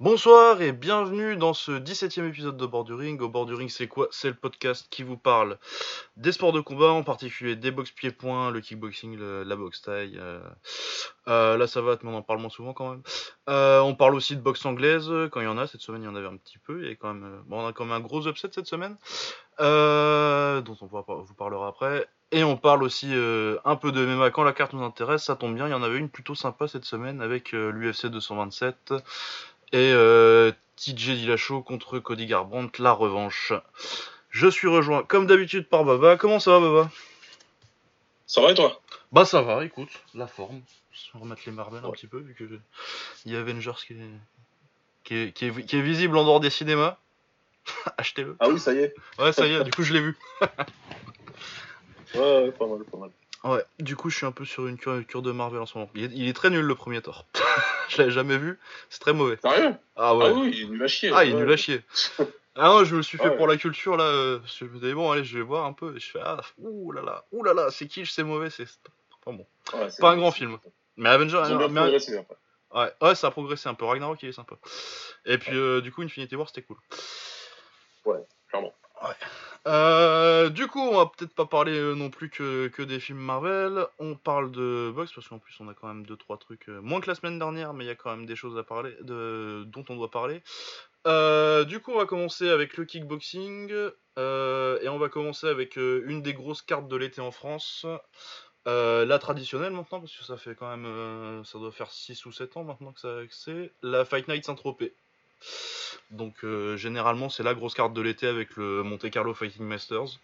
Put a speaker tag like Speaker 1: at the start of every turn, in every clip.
Speaker 1: Bonsoir et bienvenue dans ce 17e épisode de Bord du Ring. Au Bord du Ring, c'est quoi? C'est le podcast qui vous parle des sports de combat, en particulier des box pieds-points, le kickboxing, la boxe taille. euh, euh, là, ça va, mais on en parle moins souvent quand même. Euh, on parle aussi de boxe anglaise quand il y en a. Cette semaine, il y en avait un petit peu. A quand même, euh, on a quand même un gros upset cette semaine, euh, dont on vous parlera après. Et on parle aussi un peu de MMA quand la carte nous intéresse. Ça tombe bien, il y en avait une plutôt sympa cette semaine avec l'UFC 227 et euh, TJ Dillashaw contre Cody Garbrandt, la revanche. Je suis rejoint comme d'habitude par Baba. Comment ça va Baba?
Speaker 2: Ça va et toi?
Speaker 1: Bah ça va, écoute, la forme. On va remettre les Marvel un petit peu vu que il y a Avengers qui est, qui est, qui est- qui est visible en dehors des cinémas. Achetez-le.
Speaker 2: Ah oui, ça y est.
Speaker 1: Ouais, ça y est, du coup je l'ai vu.
Speaker 2: Ouais, ouais, pas mal, pas mal.
Speaker 1: Ouais, du coup je suis un peu sur une cure, une cure de Marvel en ce moment. Il est, il est très nul le premier Thor. je l'avais jamais vu, c'est très mauvais.
Speaker 2: Sérieux
Speaker 1: Ah ouais.
Speaker 2: Ah oui, il est nul à chier.
Speaker 1: Ah, il est
Speaker 2: Ouais.
Speaker 1: nul à chier. Ah non, je me suis fait
Speaker 2: Ouais.
Speaker 1: pour la culture là. euh, Je me disais, bon, allez, je vais voir un peu. Et je fais, ah, ouh là là, ouh là là, c'est kitsch, c'est mauvais, c'est pas bon.
Speaker 2: Ouais,
Speaker 1: Pas un grand film. Mais Avenger,
Speaker 2: Ils
Speaker 1: mais-
Speaker 2: progressé après.
Speaker 1: ouais, ouais, ça a progressé un peu. Ragnarok, il est sympa. Et puis, euh, du coup, Infinity War, c'était cool.
Speaker 2: clairement.
Speaker 1: Euh, du coup, on va peut-être pas parler euh, non plus que, des films Marvel. On parle de boxe parce qu'en plus, on a quand même deux trois trucs euh, moins que la semaine dernière, mais il y a quand même des choses à parler, de, dont on doit parler. Du coup, on va commencer avec le kickboxing et on va commencer avec une des grosses cartes de l'été en France. La traditionnelle maintenant, parce que ça fait quand même, ça doit faire 6 ou 7 ans maintenant que, ça, c'est la Fight Night Saint-Tropez. Donc euh, généralement c'est la grosse carte de l'été avec le Monte Carlo Fighting Masters.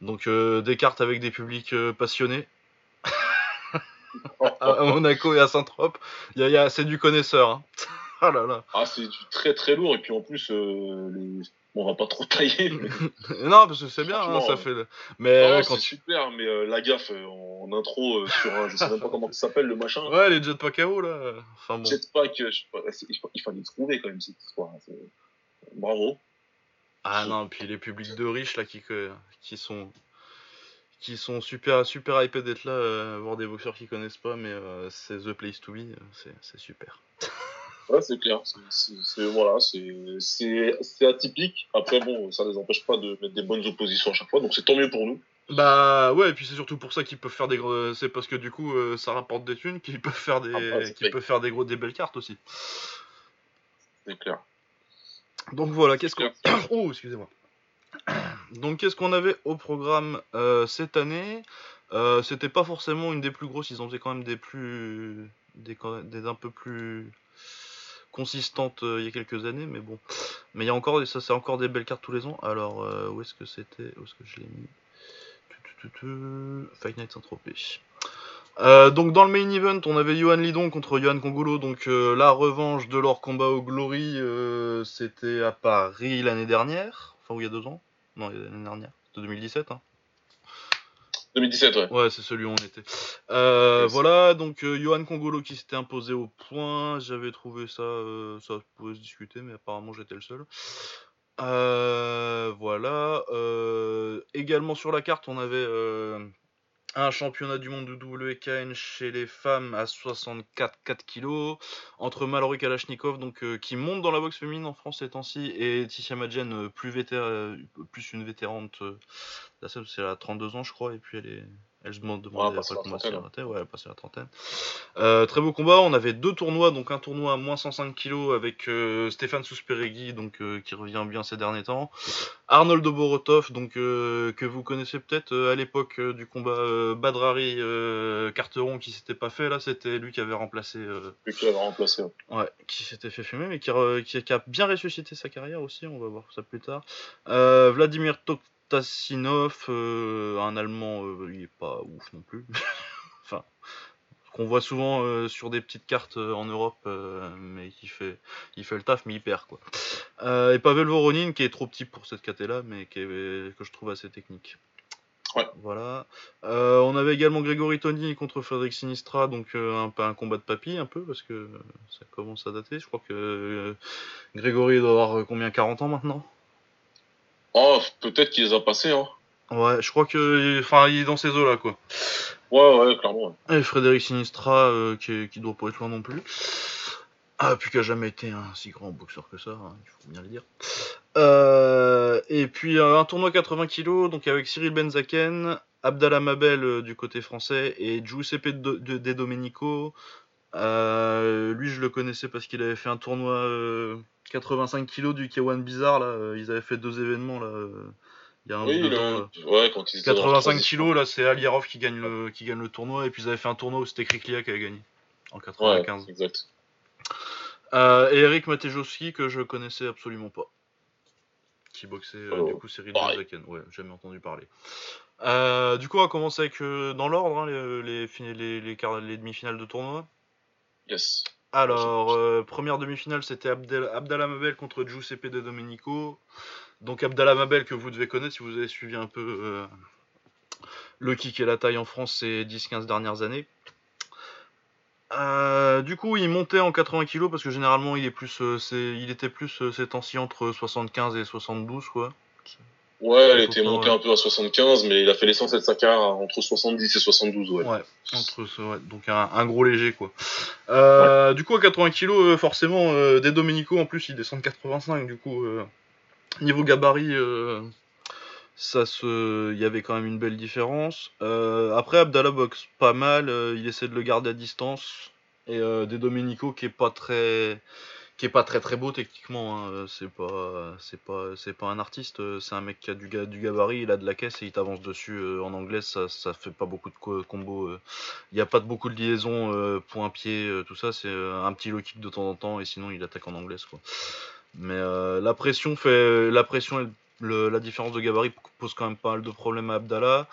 Speaker 1: Donc euh, des cartes avec des publics euh, passionnés à, Monaco et à Saint-Trope. Il y a- il y a- c'est du connaisseur. hein. ah là là.
Speaker 2: Ah, c'est du très très lourd. Et puis en plus, les... bon, on va pas trop tailler. Mais...
Speaker 1: non parce que c'est bien, hein, ça
Speaker 2: euh,
Speaker 1: fait. le- Mais
Speaker 2: Non,
Speaker 1: ouais,
Speaker 2: c'est
Speaker 1: quand tu...
Speaker 2: super, mais euh, la gaffe euh, en intro euh, sur un, je sais même pas comment ça s'appelle le machin.
Speaker 1: ouais les jetpack KO là. euh, Enfin bon.
Speaker 2: Jetpack, euh, il fa- il fallait trouver quand même cette histoire. hein, Bravo.
Speaker 1: Ah non puis les publics de riches là qui qui sont qui sont super super hypés d'être là, euh, voir des boxeurs qui connaissent pas, mais euh, c'est the place to be, euh, c'est super.
Speaker 2: Ouais, c'est clair. C'est- voilà, c'est atypique. Après, bon, ça les empêche pas de mettre des bonnes oppositions à chaque fois, donc c'est tant mieux pour nous.
Speaker 1: Bah ouais, et puis c'est surtout pour ça qu'ils peuvent faire des gros... c'est parce que du coup euh, ça rapporte des thunes qu'ils peuvent faire des
Speaker 2: Ah, bah,
Speaker 1: qu'ils peuvent faire des gros des belles cartes aussi.
Speaker 2: C'est clair.
Speaker 1: Donc voilà, qu'est-ce qu'on. Oh, excusez-moi. Donc qu'est-ce qu'on avait au programme euh, cette année? Euh, C'était pas forcément une des plus grosses, ils en faisaient quand même des plus des, des un peu plus consistantes euh, il y a quelques années, mais bon. Mais il y a encore ça c'est encore des belles cartes tous les ans. Alors euh, où est-ce que c'était Où est-ce que je l'ai mis? Fight Night Saint-Tropez. Euh, donc dans le main event, on avait Johan Lidon contre Johan Congolo, donc euh, la revanche de leur combat au Glory, euh, c'était à Paris l'année dernière, enfin ou il y a deux ans, non l'année dernière, c'était 2017. Hein.
Speaker 2: 2017, ouais.
Speaker 1: Ouais, c'est celui où on était. Euh. Voilà, donc euh, Johan Congolo qui s'était imposé au point, j'avais trouvé ça, euh, ça pouvait se discuter, mais apparemment j'étais le seul. Euh, voilà. euh, également sur la carte, on avait euh, un championnat du monde de WKN chez les femmes à 64 4 kilos. Entre Mallory Kalashnikov donc euh, qui monte dans la boxe féminine en France ces temps-ci et Tissia Madjen euh, euh, plus une vétérante c'est a 32 ans je crois et puis elle est elle se demande
Speaker 2: Ouais,
Speaker 1: après
Speaker 2: passé la
Speaker 1: comment elle
Speaker 2: trentaine,
Speaker 1: ouais elle a passé la trentaine euh, très beau combat on avait deux tournois donc un tournoi à moins 105 kilos avec euh, Stéphane Sousperegui donc euh, qui revient bien ces derniers temps Arnold Borotov, donc euh, que vous connaissez peut-être à l'époque du combat Badrari Carteron qui s'était pas fait là, c'était lui qui avait remplacé,
Speaker 2: Lui qui l'avait remplacé. ouais.
Speaker 1: ouais, qui s'était fait fumer mais qui, qui, qui a bien ressuscité sa carrière aussi, on va voir ça plus tard. Vladimir Toktasinov, euh, un Allemand, euh, il est pas ouf non plus, enfin qu'on voit souvent euh, sur des petites cartes euh, en Europe, euh, mais qui fait, il fait le taf, mais il perd quoi. Et Pavel Voronin qui est trop petit pour cette caté là, mais qui est- que je trouve assez technique.
Speaker 2: Ouais.
Speaker 1: Voilà. On avait également Grégory Tony contre Frédéric Sinistra, donc un, un combat de papy un peu parce que ça commence à dater. Je crois que Grégory doit avoir combien 40 ans maintenant?
Speaker 2: Oh, peut-être qu'il les a passés, hein.
Speaker 1: Ouais, je crois que, enfin, il est dans ces eaux là quoi.
Speaker 2: Ouais, ouais, clairement. ouais.
Speaker 1: Et Frédéric Sinistra, euh, qui, qui doit pas être loin non plus. Ah, puis qui a jamais été un si grand boxeur que ça, hein, il faut bien le dire. Euh, et puis euh, un tournoi 80 kg, donc avec Cyril Benzaken, Abdallah Mabel euh, du côté français et Giuseppe De, de, De Domenico. Euh, lui, je le connaissais parce qu'il avait fait un tournoi euh, 85 kg du K1 Bizarre. Là. euh, Ils avaient fait deux événements là, euh, il y a un
Speaker 2: Oui,
Speaker 1: ou deux
Speaker 2: le-
Speaker 1: ans. là.
Speaker 2: ouais, quand ils étaient dans la
Speaker 1: 85
Speaker 2: transition.
Speaker 1: kg, là, c'est Alierov qui gagne, le, qui gagne le tournoi. Et puis ils avaient fait un tournoi où c'était Kriklia qui avait gagné en
Speaker 2: Ouais,
Speaker 1: 95.
Speaker 2: exact.
Speaker 1: Euh, et Eric Matejowski que je connaissais absolument pas. Qui boxait euh,
Speaker 2: Oh,
Speaker 1: du coup Cyril
Speaker 2: pareil.
Speaker 1: Benzaken. Ouais, jamais entendu parler. Euh, du coup, on va commencer avec euh, dans l'ordre hein, les, les, les demi-finales de tournoi.
Speaker 2: Yes.
Speaker 1: Alors, euh, première demi-finale, c'était Abdallah Mabel contre Giuseppe De Domenico. Donc Abdallah Mabel que vous devez connaître si vous avez suivi un peu euh, le kick et la taille en France ces 10-15 dernières années. Euh, du coup, il montait en 80 kg parce que généralement il est plus, il était plus ces temps-ci entre 75 et 72 quoi.
Speaker 2: Ouais, elle était montée
Speaker 1: ouais.
Speaker 2: un peu à 75, mais il a fait l'essentiel de sa carrière entre 70 et 72, ouais.
Speaker 1: Ouais, entre ce- ouais, donc un, un gros léger quoi. Euh, Du coup à 80 kg, euh, forcément, euh, des Domenico en plus ils descendent 85, du coup euh, niveau gabarit, ça se, il y avait quand même une belle différence. Après Abdallah boxe pas mal, il essaie de le garder à distance et des Domenico qui est pas très pas très très beau techniquement hein, euh, c'est pas c'est pas c'est pas un artiste euh, c'est un mec qui a du, du gabarit il a de la caisse et il t'avance dessus euh, en anglais ça ça fait pas beaucoup de co- combos il y a pas de beaucoup de liaisons point pied tout ça c'est un petit low kick de temps en temps et sinon il attaque en anglaise quoi. Mais la pression fait la pression et le- la différence de gabarit pose quand même pas mal de problèmes à Abdallah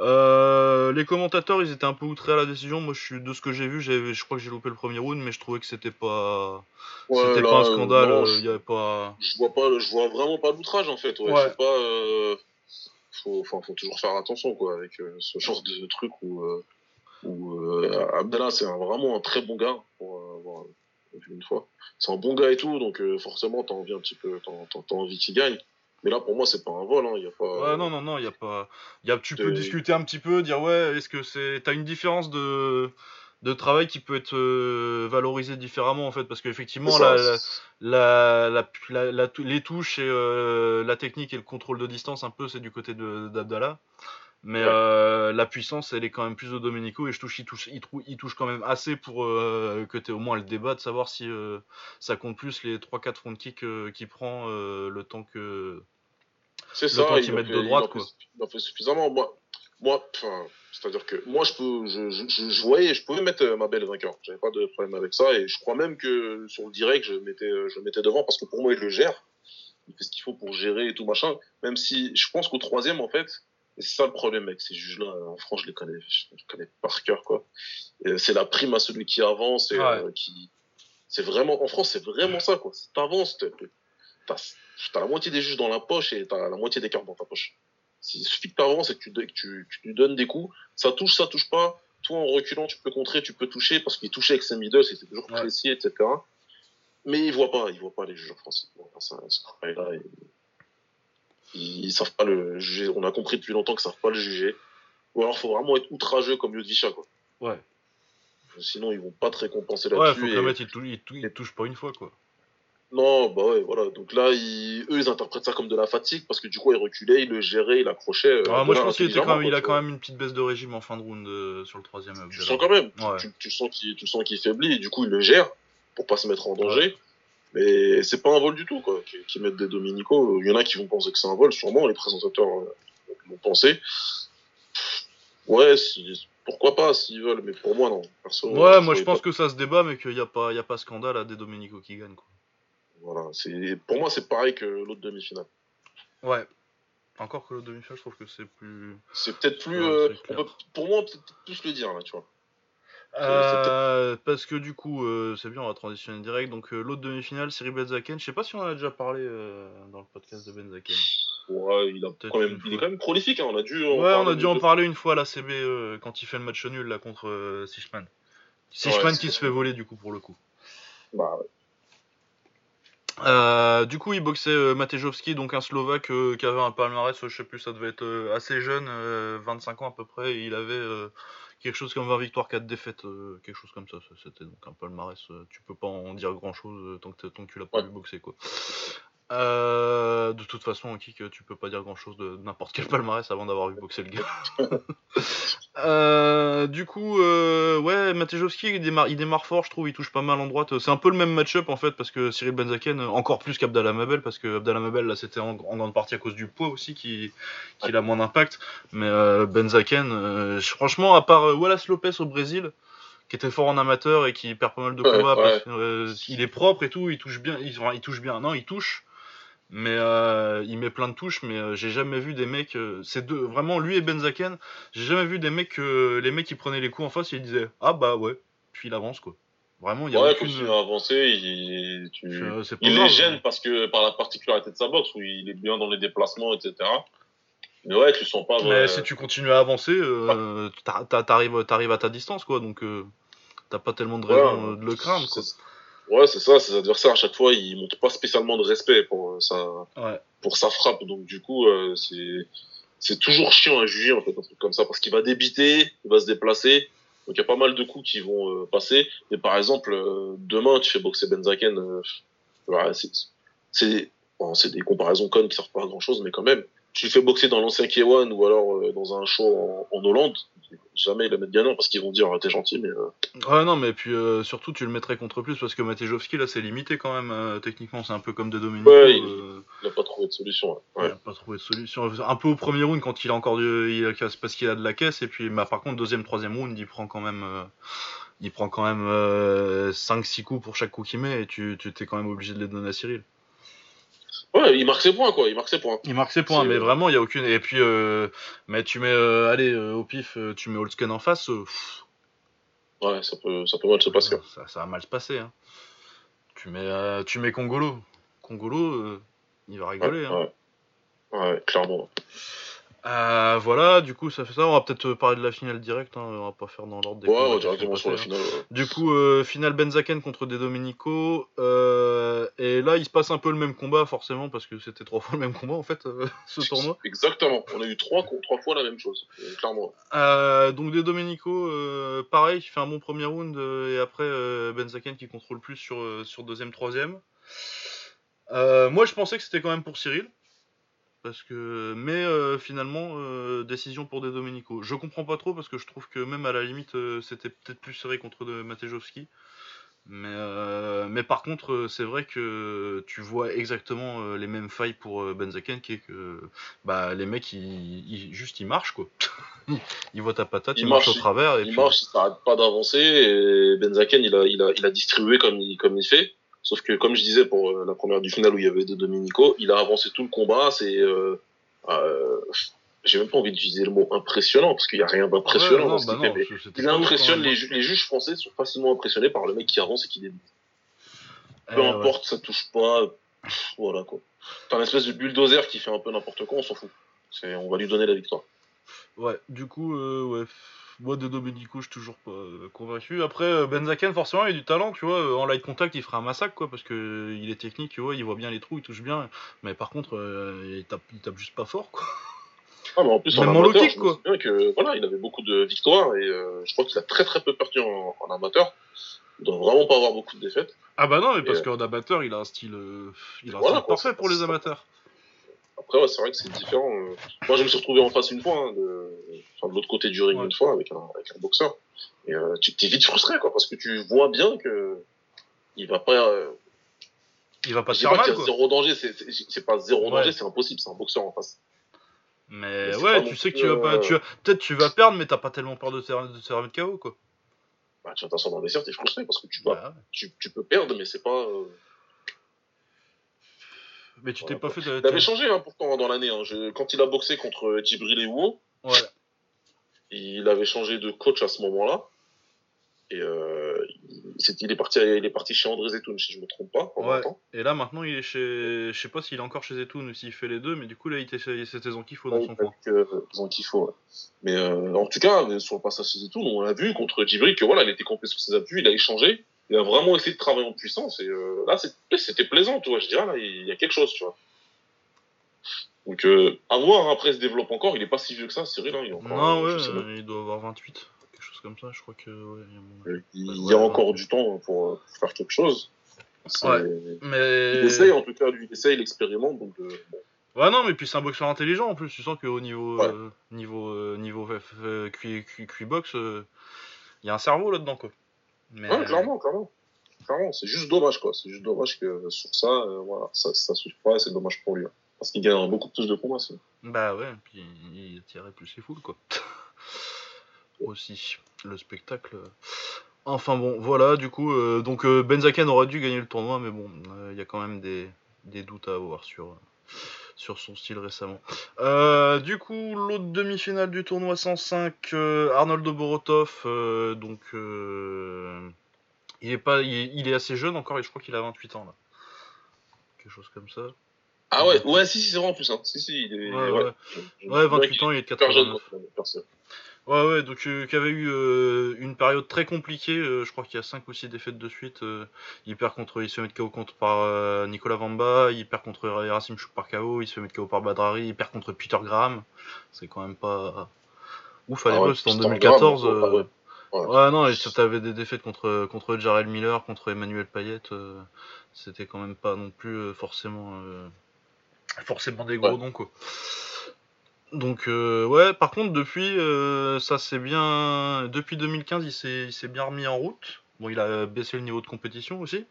Speaker 1: euh, les commentateurs ils étaient un peu outrés à la décision moi je suis de ce que j'ai vu je crois que j'ai loupé le premier round mais je trouvais que c'était pas
Speaker 2: Ouais,
Speaker 1: c'était
Speaker 2: là,
Speaker 1: pas un scandale,
Speaker 2: non,
Speaker 1: euh,
Speaker 2: je-
Speaker 1: y avait pas.
Speaker 2: je vois pas, je vois vraiment pas l'outrage en fait. Ouais.
Speaker 1: Ouais.
Speaker 2: Faut pas, euh, faut, toujours faire attention quoi avec euh, ce genre de truc où, où Abdallah c'est un- vraiment un très bon gars pour avoir vu une fois. C'est un bon gars et tout, donc forcément t'as envie un petit peu, t'as, t'as- t'as envie qu'il gagne. Mais là pour moi c'est pas un vol, hein. Y a pas.
Speaker 1: Ouais, non, non, non, il a pas. Y a... Tu peux discuter un petit peu, dire ouais, est-ce que c'est. T'as une différence de de travail qui peut être euh, valorisée différemment en fait, parce qu'effectivement la, la, la, les touches et euh, la technique et le contrôle de distance un peu c'est du côté d'Abdallah. Mais
Speaker 2: Ouais.
Speaker 1: euh, la puissance, elle est quand même plus de Domenico et je touche, il touche, il, trou- il touche quand même assez pour euh, que tu aies au moins le débat de savoir si euh, ça compte plus les 3-4 front kicks qu'il prend le temps que.
Speaker 2: C'est ça,
Speaker 1: temps
Speaker 2: il en fait-
Speaker 1: de
Speaker 2: il
Speaker 1: droite,
Speaker 2: fait-
Speaker 1: quoi.
Speaker 2: il en fait suffisamment. Moi, moi c'est-à-dire que moi, je peux, je, je, voyais, je pouvais mettre euh, ma belle vainqueur. J'avais pas de problème avec ça, et je crois même que sur le direct, je mettais, euh, je le mettais devant parce que pour moi, il le gère. Il fait ce qu'il faut pour gérer et tout machin. Même si, je pense qu'au troisième, en fait, c'est ça le problème avec ces juges-là. En France, je les connais, je les connais par cœur, quoi. C'est la prime à celui qui avance et euh, qui, c'est vraiment, en France, c'est vraiment ça, quoi. Si t'avances, t'as, la moitié des juges dans la poche et t'as la moitié des cartes dans ta poche. S'il suffit que t'avances et que tu, que tu, que tu lui donnes des coups, ça touche, ça touche pas. Toi, en reculant, tu peux contrer, tu peux toucher, parce qu'il touchait avec ses middles, c'était toujours
Speaker 1: Ouais.
Speaker 2: précis, etc. Mais ils voient pas, ils voient pas les juges pas ça, ce travail-là. Ils, ils savent pas le juger. On a compris depuis longtemps qu'ils savent pas le juger. Ou alors, faut vraiment être outrageux comme Yodvicha, quoi.
Speaker 1: Ouais.
Speaker 2: Sinon, ils vont pas te récompenser
Speaker 1: Ouais,
Speaker 2: là-dessus.
Speaker 1: faut que
Speaker 2: et-
Speaker 1: le mec il, tou- il tou- il touche pas une fois quoi.
Speaker 2: Non, bah ouais, voilà. Donc là, ils, eux, ils interprètent ça comme de la fatigue parce que du coup, il reculait, il le gérait, il accrochait. euh,
Speaker 1: Ah, moi je pense qu'il était quand
Speaker 2: intelligemment,
Speaker 1: même, il
Speaker 2: quoi,
Speaker 1: a quand même une petite baisse de régime en fin de round euh, sur le troisième.
Speaker 2: Tu le sens quand même.
Speaker 1: Ouais.
Speaker 2: Tu, tu le sens qu'il, tu le sens qu'il faiblit et du coup, il le gère pour pas se mettre en danger. Mais c'est pas un vol du tout, quoi, qui, qui mettent des Dominico. Il y en a qui vont penser que c'est un vol, sûrement, les présentateurs euh, vont penser. Ouais, si, pourquoi pas, s'ils veulent, mais pour moi, non. Perso,
Speaker 1: Ouais,
Speaker 2: perso,
Speaker 1: moi je pense
Speaker 2: pas-
Speaker 1: que ça se débat, mais qu'il n'y a pas, il y a pas scandale à des Domenico qui gagnent quoi.
Speaker 2: Voilà, c'est, pour moi, c'est pareil que l'autre demi-finale.
Speaker 1: Ouais. Encore que le demi-finale, je trouve que c'est plus.
Speaker 2: C'est peut-être plus,
Speaker 1: Ouais,
Speaker 2: euh, peut- pour moi, on peut peut-être plus le dire, là, tu vois.
Speaker 1: Euh, parce que du coup, euh, c'est bien, on va transitionner direct. Donc l'autre demi-finale, Cyril Benzaken. Je sais pas si on en a déjà parlé dans le podcast de Benzaken.
Speaker 2: Ouais, il, a
Speaker 1: Peut-être
Speaker 2: quand même, il est quand même prolifique, hein, on a dû. en
Speaker 1: Ouais, on a dû en parler une fois à la CB quand il fait le match nul là contre. Sishman
Speaker 2: Ouais,
Speaker 1: qui se fait voler du coup pour le coup.
Speaker 2: Bah, ouais.
Speaker 1: Euh, du coup, il boxait euh, Matejowski, donc un Slovaque euh, qui avait un palmarès, je sais plus, ça devait être euh, assez jeune, euh, 25 ans à peu près. Et il avait euh, quelque chose comme 20 victoires, 4 défaites, euh, quelque chose comme ça. C'était donc un palmarès. euh, tu peux pas en dire grand chose tant que, tant que tu l'as pas
Speaker 2: Ouais.
Speaker 1: vu boxer quoi. Euh, de toute façon, en kick, tu peux pas dire grand chose de n'importe quel palmarès avant d'avoir vu boxer le gars. Euh, du coup, euh, ouais, Matejowski, il démarre, il démarre fort, je trouve, il touche pas mal en droite. C'est un peu le même match-up en fait, parce que Cyril Benzaken, encore plus qu'Abdallah Mabel, parce que Abdallah Mabel, là, c'était en, en grande partie à cause du poids aussi qui, qu'il a moins d'impact. Mais Benzaken, franchement, à part Wallace Lopez au Brésil, qui était fort en amateur et qui perd pas mal de combats,
Speaker 2: ouais.
Speaker 1: il est propre et tout, il touche bien, il, enfin, il touche bien, non, il touche. Mais euh, il met plein de touches, mais euh, j'ai jamais vu des mecs. euh, c'est deux, vraiment lui et Benzaken. J'ai jamais vu des mecs que les mecs qui prenaient les coups en face, ils disaient ah bah ouais, puis il avance quoi. Vraiment, il y a
Speaker 2: Ouais,
Speaker 1: aucune.
Speaker 2: continue à avancer. Il, tu-
Speaker 1: Je- c'est pas
Speaker 2: il les gêne parce que par la particularité de sa boxe où il est bien dans les déplacements, etc. Mais ouais, tu sens pas.
Speaker 1: Mais si tu continues à avancer, euh, t'a- t'a- t'arrives, t'arrives à ta distance quoi, donc euh, t'as pas tellement de raison euh, de le craindre quoi.
Speaker 2: Ouais, c'est ça. Ses adversaires à chaque fois, ils montrent pas spécialement de respect pour euh, sa
Speaker 1: Ouais.
Speaker 2: pour sa frappe. Donc du coup, euh, c'est c'est toujours chiant à juger en fait un truc comme ça parce qu'il va débiter, il va se déplacer. Donc il y a pas mal de coups qui vont euh, passer. Et par exemple, euh, demain tu fais boxer Benzaken, euh, ouais, c'est c'est bon, des comparaisons connes qui servent pas à grand chose, mais quand même. Tu le fais boxer dans l'ancien K1 ou alors euh, dans un show en, en Hollande, jamais ils le mettent bien non parce qu'ils vont dire t'es gentil, mais euh,
Speaker 1: Ouais, non, mais puis euh, surtout, tu le mettrais contre plus parce que Matejowski là, c'est limité quand même. euh, techniquement, c'est un peu comme des Domenico.
Speaker 2: Ouais, il-
Speaker 1: euh,
Speaker 2: il a pas trouvé de solution. ouais.
Speaker 1: Il a pas trouvé de solution. Un peu au premier round quand il a encore du, il a, parce qu'il a de la caisse et puis bah, par contre deuxième troisième round il prend quand même il prend quand même 5-6 coups pour chaque coup qu'il met et tu tu t'es quand même obligé de les donner à Cyril.
Speaker 2: Ouais, il marque ses points quoi, il marque ses points.
Speaker 1: Il marque ses points mais vraiment il y a aucune et puis euh, mais tu mets euh, allez euh, au pif euh, tu mets Holtzken en face euh,
Speaker 2: Ouais, ça peut ça peut mal se passer.
Speaker 1: ça, ça va mal se passer hein. Tu mets tu mets Congolo Congolo il va rigoler
Speaker 2: Ouais,
Speaker 1: hein.
Speaker 2: ouais. Ouais, clairement.
Speaker 1: Euh, voilà, du coup, ça fait ça. On va peut-être parler de la finale directe. Hein. On va pas faire dans l'ordre des
Speaker 2: Ouais, directement sur la finale. ouais.
Speaker 1: hein. Du coup, euh, finale Benzaken contre De Domenico. Euh, et là, il se passe un peu le même combat, forcément, parce que c'était trois fois le même combat, en fait, euh, ce tournoi.
Speaker 2: Exactement. On a eu trois, trois fois la même chose, euh, clairement.
Speaker 1: Euh, donc, De Domenico, euh, pareil, qui fait un bon premier round. euh, et après, euh, Benzaken qui contrôle plus sur, euh, sur deuxième, troisième. Euh, moi, je pensais que c'était quand même pour Cyril. Parce que, mais euh, finalement, euh, décision pour De Domenico. Je comprends pas trop parce que je trouve que même à la limite, euh, c'était peut-être plus serré contre de Matejowski. Mais, mais par contre, c'est vrai que tu vois exactement les mêmes failles pour Benzaken, qui est que bah, les mecs, ils, ils- juste ils marchent quoi. ils voient ta patate, ils,
Speaker 2: Ils
Speaker 1: marchent
Speaker 2: marchent,
Speaker 1: au travers. Et
Speaker 2: Il
Speaker 1: puis...
Speaker 2: marche, il s'arrête pas d'avancer. Et Benzaken, il a, il a, il a distribué comme il, comme il fait. Sauf que, comme je disais pour euh, la première du final où il y avait De Domenico, il a avancé tout le combat. C'est, euh, euh, j'ai même pas envie d'utiliser le mot impressionnant parce qu'il y a rien d'impressionnant
Speaker 1: Ouais,
Speaker 2: dans ce
Speaker 1: bah
Speaker 2: qu'il fait. Il impressionne
Speaker 1: même.
Speaker 2: les, ju- les juges français sont facilement impressionnés par le mec qui avance et qui débute.
Speaker 1: Eh
Speaker 2: Peu
Speaker 1: ouais.
Speaker 2: importe, ça touche pas. pff, voilà quoi. T'as un espèce de bulldozer qui fait un peu n'importe quoi, on s'en fout. On va lui donner la victoire.
Speaker 1: Ouais, du coup, euh, ouais. Moi, de Domenico, je suis toujours pas euh, convaincu. Après, euh, Benzaken, forcément, il a du talent, tu vois. euh, En light contact, il fera un massacre, quoi, parce que euh, il est technique, tu vois, il voit bien les trous, il touche bien. Mais par contre, euh, il, tape, il tape juste pas fort, quoi.
Speaker 2: Ah, mais en plus,
Speaker 1: Même
Speaker 2: en amateur,
Speaker 1: kick,
Speaker 2: je me
Speaker 1: quoi.
Speaker 2: souviens que, voilà, il avait beaucoup de victoires et euh, je crois qu'il a très très peu perdu en, en amateur. Il doit vraiment pas avoir beaucoup de défaites.
Speaker 1: Ah bah non, mais parce
Speaker 2: Et,
Speaker 1: qu'en amateur, il a un style, euh, il a un
Speaker 2: Voilà,
Speaker 1: style
Speaker 2: quoi,
Speaker 1: parfait pour les amateurs.
Speaker 2: Après, ouais, c'est vrai que c'est différent. Moi, je me suis retrouvé en face une fois, hein, de, enfin, de l'autre côté du ring
Speaker 1: Ouais.
Speaker 2: une fois avec un, avec un boxeur. Et euh, tu t'es vite frustré, quoi, parce que tu vois bien que il va pas. Euh,
Speaker 1: Il va pas
Speaker 2: dis
Speaker 1: faire mal, quoi.
Speaker 2: zéro danger, c'est- pas zéro
Speaker 1: Ouais.
Speaker 2: danger, c'est impossible, c'est un boxeur en face.
Speaker 1: Mais ouais, tu sais que tu vas pas.
Speaker 2: euh,
Speaker 1: Tu vas... Peut-être tu vas perdre, mais t'as pas tellement peur de te faire, de te faire mettre KO, quoi.
Speaker 2: Bah, tu vas t'asseoir dans les cerfs, t'es frustré parce que tu, vas,
Speaker 1: Bah ouais.
Speaker 2: tu, tu peux perdre, mais c'est pas. euh,
Speaker 1: Mais tu t'es pas fait.
Speaker 2: Il avait changé hein, pourtant dans l'année. Hein. Je- Quand il a boxé contre Djibril Ewo,
Speaker 1: Ouais.
Speaker 2: il avait changé de coach à ce moment-là. Et euh, il, est parti, il est parti chez André Zetoun, si je me trompe pas,
Speaker 1: Ouais. Et là, maintenant, il est chez. Je sais pas s'il est encore chez Zetoun ou s'il fait les deux, mais du coup, là, il était c'était Zankifo dans
Speaker 2: Ouais,
Speaker 1: son coin.
Speaker 2: qu'il faut. ouais. Mais euh, en tout cas, sur le passage chez Zetoun, on a vu contre Djibril que voilà, il était complet sur ses appuis, il a échangé, il a vraiment essayé de travailler en puissance. Et euh, là, c'était plaisant, tu vois. Je dirais là, il y a quelque chose, tu vois. Donc, euh, à voir, après, il se développe encore. Il est pas si vieux que ça, Cyril. Hein, il est encore,
Speaker 1: Non,
Speaker 2: euh,
Speaker 1: ouais, euh, il doit avoir 28, quelque chose comme ça, je crois que.
Speaker 2: il y a encore du temps pour, faire quelque chose.
Speaker 1: Ouais, mais...
Speaker 2: Il essaye en tout cas, lui, il essaye, il expérimente. Donc, bon.
Speaker 1: Ouais, non, mais puis c'est un boxeur intelligent en plus. Tu sens qu'au niveau, niveau, niveau euh, box, il y a un cerveau là-dedans, quoi.
Speaker 2: Mais... Ouais, clairement, clairement. Clairement, c'est juste dommage, quoi. C'est juste dommage que sur ça, voilà, ça, ça suive pas, c'est dommage pour lui. Hein. Parce qu'il gagnerait beaucoup plus de combats.
Speaker 1: Bah ouais, puis il tirait plus ses foules, quoi. Aussi, le spectacle. Enfin bon, voilà, du coup, donc Benzaken aurait dû gagner le tournoi, mais bon, il y a quand même des, des doutes à avoir sur sur son style récemment. Euh, du coup, l'autre demi-finale du tournoi 105, euh, Arnold Borotov, euh, donc il est pas, il est, assez jeune encore, et je crois qu'il a 28 ans là, quelque chose comme ça.
Speaker 2: Ah ouais, ouais, si, si, c'est vrai en plus. Hein. Si, si, il est...
Speaker 1: ouais, ouais. 28 ans, il est de 89. Ouais, ouais, donc euh, qui avait eu euh, une période très compliquée. Euh, je crois qu'il y a 5 ou 6 défaites de suite. il perd contre, il se fait mettre KO contre par Nicolas Vamba, il perd contre Rasim Chouk par KO, il se fait mettre KO par Badrari, il perd contre Peter Graham. C'est quand même pas ouf à ah l'époque, c'était en 2014. ouais. non, et t'avais des défaites contre contre Jarrell Miller, contre Emmanuel Payet. c'était quand même pas non plus forcément forcément des gros noms quoi. Donc euh, ouais, par contre depuis euh, ça c'est bien depuis 2015 il s'est il s'est bien remis en route. Bon, il a baissé le niveau de compétition aussi.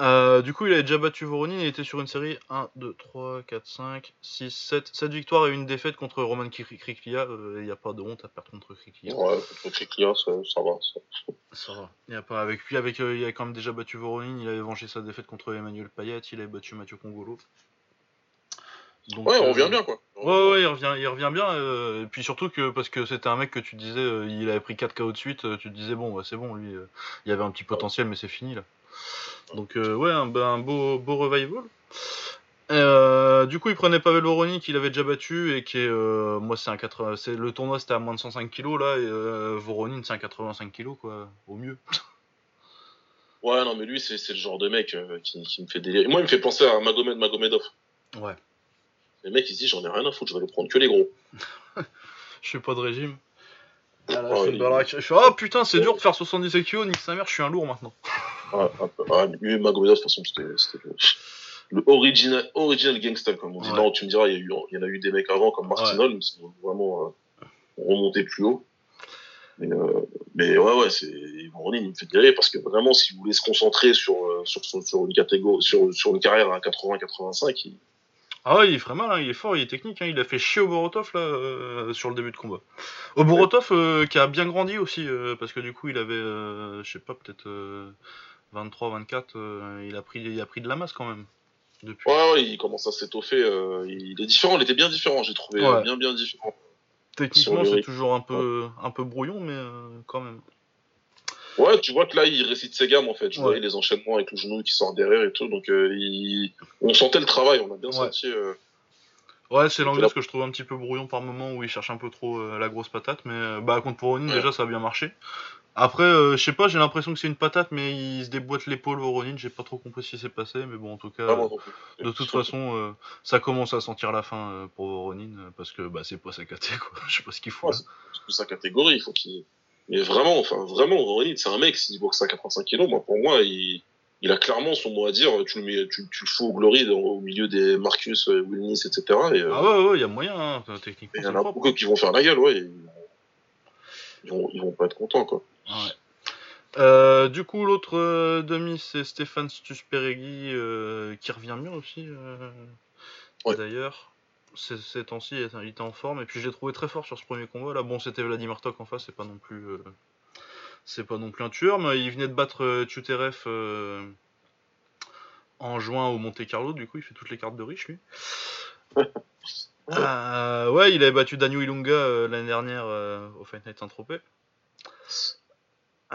Speaker 1: Euh, du coup, il a déjà battu Voronin, il était sur une série 1 2 3 4 5 6 7 7 victoires et une défaite contre Roman Kriklia, il n'y a pas de honte à perdre contre Kriklia.
Speaker 2: Ouais, contre Kriklia, ça, ça, va.
Speaker 1: Ça, va. Il a pas avec lui avec il a quand même déjà battu Voronin, il avait vengé sa défaite contre Emmanuel Payet, il avait battu Mathieu Congolo
Speaker 2: ouais, on revient bien quoi.
Speaker 1: Ouais, ouais, il revient, il revient bien. Euh, et puis surtout que parce que c'était un mec que tu disais, euh, il avait pris 4 KO de suite, euh, tu te disais bon, c'est bon, lui, il y avait un petit potentiel, mais c'est fini là. Donc ouais, un, un, beau, beau revival. du coup, il prenait Pavel Voronin qu'il avait déjà battu et qui est, moi, c'est un 80, c'est le tournoi c'était à moins de 105 kg là et Voronin c'est un 85 kg quoi, au mieux.
Speaker 2: Ouais, non, mais lui, c'est, le genre de mec qui, qui, me fait délirer. Moi, il me fait penser à Magomed Magomedov.
Speaker 1: Ouais.
Speaker 2: Les mecs, ils se disent j'en ai rien à foutre, je vais aller prendre que les gros.
Speaker 1: je fais pas de régime. Ah, je, fais oh putain, c'est dur de faire 77 kg, nique sa mère, je suis un lourd maintenant.
Speaker 2: Ah, ah, lui, Magomedov, de toute façon, c'était le, original, original gangster, comme on dit. Non, tu me diras, il y, il en a eu des mecs avant, comme Martin qui sont vraiment euh, remontés plus haut. Mais, euh, mais ouais, ouais, c'est Ronnie, il me fait délirer parce que vraiment, si vous voulez se concentrer sur, euh, sur, sur, sur, une, catégorie, sur, sur une carrière à 80-85, il
Speaker 1: ah ouais, il ferait mal, hein, il est fort, il est technique, hein, il a fait chier Oborotov là euh, sur le début de combat. Oborotov euh, qui a bien grandi aussi, euh, parce que du coup il avait, je sais pas, peut-être 23, 24, il, a pris, il a pris de la masse quand même.
Speaker 2: Depuis. Ouais, ouais, il commence à s'étoffer, il est différent, il était bien différent, j'ai trouvé, bien bien différent.
Speaker 1: Techniquement c'est toujours un peu, un peu brouillon, mais quand même.
Speaker 2: Ouais, tu vois que là, il récite ses gammes, en fait. Je voyais les enchaînements avec le genou qui sort derrière et tout. Donc, euh, il... on sentait le travail, on a bien senti. Euh,
Speaker 1: ouais, c'est l'anglais que je trouve un petit peu brouillon par moment où il cherche un peu trop euh, la grosse patate. Mais bah, contre Voronin, déjà, ça a bien marché. Après, je sais pas, j'ai l'impression que c'est une patate, mais il se déboîte l'épaule Voronin. J'ai pas trop compris ce qui s'est passé. Mais bon, en tout cas, de toute façon, ça commence à sentir la fin pour Voronin parce que bah, c'est pas sa catégorie, quoi. Je sais pas ce qu'il faut.
Speaker 2: c'est sa catégorie, il faut qu'il mais vraiment, enfin, vraiment, Ronnie, c'est un mec, s'il boxe à 85 kilos, moi, pour moi, il, il a clairement son mot à dire. Tu le, mets, tu, tu le fous au Glory au milieu des Marcus, euh, Wilnis, etc. Et,
Speaker 1: euh, ah ouais, ouais, il y a moyen, hein, techniquement.
Speaker 2: Il y en a beaucoup qui vont faire la gueule, ouais. Ils vont, ils vont pas être contents, quoi.
Speaker 1: Ouais. Euh, du coup, l'autre euh, demi, c'est Stéphane Stusperegui euh, qui revient mieux aussi. Ouais. D'ailleurs ces, temps-ci, il était en forme. Et puis je l'ai trouvé très fort sur ce premier combat. Là, bon, c'était Vladimir Tok en face, c'est pas non plus. Euh, c'est pas non plus un tueur, mais il venait de battre euh, euh en juin au Monte Carlo, du coup, il fait toutes les cartes de riche, lui. Ouais, il avait battu Daniel Ilunga l'année dernière au Fight Night Saint-Tropez.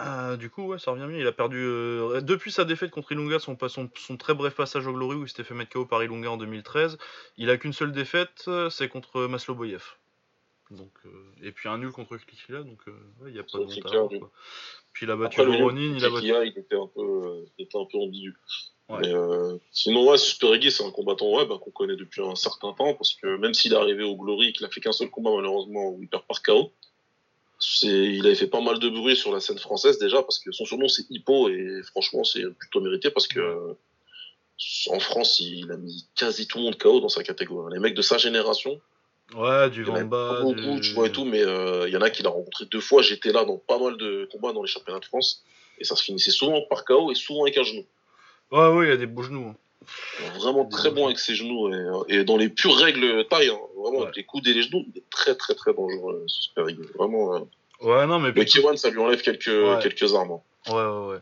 Speaker 1: Euh, du coup, ouais, ça revient mieux. Il a perdu. Euh, depuis sa défaite contre Ilunga, son, son, très bref passage au Glory où il s'était fait mettre KO par Ilunga en 2013, il a qu'une seule défaite, c'est contre Masloboyev. Donc, euh, et puis un nul contre Klikila, donc il n'y a pas de honte Puis il a battu
Speaker 2: il a battu. Il était un peu, il était un peu ambigu. Mais, sinon, ouais, c'est un combattant ouais, bah, qu'on connaît depuis un certain temps, parce que même s'il est arrivé au Glory, qu'il a fait qu'un seul combat malheureusement où il perd par KO. Il avait fait pas mal de bruit sur la scène française déjà parce que son surnom c'est Hippo et franchement c'est plutôt mérité parce que en France il a mis quasi tout le monde KO dans sa catégorie. Les mecs de sa génération.
Speaker 1: Ouais, du Vamba.
Speaker 2: Beaucoup, tu vois et tout, mais euh, il y en a qui l'a rencontré deux fois. J'étais là dans pas mal de combats dans les championnats de France et ça se finissait souvent par KO et souvent avec un genou.
Speaker 1: Ouais, ouais, il y a des beaux genoux.
Speaker 2: Vraiment très bon avec ses genoux et, et, dans les pures règles taille, hein, vraiment avec les coudes et les genoux, il est très très très dangereux ce Super Vraiment. Euh,
Speaker 1: Ouais, non, mais.
Speaker 2: Kiwan, ça lui enlève quelques, quelques armes. Hein.
Speaker 1: Ouais, ouais, ouais.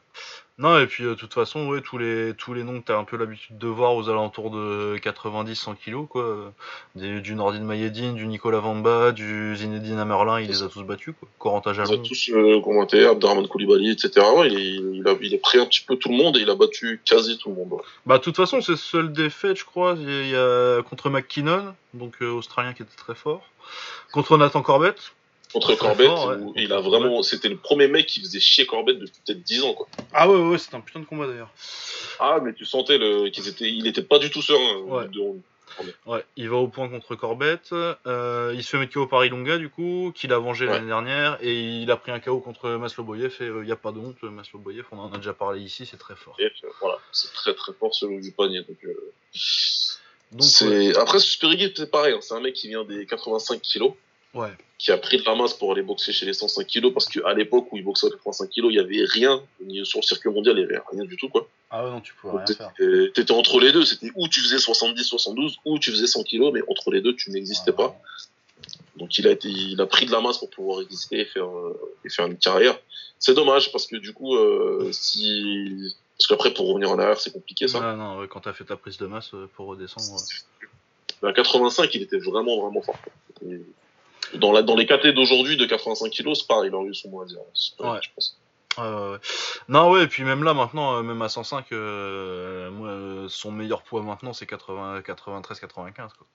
Speaker 1: Non, et puis de toute façon, ouais, tous les, tous les noms que t'as un peu l'habitude de voir aux alentours de 90-100 kilos, quoi. Des, du Nordin Mayedine, du Nicolas Vamba, du Zinedine Amerlin, il les a tous battus, quoi. Corentin.
Speaker 2: Ils ont tous euh, commenté, Abderrahman Koulibaly, etc. Ouais, il, il, a, il est pris un petit peu tout le monde et il a battu quasi tout le monde.
Speaker 1: Bah, de toute façon, c'est seule défaite, je crois. Il y a contre McKinnon, donc euh, Australien qui était très fort. Contre Nathan Corbett,
Speaker 2: contre Corbett, il a vraiment, c'était le premier mec qui faisait chier Corbett depuis peut-être 10 ans, quoi.
Speaker 1: Ah ouais, ouais, c'était un putain de combat d'ailleurs.
Speaker 2: Ah, mais tu sentais le, qu'il était, il était pas du tout serein.
Speaker 1: Ouais. ouais, il va au point contre Corbett. Euh, il se fait mettre KO par Ilonga, du coup, qu'il a vengé l'année dernière, et il a pris un KO contre Masloboyev, et il euh, n'y a pas de honte, Masloboyev, on en a déjà parlé ici, c'est très fort.
Speaker 2: Et, voilà, c'est très très fort selon du panier. Donc, euh... donc c'est... Après, Super c'est pareil, hein, c'est un mec qui vient des 85 kilos.
Speaker 1: Ouais.
Speaker 2: Qui a pris de la masse pour aller boxer chez les 105 kilos parce qu'à l'époque où il boxait à 85 kilos, il y avait rien. Sur le circuit mondial, il y avait rien du tout, quoi.
Speaker 1: Ah ouais, non, tu pouvais rien faire.
Speaker 2: T'étais entre les deux. C'était où tu faisais 70, 72, ou tu faisais 100 kilos, mais entre les deux, tu n'existais pas. Donc il a été, il a pris de la masse pour pouvoir exister et faire, euh, et faire une carrière. C'est dommage parce que du coup, euh, si, parce qu'après pour revenir en arrière, c'est compliqué ça.
Speaker 1: Ah non, quand t'as fait ta prise de masse euh, pour redescendre.
Speaker 2: À 85, il était vraiment vraiment fort. Dans, la, dans les KT d'aujourd'hui de 85 kilos, c'est pareil, il aurait eu son mot à dire.
Speaker 1: Ouais. Je pense. ouais. Non, ouais, et puis même là, maintenant, euh, même à 105, euh, euh, son meilleur poids maintenant, c'est 93-95. Quoi.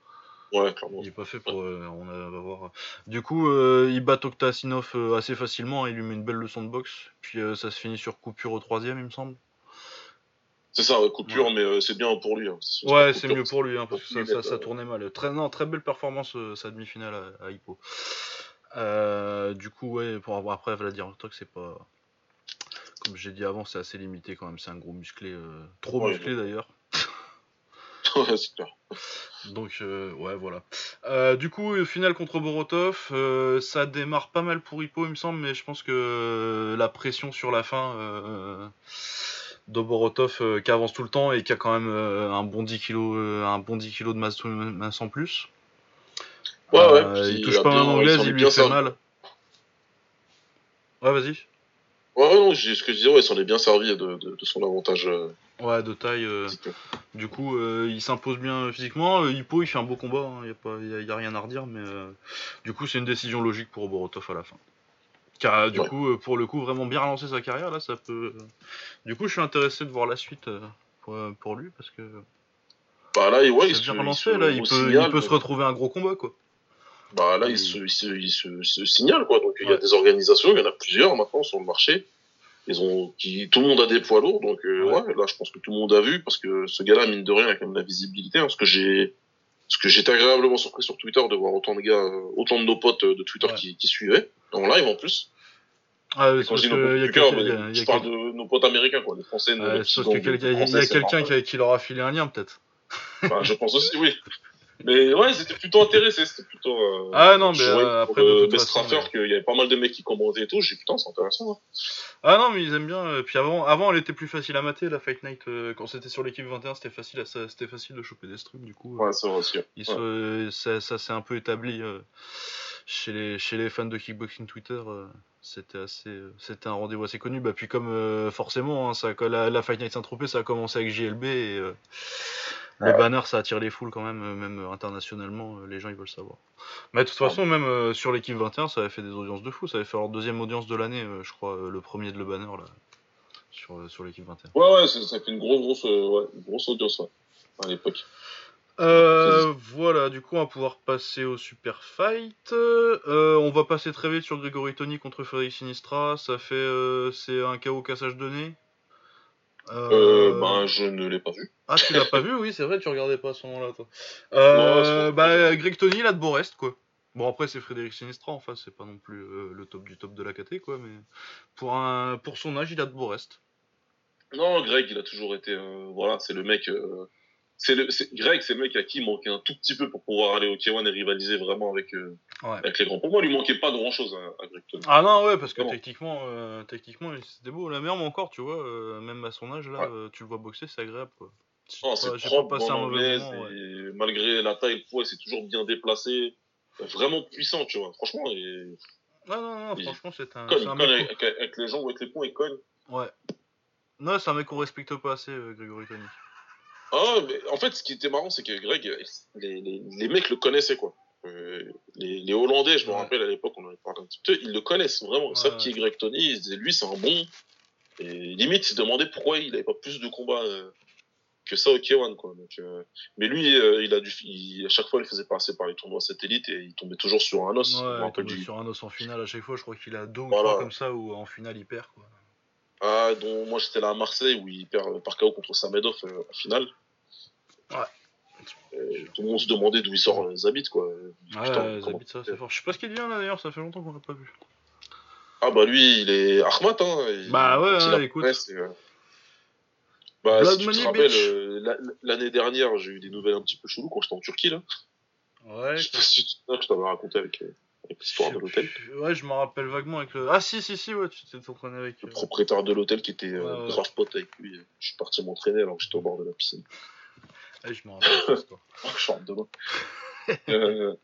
Speaker 2: Ouais, clairement.
Speaker 1: Il est pas fait pour. on va voir. Du coup, il bat Oktasinov assez facilement, il lui met une belle leçon de boxe. Puis ça se finit sur coupure au troisième, il me semble.
Speaker 2: C'est ça, coupure, mais euh, c'est bien pour lui. Hein.
Speaker 1: Ouais, c'est mieux pour lui, hein, parce que ça, ça, tournait mal. Très, non, très belle performance, euh, sa demi-finale à, Hippo. Euh, du coup, ouais, pour avoir après Vladivostok, c'est pas. Comme j'ai dit avant, c'est assez limité quand même. C'est un gros musclé, trop musclé d'ailleurs.
Speaker 2: ouais, super.
Speaker 1: Donc, ouais, voilà. du coup, finale contre Borotov, ça démarre pas mal pour Hippo, il me semble, mais je pense que la pression sur la fin Doborotov euh, qui avance tout le temps et qui a quand même euh, un bon 10 kg euh, un bon 10 kg de masse, masse en plus.
Speaker 2: Ouais, ouais.
Speaker 1: il touche pas un anglaise, il lui fait mal. Ouais, vas-y.
Speaker 2: Ouais, non, ce que je disais, ouais, il s'en est bien servi de, de, son avantage.
Speaker 1: ouais, de taille. du coup, il s'impose bien physiquement. Hippo, il fait un beau combat, il hein, n'y a, a, rien à redire, mais du coup, c'est une décision logique pour Oborotov à la fin. Du coup, euh, pour le coup, vraiment bien relancer sa carrière, là, ça peut. Du coup, je suis intéressé de voir la suite euh, pour, lui parce que.
Speaker 2: Bah là, ouais, il
Speaker 1: se, relancé, là, il peut, il peut se retrouver un gros combat, quoi.
Speaker 2: Bah là, il, se, il, se, signale, quoi. Donc il y a des organisations, il y en a plusieurs maintenant sur le marché. Ils ont, qui, tout le monde a des poids lourds, donc euh, ouais. là, je pense que tout le monde a vu parce que ce gars-là, mine de rien, a quand même la visibilité. Hein, parce que j'ai, parce que j'étais agréablement surpris sur Twitter de voir autant de gars, autant de nos potes de Twitter qui, qui suivaient en live en plus.
Speaker 1: Ah, oui, quand je dis nos
Speaker 2: potes je parle de nos potes américains, quoi, les Français.
Speaker 1: Ah, il y a quelqu'un qui, qui, leur a filé un lien, peut-être.
Speaker 2: Bah, je pense aussi, oui. Mais ouais, c'était plutôt intéressé, c'était plutôt. Euh,
Speaker 1: ah non, mais euh, après, de
Speaker 2: toute façon, qu'il y avait pas mal de mecs qui commentaient et tout. J'ai putain, c'est intéressant. Hein.
Speaker 1: Ah non, mais ils aiment bien. Euh, puis avant, avant, elle était plus facile à mater, la Fight Night. quand c'était sur l'équipe 21, c'était facile, c'était facile de choper des streams, du coup.
Speaker 2: Ouais, c'est vrai aussi.
Speaker 1: ça, ça s'est un peu établi chez les, chez les fans de kickboxing Twitter, euh, c'était assez, euh, c'était un rendez-vous assez connu. Bah, puis comme euh, forcément, hein, ça, la, la, Fight Night Saint-Tropez, ça a commencé avec JLB et le banner, ça attire les foules quand même, même internationalement, les gens ils veulent savoir. Mais de toute façon, même sur l'équipe 21, ça avait fait des audiences de fou. Ça avait fait leur deuxième audience de l'année, je crois, le premier de le banner là, sur, sur l'équipe 21.
Speaker 2: Ouais, ouais, ça fait une grosse, grosse, ouais, grosse audience à l'époque.
Speaker 1: Euh, voilà, du coup, on va pouvoir passer au Super Fight. Euh, on va passer très vite sur Grégory Tony contre Frédéric Sinistra. Ça fait. Euh, c'est un KO cassage de nez.
Speaker 2: Euh, ben, je ne l'ai pas vu.
Speaker 1: Ah, tu l'as pas vu Oui, c'est vrai, tu regardais pas à ce moment-là, toi. Euh, bah, Greg Tony, il a de beaux restes, quoi. Bon, après, c'est Frédéric Sinistra en face, c'est pas non plus euh, le top du top de la KT, quoi, mais pour, un, pour son âge, il a de beaux restes.
Speaker 2: Non, Greg, il a toujours été. euh, voilà, c'est le mec. C'est le, c'est- Greg, c'est le mec à qui il manquait un tout petit peu pour pouvoir aller au K1 et rivaliser vraiment avec, euh,
Speaker 1: Ouais.
Speaker 2: avec les grands. Pour moi, il lui manquait pas grand chose à, à Greg Tony.
Speaker 1: Ah non, ouais, parce que techniquement, euh, techniquement, c'était beau. La merde, encore, tu vois, euh, même à son âge, là,
Speaker 2: Ouais.
Speaker 1: tu le vois boxer, c'est agréable, quoi.
Speaker 2: Non, c'est propre,
Speaker 1: pas moment, ouais.
Speaker 2: et malgré la taille le poids, c'est toujours bien déplacé. Vraiment puissant, tu vois. Franchement, il
Speaker 1: Non, non, non,
Speaker 2: Il
Speaker 1: franchement, c'est un,
Speaker 2: cogne,
Speaker 1: c'est
Speaker 2: il
Speaker 1: un
Speaker 2: cogne
Speaker 1: mec.
Speaker 2: avec, les jambes ou avec les poings, il cogne.
Speaker 1: Ouais. Non, c'est un mec qu'on respecte pas assez, Grégory Tony.
Speaker 2: Ah, mais en fait, ce qui était marrant, c'est que Greg, les, les, les mecs le connaissaient, quoi. Euh, les, les Hollandais, je me
Speaker 1: Ouais.
Speaker 2: rappelle à l'époque, on en avait parlé un petit peu, ils le connaissent vraiment. Ils savent qui est Greg Tony, ils disaient, lui, c'est un bon. Et limite, ils se demandaient pourquoi il avait pas plus de combats euh, que ça au K1, quoi. Donc, euh, mais lui, euh, il a dû, il- à chaque fois, il faisait passer par les tournois satellites et il tombait toujours sur un os.
Speaker 1: Ouais, il
Speaker 2: rappelle
Speaker 1: tombait
Speaker 2: du-
Speaker 1: sur un os en finale à chaque fois, je crois qu'il a deux ou
Speaker 2: Voilà.
Speaker 1: trois comme ça, où en finale il perd, quoi.
Speaker 2: Ah, dont moi, j'étais là à Marseille où il perd par KO contre Samedov euh, en finale.
Speaker 1: Ouais.
Speaker 2: Tout le monde se demandait d'où il sort euh, Zabit, quoi.
Speaker 1: Ouais,
Speaker 2: Putain,
Speaker 1: euh,
Speaker 2: comment-
Speaker 1: Zabit, ça, c'est fort. Je sais pas ce qu'il devient là d'ailleurs, ça fait longtemps qu'on l'a pas vu.
Speaker 2: Ah bah lui, il est Ahmad, hein. il-
Speaker 1: Bah ouais, ouais, écoute.
Speaker 2: euh, Bah,
Speaker 1: Blood
Speaker 2: si tu te rappelles, euh, la- l'année dernière, j'ai eu des nouvelles un petit peu cheloues quand j'étais en Turquie, là.
Speaker 1: Ouais,
Speaker 2: Je sais pas si tu te souviens que je t'avais raconté avec l'histoire de l'hôtel.
Speaker 1: Ouais, je me rappelle vaguement avec le. Ah si, si, si, ouais, tu t'es entraîné avec.
Speaker 2: Le
Speaker 1: euh,
Speaker 2: propriétaire de l'hôtel qui était euh,
Speaker 1: Ouais, ouais.
Speaker 2: grave pote avec lui. Je suis parti m'entraîner alors que j'étais au bord de la piscine.
Speaker 1: Ouais, je me rappelle cette
Speaker 2: je rentre dedans. euh,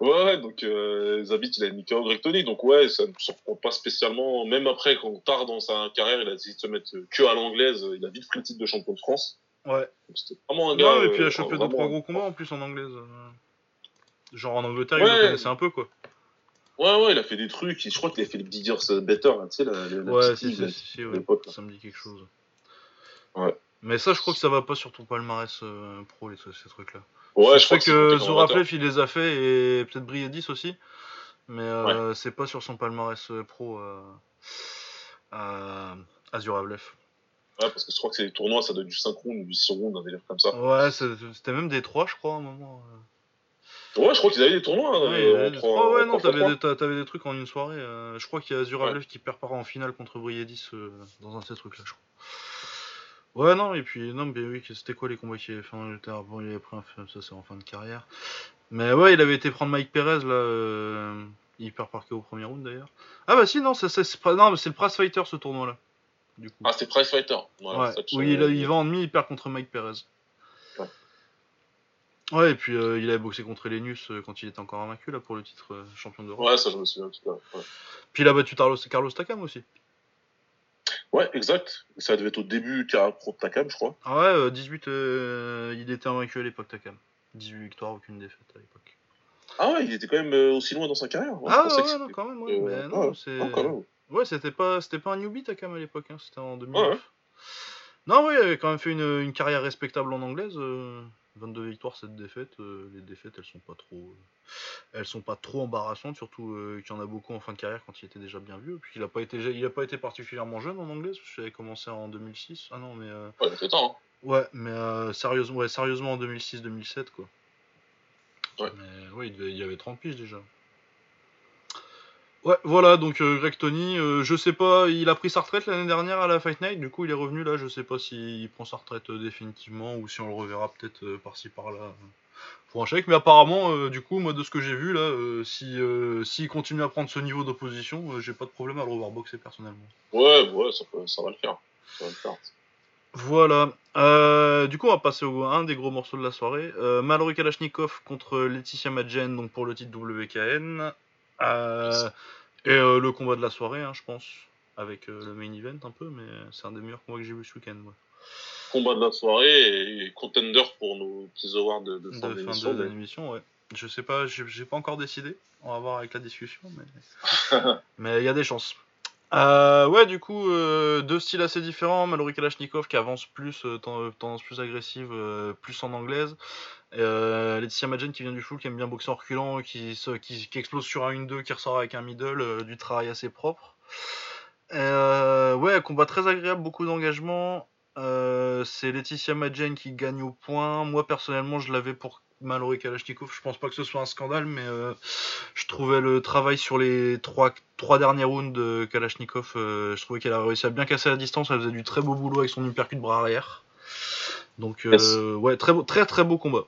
Speaker 2: ouais, donc euh, Zabit, il a KO Greg Tony, donc ouais, ça ne surprend pas spécialement. Même après, quand tard dans sa carrière, il a décidé de se mettre que à l'anglaise, il a vite pris le titre de champion de France.
Speaker 1: Ouais.
Speaker 2: C'était vraiment un gars.
Speaker 1: Non, et puis il
Speaker 2: euh,
Speaker 1: a chopé deux, trois gros combats en plus en anglaise. Euh. Genre en Angleterre, il
Speaker 2: Ouais.
Speaker 1: le connaissait un peu quoi.
Speaker 2: Ouais, ouais, il a fait des trucs. Je crois qu'il a fait le Biggers Better, là, tu sais, la, la, la
Speaker 1: Ouais, si, ouais. Ça me dit quelque chose.
Speaker 2: Ouais.
Speaker 1: Mais ça, je crois que ça va pas sur ton palmarès euh, pro, les, ces trucs-là.
Speaker 2: Ouais,
Speaker 1: je
Speaker 2: je crois que,
Speaker 1: que Zoraflev, il les a fait et peut-être Briedis aussi. Mais euh, c'est pas sur son palmarès euh, pro euh, à, à.
Speaker 2: Ouais, parce que je crois que c'est les tournois, ça doit être du 5 rounds ou du 6 rounds, un délire comme ça.
Speaker 1: Ouais, c'était même des 3, je crois, à un moment. Euh.
Speaker 2: Ouais, je crois qu'ils avaient des tournois. hein,
Speaker 1: Ouais,
Speaker 2: euh,
Speaker 1: des ouais,
Speaker 2: en
Speaker 1: non, t'avais des, t'a- t'avais des trucs en une soirée. euh, je crois qu'il y a Zuravlev qui perd par en finale contre Briedis euh, dans un de ces trucs-là, je crois. Ouais, non, et puis, non, mais oui, c'était quoi les combats qu'il avait fait en Bon, il avait pris un ça c'est en fin de carrière. Mais ouais, il avait été prendre Mike Perez, là. euh, il perd par au premier round d'ailleurs. Ah bah si, non, c'est, c'est, non, mais c'est le Prize Fighter ce tournoi-là. Du coup.
Speaker 2: Ah, c'est Price Fighter. Voilà,
Speaker 1: ouais,
Speaker 2: ça,
Speaker 1: oui, il, a- il va en demi, il perd contre Mike Perez.
Speaker 2: Ouais.
Speaker 1: Ouais, et puis euh, il avait boxé contre Lenius euh, quand il était encore invaincu là pour le titre euh, champion d'Europe.
Speaker 2: Ouais, ça, je me souviens. en tout cas, Ouais.
Speaker 1: Puis il a battu Carlos, Carlos Takam aussi.
Speaker 2: Ouais, exact. Ça devait être au début pro Takam, je crois.
Speaker 1: Ah ouais, euh, 18, euh, il était invaincu à l'époque Takam. 18 victoires, aucune défaite à l'époque.
Speaker 2: Ah ouais, il était quand même aussi loin dans sa carrière. Je
Speaker 1: ah ouais,
Speaker 2: que
Speaker 1: non, quand même, ouais. mais non,
Speaker 2: ouais,
Speaker 1: c'est...
Speaker 2: non, quand même.
Speaker 1: Ouais, c'était pas, c'était pas un newbie Takam à l'époque, hein, c'était en 2009.
Speaker 2: Ouais, ouais.
Speaker 1: Non, oui, il avait quand même fait une, une carrière respectable en anglaise. Euh, 22 victoires, 7 défaites. euh, les défaites, elles sont pas trop, euh, elles sont pas trop embarrassantes, surtout euh, qu'il y en a beaucoup en fin de carrière quand il était déjà bien vieux. Puis il a pas été, il a pas été particulièrement jeune en anglaise. parce que J'avais commencé en 2006. Ah non, mais euh,
Speaker 2: Ouais, fait temps. hein.
Speaker 1: ouais, mais sérieusement, ouais, sérieusement en 2006-2007 quoi.
Speaker 2: Ouais.
Speaker 1: Mais ouais, il, devait- il avait 30 piges déjà. Ouais, voilà, donc euh, Greg Tony, euh, je sais pas, il a pris sa retraite l'année dernière à la Fight Night, du coup il est revenu là, je sais pas s'il prend sa retraite euh, définitivement ou si on le reverra peut-être par-ci par-là pour un chèque, mais apparemment, du coup, moi de ce que j'ai vu là, euh, si s'il continue à prendre ce niveau d'opposition, j'ai pas de problème à le revoir boxer personnellement.
Speaker 2: Ouais, ouais, ça, peut- ça va le faire. Ça va le faire.
Speaker 1: Voilà. Euh, du coup, on va passer au un des gros morceaux de la soirée. Euh, Mallory Kalashnikov contre Laetitia Madjen, donc pour le titre WKN. Euh, et euh, le combat de la soirée, hein, je pense, avec euh, le main event un peu, mais c'est un des meilleurs combats que j'ai vu ce week-end. moi.
Speaker 2: Combat de la soirée et contender pour nos petits awards de, de fin
Speaker 1: De
Speaker 2: d'émission.
Speaker 1: de ouais. Je sais pas, j'ai pas encore décidé. On va voir avec la discussion, mais mais il y a des chances. Euh, ouais, du coup, euh, deux styles assez différents. Mallory Kalashnikov qui avance plus, euh, ten- tendance plus agressive, plus en anglaise. Euh, Laetitia Madjen qui vient du full, qui aime bien boxer en reculant, qui, se- qui, qui explose sur un 1-2, qui ressort avec un middle, euh, du travail assez propre. Euh, ouais, combat très agréable, beaucoup d'engagement. C'est Laetitia Madjen qui gagne au point. Moi personnellement, je l'avais pour Mallory Kalashnikov, je pense pas que ce soit un scandale, mais je trouvais le travail sur les trois, trois derniers rounds de Kalashnikov, je trouvais qu'elle a réussi à bien casser la distance, elle faisait du très beau boulot avec son uppercut de bras arrière. Donc, euh, ouais, très, beau, très très beau combat.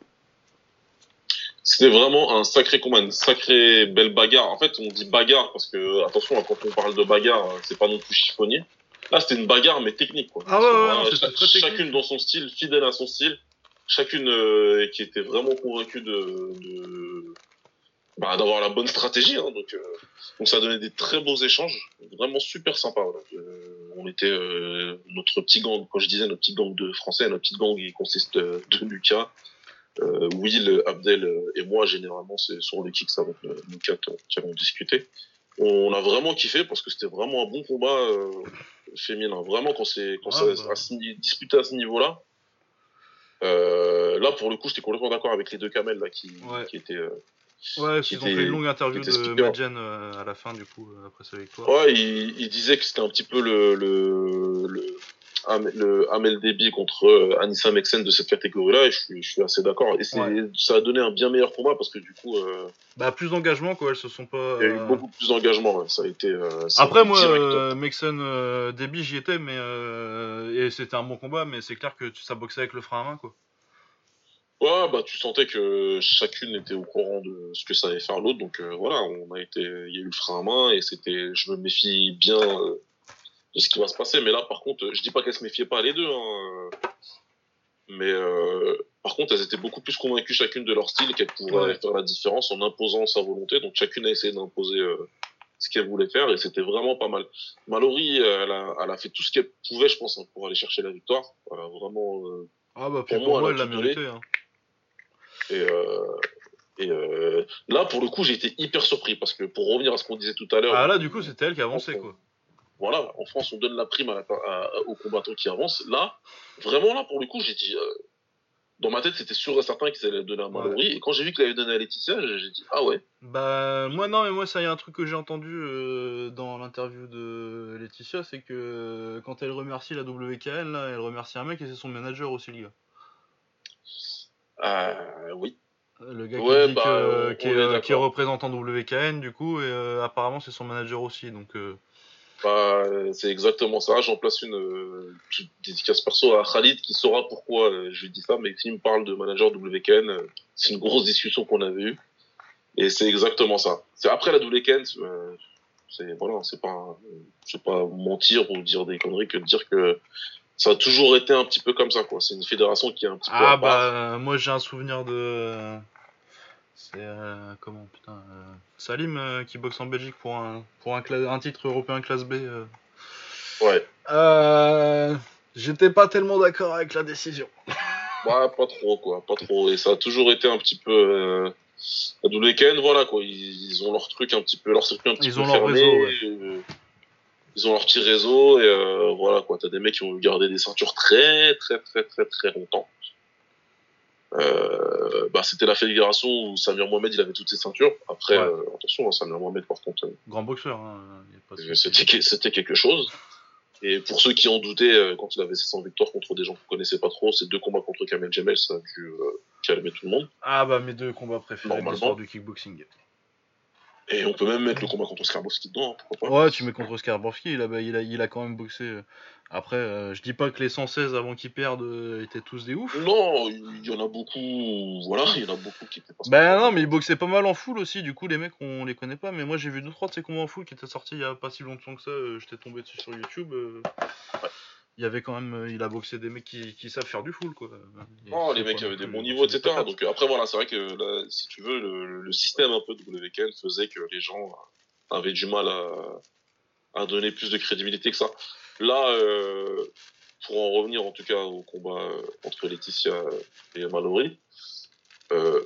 Speaker 2: C'était vraiment un sacré combat, une sacrée belle bagarre. En fait, on dit bagarre parce que, attention, quand on parle de bagarre, c'est pas non plus chiffonnier. Là, c'était une bagarre, mais technique, quoi.
Speaker 1: Ah ouais, ouais, ouais, très
Speaker 2: chacune dans son style, fidèle à son style chacune euh, qui était vraiment convaincue de, de bah, d'avoir la bonne stratégie. Hein, donc, euh, donc ça a donné des très beaux échanges, vraiment super sympa. Voilà. Euh, on était notre petit gang, quand je disais notre petit gang de Français, notre petite gang qui consiste de Lucas, Will, Abdel et moi généralement c'est sur les kicks avec nous quatre qui avons discuté. On a vraiment kiffé parce que c'était vraiment un bon combat féminin. Vraiment quand c'est quand ah, ça bah. disputé à ce niveau-là, euh, là, pour le coup, j'étais complètement d'accord avec les deux camels là, qui, qui étaient. Euh,
Speaker 1: ouais, ils ont fait une longue interview de Madjen euh, à la fin, du coup, après sa victoire.
Speaker 2: Ouais, il, il disait que c'était un petit peu le, le, le, le Amel Déby contre Anissa Mexen de cette catégorie-là, et je suis, je suis assez d'accord. Et ça a donné un bien meilleur combat parce que du coup.
Speaker 1: Bah, plus d'engagement, quoi, elles se sont pas.
Speaker 2: Il y a eu beaucoup plus d'engagement, ça a été.
Speaker 1: Après, moi, Mexen Déby, j'y étais, mais. et c'était un bon combat, mais c'est clair que ça boxait avec le frein à main, quoi.
Speaker 2: Ouais, bah tu sentais que chacune était au courant de ce que ça allait faire l'autre, donc euh, voilà, on a été, il y a eu le frein à main et c'était, je me méfie bien euh, de ce qui va se passer. Mais là, par contre, je dis pas qu'elles se méfiaient pas les deux, hein, mais euh, par contre, elles étaient beaucoup plus convaincues chacune de leur style qu'elles pourraient faire la différence en imposant sa volonté. Donc chacune a essayé d'imposer ce qu'elle voulait faire et c'était vraiment pas mal. Mallory, elle a, elle a fait tout ce qu'elle pouvait, je pense, hein, pour aller chercher la victoire. Elle a vraiment.
Speaker 1: ah bah pour, moi, elle l'a mérité. Hein.
Speaker 2: Et, euh, et euh, là, pour le coup, j'ai été hyper surpris parce que pour revenir à ce qu'on disait tout à l'heure.
Speaker 1: Ah là, du coup, c'était elle qui avançait, quoi.
Speaker 2: Voilà, en France, on donne la prime aux combattants qui avancent. Là, vraiment, là, pour le coup, j'ai dit. Euh, dans ma tête, c'était sûr et certain qu'ils allaient donner à Mallory. Et quand j'ai vu qu'il avait donné à Laetitia, j'ai dit ah ouais.
Speaker 1: Bah moi non, mais moi ça y a un truc que j'ai entendu euh, dans l'interview de Laetitia, c'est que quand elle remercie la WKN, là, elle remercie un mec et c'est son manager aussi le gars.
Speaker 2: Euh, oui.
Speaker 1: Le gars qui, dit bah, qui, est, qui, est, représentant WKN, du coup, et euh, apparemment c'est son manager aussi. Donc, euh.
Speaker 2: bah, c'est exactement ça. J'en place une euh, dédicace perso à Khalid qui saura pourquoi je lui dis ça, mais s'il me parle de manager WKN, c'est une grosse discussion qu'on avait eue. Et c'est exactement ça. C'est après la WKN, c'est voilà, c'est pas, c'est pas mentir ou dire des conneries que de dire que ça a toujours été un petit peu comme ça, quoi. C'est une fédération qui est un petit peu.
Speaker 1: Ah, bah, moi j'ai un souvenir de. C'est. Euh, comment, putain. Euh, Salim euh, qui boxe en Belgique pour un, pour un, un titre européen classe B.
Speaker 2: Ouais.
Speaker 1: J'étais pas tellement d'accord avec la décision.
Speaker 2: Ouais, pas trop, quoi. Pas trop. Et ça a toujours été un petit peu. La WKN, voilà, quoi. Ils, ont leur truc un petit peu, leur circuit un petit
Speaker 1: ils
Speaker 2: peu
Speaker 1: ont Leur réseau, ouais
Speaker 2: ils ont leur petit réseau et euh, voilà quoi. T'as des mecs qui ont gardé des ceintures très très très très très longtemps. Euh, bah, c'était la fédération où Samir Mohamed il avait toutes ses ceintures. Après, euh, attention, hein, Samir Mohamed par contre.
Speaker 1: Grand boxeur. Hein,
Speaker 2: c'était c'était quelque chose. Et pour ceux qui en doutaient, quand il avait ses 100 victoires contre des gens qu'on connaissait pas trop, ces deux combats contre Kamel Jamel, ça a dû calmer tout le monde.
Speaker 1: Ah bah mes deux combats préférés de l'histoire du kickboxing.
Speaker 2: Et on peut même mettre le combat contre Skarbowski dedans, hein, pourquoi
Speaker 1: pas. Ouais, tu mets contre Skarbowski, il a, il a, il a quand même boxé. Euh. Après, euh, je dis pas que les 116 avant qu'ils perdent euh, étaient tous des oufs.
Speaker 2: Non, il y en a beaucoup. Voilà, il y en a beaucoup qui étaient pas.
Speaker 1: Ben non, mais il boxait pas mal en full aussi, du coup, les mecs, on les connaît pas. Mais moi, j'ai vu 2-3 de ces combats en full qui étaient sortis il y a pas si longtemps que ça. J'étais tombé dessus sur YouTube. Ouais il y avait quand même, euh, il a boxé des mecs qui, qui savent faire du full, quoi.
Speaker 2: Oh, les mecs avaient des bons niveaux, etc. Donc après, voilà, c'est vrai que là, si tu veux, le, le, système un peu de WKL faisait que les gens avaient du mal à, à donner plus de crédibilité que ça. Là, euh, pour en revenir en tout cas au combat euh, entre Laetitia et Mallory, euh,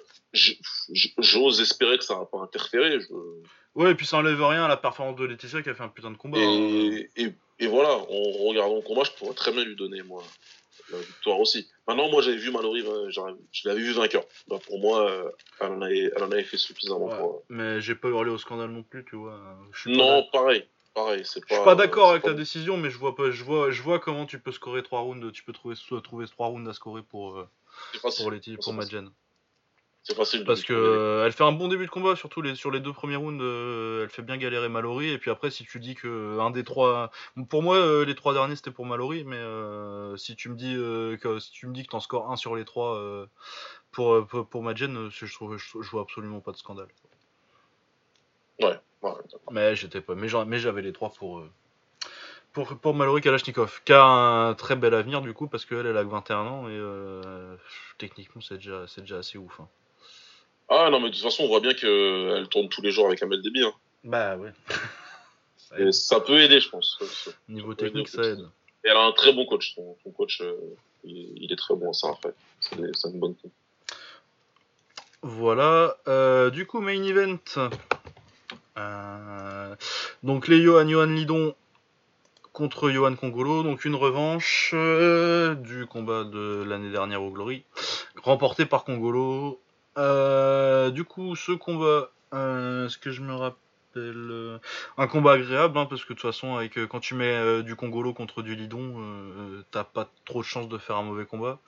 Speaker 2: j'ose espérer que ça va pas interférer. Je...
Speaker 1: Ouais, et puis ça enlève rien à la performance de Laetitia qui a fait un putain de combat.
Speaker 2: Et, hein. et et voilà, en regardant le combat, je pourrais très bien lui donner, moi, la victoire aussi. Maintenant, moi, j'avais vu Mallory, je l'avais vu vainqueur. Bah, pour moi, euh, elle en, avait, elle en avait fait suffisamment pour. Euh,
Speaker 1: mais j'ai pas hurlé au scandale non plus, tu vois.
Speaker 2: non, pareil. Pareil, c'est
Speaker 1: pas. Je suis pas d'accord avec ta décision, mais je vois pas, je vois, je vois comment tu peux scorer 3 rounds, tu peux trouver, trouver 3 rounds à scorer pour, euh, pour les pour Madjen.
Speaker 2: C'est facile.
Speaker 1: Parce que euh, elle fait un bon début de combat, surtout les, sur les deux premiers rounds, euh, elle fait bien galérer Mallory. Et puis après, si tu dis que un des trois, pour moi, euh, les trois derniers c'était pour Mallory, mais euh, si tu me dis euh, que si tu me dis que t'en scores un sur les trois euh, pour pour, pour Madgen, euh, je trouve, je, je vois absolument pas de scandale.
Speaker 2: Ouais, ouais.
Speaker 1: Mais j'étais pas, mais j'avais les trois pour euh, pour pour Mallory Kalashnikov, qui a un très bel avenir du coup parce qu'elle elle a que 21 ans et euh, techniquement c'est déjà c'est déjà assez ouf. hein.
Speaker 2: Ah non, mais de toute façon, on voit bien qu'elle tourne tous les jours avec Amel Déby. Hein.
Speaker 1: Bah ouais. Ça
Speaker 2: Et
Speaker 1: aide.
Speaker 2: ça peut aider, je pense. Ça.
Speaker 1: Niveau technique, ça aide.
Speaker 2: Et elle a un très bon coach. Son, son coach, euh, il, il est très bon à ça, en fait. C'est une bonne team.
Speaker 1: Voilà, euh, du coup, main event. Euh, donc, les Johan, Johan Lidon contre Johan Congolo. Donc, une revanche euh, du combat de l'année dernière au Glory, remporté par Congolo. Euh, du coup, ce combat, euh, ce que je me rappelle. euh, un combat agréable hein, parce que de toute façon avec euh, quand tu mets du Congolo contre du Lidon t'as pas trop de chance de faire un mauvais combat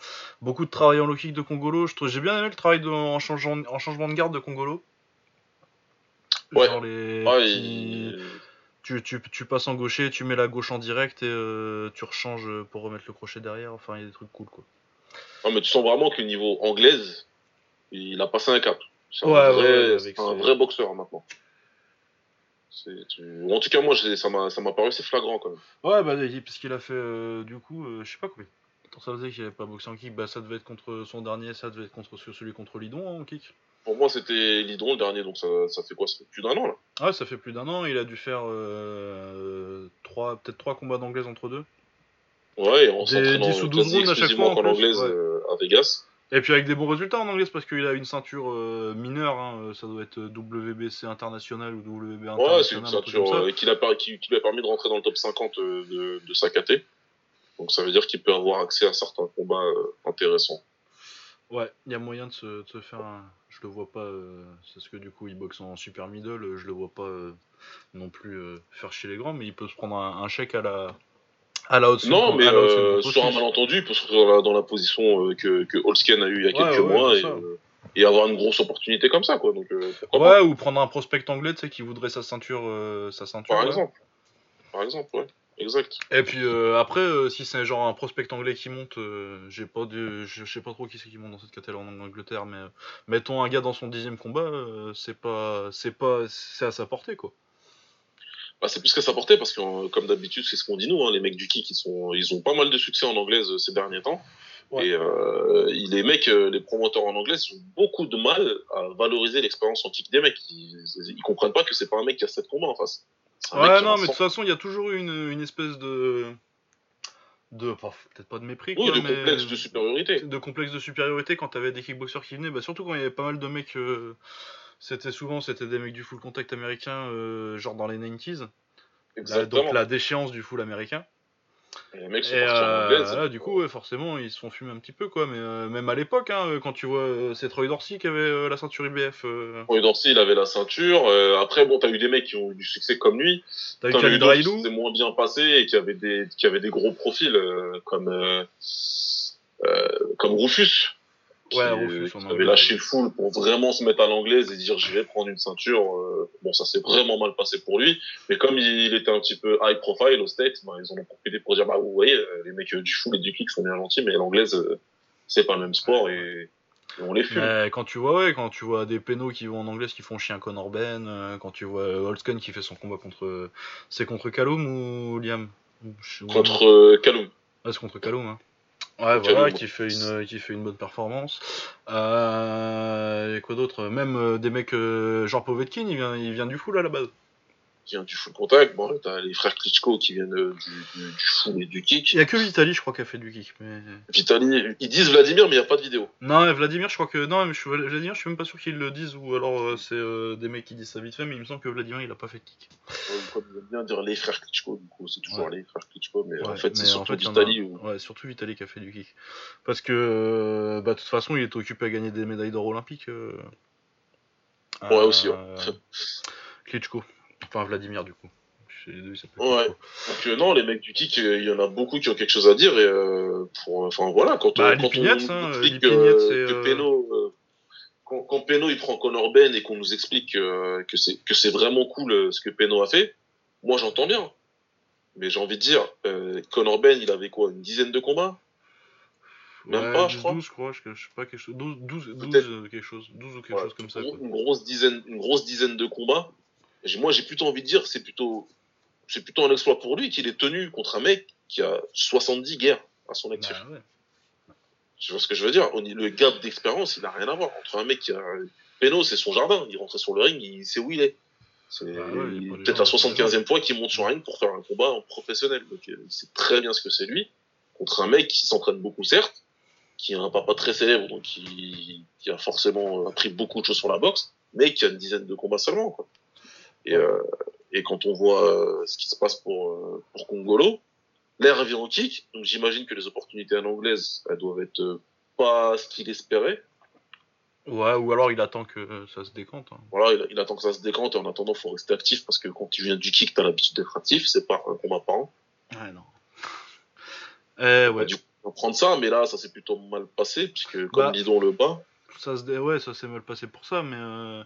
Speaker 1: beaucoup de travail en low kick de Congolo. J'ai bien aimé le travail de- en, changeant, en changement de garde de Congolo.
Speaker 2: Ouais.
Speaker 1: Genre les
Speaker 2: Ouais,
Speaker 1: petits-
Speaker 2: il-
Speaker 1: tu, tu, tu passes en gaucher, tu mets la gauche en direct et euh, tu rechanges pour remettre le crochet derrière. Enfin, il y a des trucs cool quoi.
Speaker 2: Non, mais tu sens vraiment qu'au niveau anglaise, il a passé un cap. C'est un,
Speaker 1: Ouais,
Speaker 2: vrai,
Speaker 1: ouais,
Speaker 2: c'est un vrai boxeur maintenant. C'est- tu- En tout cas, moi, j'ai- ça m'a ça m'a paru assez flagrant quand même.
Speaker 1: Ouais, bah parce qu'il a fait euh, du coup, euh, je sais pas combien. Attends, ça faisait qu'il avait pas boxé en kick. Bah ça devait être contre son dernier, ça devait être contre celui contre Lidon hein, en kick.
Speaker 2: Pour moi, c'était Lidron le dernier, donc ça, ça fait quoi? Ça fait plus d'un an là.
Speaker 1: Ouais, ça fait plus d'un an. Il a dû faire euh, trois, peut-être trois combats d'anglaise entre deux.
Speaker 2: Ouais, et en
Speaker 1: Des
Speaker 2: s'entraînant
Speaker 1: 10 ou 12
Speaker 2: quasi
Speaker 1: rounds à chaque fois, en
Speaker 2: anglaise
Speaker 1: ouais.
Speaker 2: euh, à Vegas.
Speaker 1: Et puis avec des bons résultats en anglais, parce qu'il a une ceinture euh, mineure, hein, euh, ça doit être WBC international ou WB international.
Speaker 2: Ouais, c'est une ceinture euh, qui, lui a permis de rentrer dans le top 50 euh, de, de sa KT. Donc ça veut dire qu'il peut avoir accès à certains combats euh, intéressants.
Speaker 1: Ouais, il y a moyen de se, de se faire un... Je le vois pas, euh, c'est ce que du coup il boxe en super middle, euh, je le vois pas euh, non plus euh, faire chez les grands, mais il peut se prendre un, un chèque à la... À la haute
Speaker 2: Non, mais euh, sur un malentendu, il peut se retrouver dans la, dans la position euh, que, que Holsken a eu il y a quelques
Speaker 1: ouais,
Speaker 2: mois et, euh, et avoir une grosse opportunité comme ça, quoi. Donc euh,
Speaker 1: Ouais, ou prendre un prospect anglais, tu sais, qui voudrait sa ceinture, sa ceinture.
Speaker 2: Par
Speaker 1: là.
Speaker 2: exemple. Par exemple, ouais. Exact.
Speaker 1: Et puis après, si c'est genre un prospect anglais qui monte, j'ai pas de, je sais pas trop qui c'est qui monte dans cette catégorie en Angleterre, mais mettons un gars dans son dixième combat, c'est pas, c'est pas, c'est à sa portée quoi.
Speaker 2: Bah, c'est plus qu'à sa portée parce que, euh, comme d'habitude, c'est ce qu'on dit nous, hein, les mecs du kick, ils, sont, ils ont pas mal de succès en anglaise euh, ces derniers temps.
Speaker 1: Ouais.
Speaker 2: Et euh, les mecs, les promoteurs en anglais, ils ont beaucoup de mal à valoriser l'expérience en kick des mecs. Ils, ils comprennent pas que c'est pas un mec qui a 7 combats en face.
Speaker 1: Ouais, non,
Speaker 2: a
Speaker 1: mais de
Speaker 2: 100.
Speaker 1: toute façon, il y a toujours eu une, une espèce de, de, peut-être pas de mépris,
Speaker 2: Oui,
Speaker 1: quoi,
Speaker 2: de
Speaker 1: mais-
Speaker 2: complexe de supériorité.
Speaker 1: de complexe de supériorité quand t'avais des kickboxers qui venaient, bah, surtout quand il y avait pas mal de mecs, euh, c'était souvent c'était des mecs du full contact américain, euh, genre dans les 90s, Là,
Speaker 2: Exactement.
Speaker 1: donc la déchéance du full américain.
Speaker 2: Et les mecs sont
Speaker 1: Et euh,
Speaker 2: anglaise.
Speaker 1: là, du coup, ouais, forcément, ils se font fumer un petit peu, quoi. Mais euh, même à l'époque, hein, quand tu vois, euh, c'est Troy Dorsey qui avait euh, la ceinture IBF. Euh,
Speaker 2: Roy Dorsey, il avait la ceinture. Euh, après, bon, t'as eu des mecs qui ont eu du succès comme lui.
Speaker 1: T'as eu Khalid
Speaker 2: d'autres qui moins bien passés et qui avaient des, qui avaient des gros profils, euh, comme, euh, euh, comme Rufus. Qui,
Speaker 1: Ouais,
Speaker 2: qui avait lâché full pour vraiment se mettre à l'anglaise et dire je vais prendre une ceinture. Euh, bon, ça s'est vraiment mal passé pour lui. Mais comme il était un petit peu high profile au States, ben, ils en ont profité pour dire bah vous voyez, euh, les mecs du full et du kick sont bien gentils, mais l'anglaise, euh, c'est pas le même sport et, et on les fume.
Speaker 1: Mais quand tu vois, ouais, quand tu vois des pénaux qui vont en anglais qui font chier un Conor Ben, euh, quand tu vois Holtzken qui fait son combat contre, c'est contre Callum ou Liam? Ou-
Speaker 2: Contre Callum.
Speaker 1: Ouais, c'est contre Callum. Hein. Ouais, voilà, qui fait une, qui fait une bonne performance. Euh, et quoi d'autre? Même euh, des mecs, euh, genre Povetkin, il vient, il vient du full à la base.
Speaker 2: Qui vient du full contact. Bon, t'as les frères Klitschko qui viennent euh, du, du, du full et du kick.
Speaker 1: Il y a que Vitali, je crois, qui a fait du kick. Mais...
Speaker 2: Vitali, ils disent Vladimir, mais il n'y a pas de vidéo.
Speaker 1: Non, Vladimir, je crois que. Non, mais je suis... Vladimir, je suis même pas sûr qu'ils le disent, ou alors euh, c'est euh, des mecs qui disent ça vite fait, mais il me semble que Vladimir, il a pas fait de kick.
Speaker 2: Ouais, Comme ils aiment bien dire les frères Klitschko, du coup, c'est toujours
Speaker 1: Ouais.
Speaker 2: les frères Klitschko, mais en fait, c'est surtout
Speaker 1: en fait, il y en
Speaker 2: Vitali.
Speaker 1: a-
Speaker 2: Ou...
Speaker 1: Ouais, surtout Vitali qui a fait du kick. Parce que, euh, bah, de toute façon, il était occupé à gagner des médailles d'or olympiques.
Speaker 2: Ouais, aussi, ouais.
Speaker 1: Klitschko. Enfin, Vladimir, du coup. Deux,
Speaker 2: Ouais. Donc, euh, non, les mecs du kick, euh, il y en a beaucoup qui ont quelque chose à dire, et euh, pour, enfin voilà, quand,
Speaker 1: Bah,
Speaker 2: on- quand
Speaker 1: Lipignat,
Speaker 2: on
Speaker 1: hein,
Speaker 2: explique euh, que Péno, euh, quand, quand Peno il prend Conor Ben et qu'on nous explique euh, que c'est que c'est vraiment cool euh, ce que Peno a fait, moi j'entends bien. Mais j'ai envie de dire, euh, Conor Ben, il avait quoi, une dizaine de combats? Même
Speaker 1: Ouais,
Speaker 2: pas,
Speaker 1: 12,
Speaker 2: je crois.
Speaker 1: 12, je crois, je, je sais pas, quelque chose. 12, 12, 12
Speaker 2: Peut-être.
Speaker 1: euh, quelque chose. 12 ou quelque
Speaker 2: Ouais,
Speaker 1: chose comme ça, quoi.
Speaker 2: Une grosse dizaine, une grosse dizaine de combats. Moi, j'ai plutôt envie de dire, c'est plutôt, c'est plutôt un exploit pour lui qu'il est tenu contre un mec qui a 70 guerres à son actif.
Speaker 1: Bah, ouais.
Speaker 2: Tu vois ce que je veux dire? Le gap d'expérience, il n'a rien à voir. Entre un mec qui a. Peno, c'est son jardin. Il rentrait sur le ring, il sait où il est. C'est
Speaker 1: Bah ouais,
Speaker 2: peut-être la 75e fois qu'il monte sur un ring pour faire un combat en professionnel. Donc euh, il sait très bien ce que c'est lui. Contre un mec qui s'entraîne beaucoup, certes, qui a un papa très célèbre, donc qui, qui a forcément appris beaucoup de choses sur la boxe, mais qui a une dizaine de combats seulement. Quoi. Et, euh, et quand on voit euh, ce qui se passe pour, euh, pour Congolo, l'air vient au kick, donc j'imagine que les opportunités en anglaise, elles doivent être euh, pas ce qu'il espérait.
Speaker 1: Ouais, ou alors il attend que euh, ça se décante. hein.
Speaker 2: Voilà, il, il attend que ça se décante et en attendant, faut rester actif parce que quand tu viens du kick, t'as l'habitude d'être actif, c'est pas un combat par an.
Speaker 1: Ouais, non. Eh ouais,
Speaker 2: Bah, du coup, on va prendre ça, mais là, ça s'est plutôt mal passé puisque comme
Speaker 1: Bah.
Speaker 2: Lidon le bat,
Speaker 1: ça ouais, ça s'est mal passé pour ça, mais euh,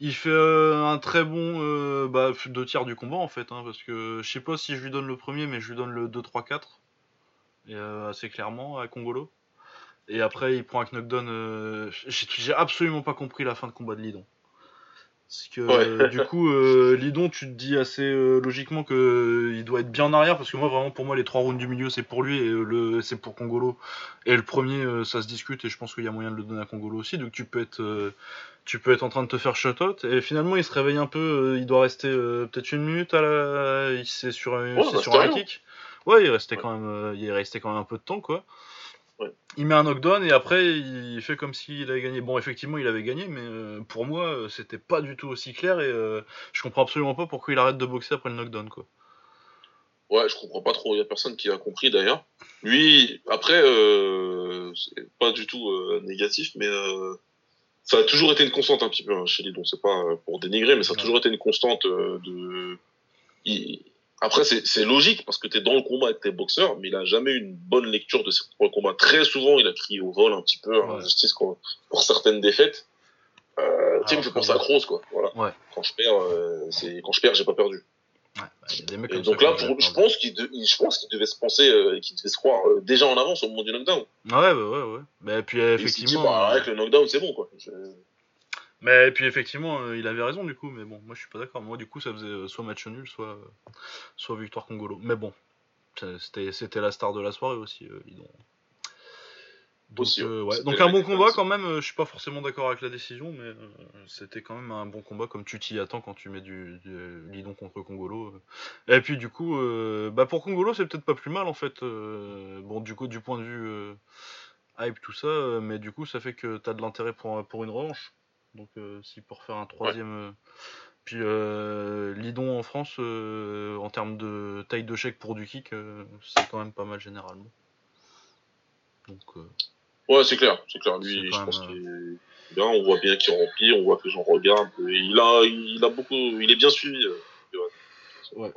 Speaker 1: il fait euh, un très bon euh, bah, deux tiers du combat en fait, hein, parce que je sais pas si je lui donne le premier, mais je lui donne le 2, 3, 4, et, assez clairement à Congolo. Et après, il prend un knockdown. j'ai absolument pas compris la fin de combat de Lidon. Parce que
Speaker 2: Ouais.
Speaker 1: euh, du coup, euh, Lidon, tu te dis assez euh, logiquement que euh, il doit être bien en arrière, parce que moi, vraiment, pour moi, les trois rounds du milieu, c'est pour lui et le c'est pour Congolo. Et le premier, ça se discute, et je pense qu'il y a moyen de le donner à Congolo aussi. Donc tu peux être, tu peux être en train de te faire shut-out. Et finalement, il se réveille un peu. il doit rester peut-être une minute à la. C'est sur un,
Speaker 2: bah,
Speaker 1: sur un kick. Ouais, il restait
Speaker 2: Ouais.
Speaker 1: quand même, il est resté quand même un peu de temps, quoi.
Speaker 2: Ouais.
Speaker 1: Il met un knockdown et après il fait comme s'il avait gagné. Bon, effectivement, il avait gagné, mais euh, pour moi, euh, c'était pas du tout aussi clair et euh, je comprends absolument pas pourquoi il arrête de boxer après le knockdown, quoi.
Speaker 2: ouais, je comprends pas trop. Il y a personne qui a compris d'ailleurs. Lui, après, c'est pas du tout négatif, mais ça a toujours été une constante un petit peu hein, chez Lidon. C'est pas pour dénigrer, mais ça a
Speaker 1: Ouais.
Speaker 2: toujours été une constante de. Il- Après, c'est logique parce que t'es dans le combat avec tes boxeurs, mais il a jamais eu une bonne lecture de ses propres combats. Très souvent, il a crié au vol un petit peu, en
Speaker 1: Ouais.
Speaker 2: justice quoi, pour certaines défaites. Euh, tu sais, il me fait penser à. Kroos, quoi. Voilà.
Speaker 1: Ouais.
Speaker 2: Quand je perds, euh, c'est quand je perds, j'ai pas perdu.
Speaker 1: Ouais, bah, il y a des mecs
Speaker 2: Et
Speaker 1: comme
Speaker 2: donc là, pour- je pense qu'il de- je pense qu'il devait se penser, euh, qu'il devait se croire euh, déjà en avance au moment du knockdown.
Speaker 1: Ouais, ouais, ouais, ouais. Mais puis
Speaker 2: dit,
Speaker 1: effectivement.
Speaker 2: bah,
Speaker 1: euh,
Speaker 2: avec le knockdown, c'est bon, quoi. Je-
Speaker 1: Mais puis effectivement, euh, il avait raison du coup, mais bon, moi je suis pas d'accord. Moi du coup, ça faisait euh, soit match nul, soit euh, soit victoire Congolo. Mais bon, c'était la star de la soirée aussi, euh, Lidon. Donc,
Speaker 2: Aussi, ouais.
Speaker 1: un bon combat quand même. je suis pas forcément d'accord avec la décision, mais c'était quand même un bon combat comme tu t'y attends quand tu mets du, du Lidon contre Congolo. Et puis du coup, bah pour Congolo, c'est peut-être pas plus mal en fait. bon, du coup, du point de vue hype tout ça, mais du coup, ça fait que t'as de l'intérêt pour pour une revanche. Donc euh, si pour faire un troisième... euh, Puis euh, Lidon en France, euh, en termes de taille de chèque pour du kick, euh, c'est quand même pas mal généralement. Donc
Speaker 2: Ouais, c'est clair, c'est clair. Lui, je pense qu'il est bien. On voit bien qu'il remplit, on voit que regardent. Et Il a, il a beaucoup, il est bien suivi.
Speaker 1: Ouais.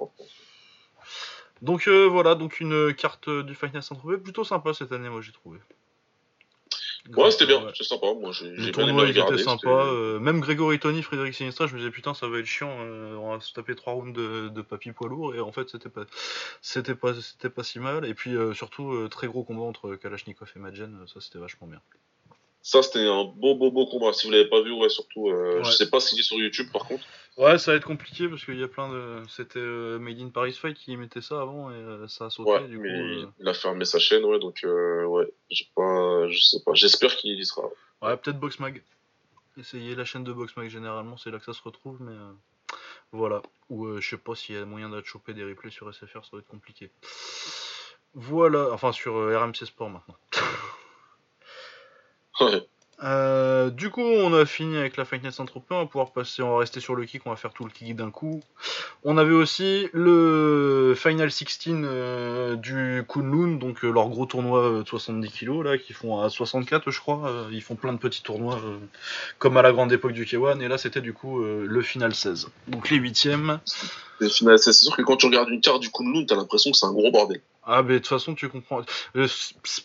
Speaker 1: donc voilà, donc une carte du Final Saint-Tropez plutôt sympa cette année, moi j'ai trouvé.
Speaker 2: Ouais, c'était bien,
Speaker 1: Ouais.
Speaker 2: c'est sympa. Moi, j'ai
Speaker 1: Le tournoi il était sympa,
Speaker 2: c'était-
Speaker 1: euh, même Grégory Tony, Frédéric Sinistra, je me disais putain ça va être chiant, euh, on va se taper trois rounds de, de papy poids lourd et en fait c'était pas c'était pas c'était pas si mal et puis euh, surtout très gros combat entre Kalachnikov et Madjen, ça c'était vachement bien.
Speaker 2: Ça, c'était un beau, beau, beau combat. Si vous l'avez pas vu, ouais, surtout,
Speaker 1: Ouais.
Speaker 2: je sais pas s'il est sur YouTube, par contre.
Speaker 1: Ouais, ça va être compliqué parce qu'il y a plein de c'était euh, Made in Paris Fight qui mettait ça avant et euh, ça a sauté
Speaker 2: Ouais,
Speaker 1: du coup. euh,
Speaker 2: il a fermé sa chaîne, ouais, donc, euh, ouais, j'ai pas, je sais pas. J'espère qu'il y sera.
Speaker 1: Ouais, peut-être Boxmag. Essayez la chaîne de Boxmag généralement, c'est là que ça se retrouve, mais voilà. Ou je sais pas s'il y a moyen de choper des replays sur SFR, ça va être compliqué. Voilà, enfin sur RMC Sport maintenant.
Speaker 2: Ouais.
Speaker 1: Euh, du coup, on a fini avec la Fight Night Saint-Tropez. On va pouvoir passer, on va rester sur le kick, on va faire tout le kick d'un coup. On avait aussi le Final 16 euh, du Kunlun, donc euh, leur gros tournoi de 70 kg là, qui font à 64, je crois. Ils font plein de petits tournois comme à la grande époque du K1. Et là, c'était du coup le Final 16. Donc les huitièmes.
Speaker 2: Et final, c'est sûr que quand tu regardes une carte du Kunlun, t'as l'impression que c'est un gros bordel.
Speaker 1: Ah, mais de toute façon, tu comprends.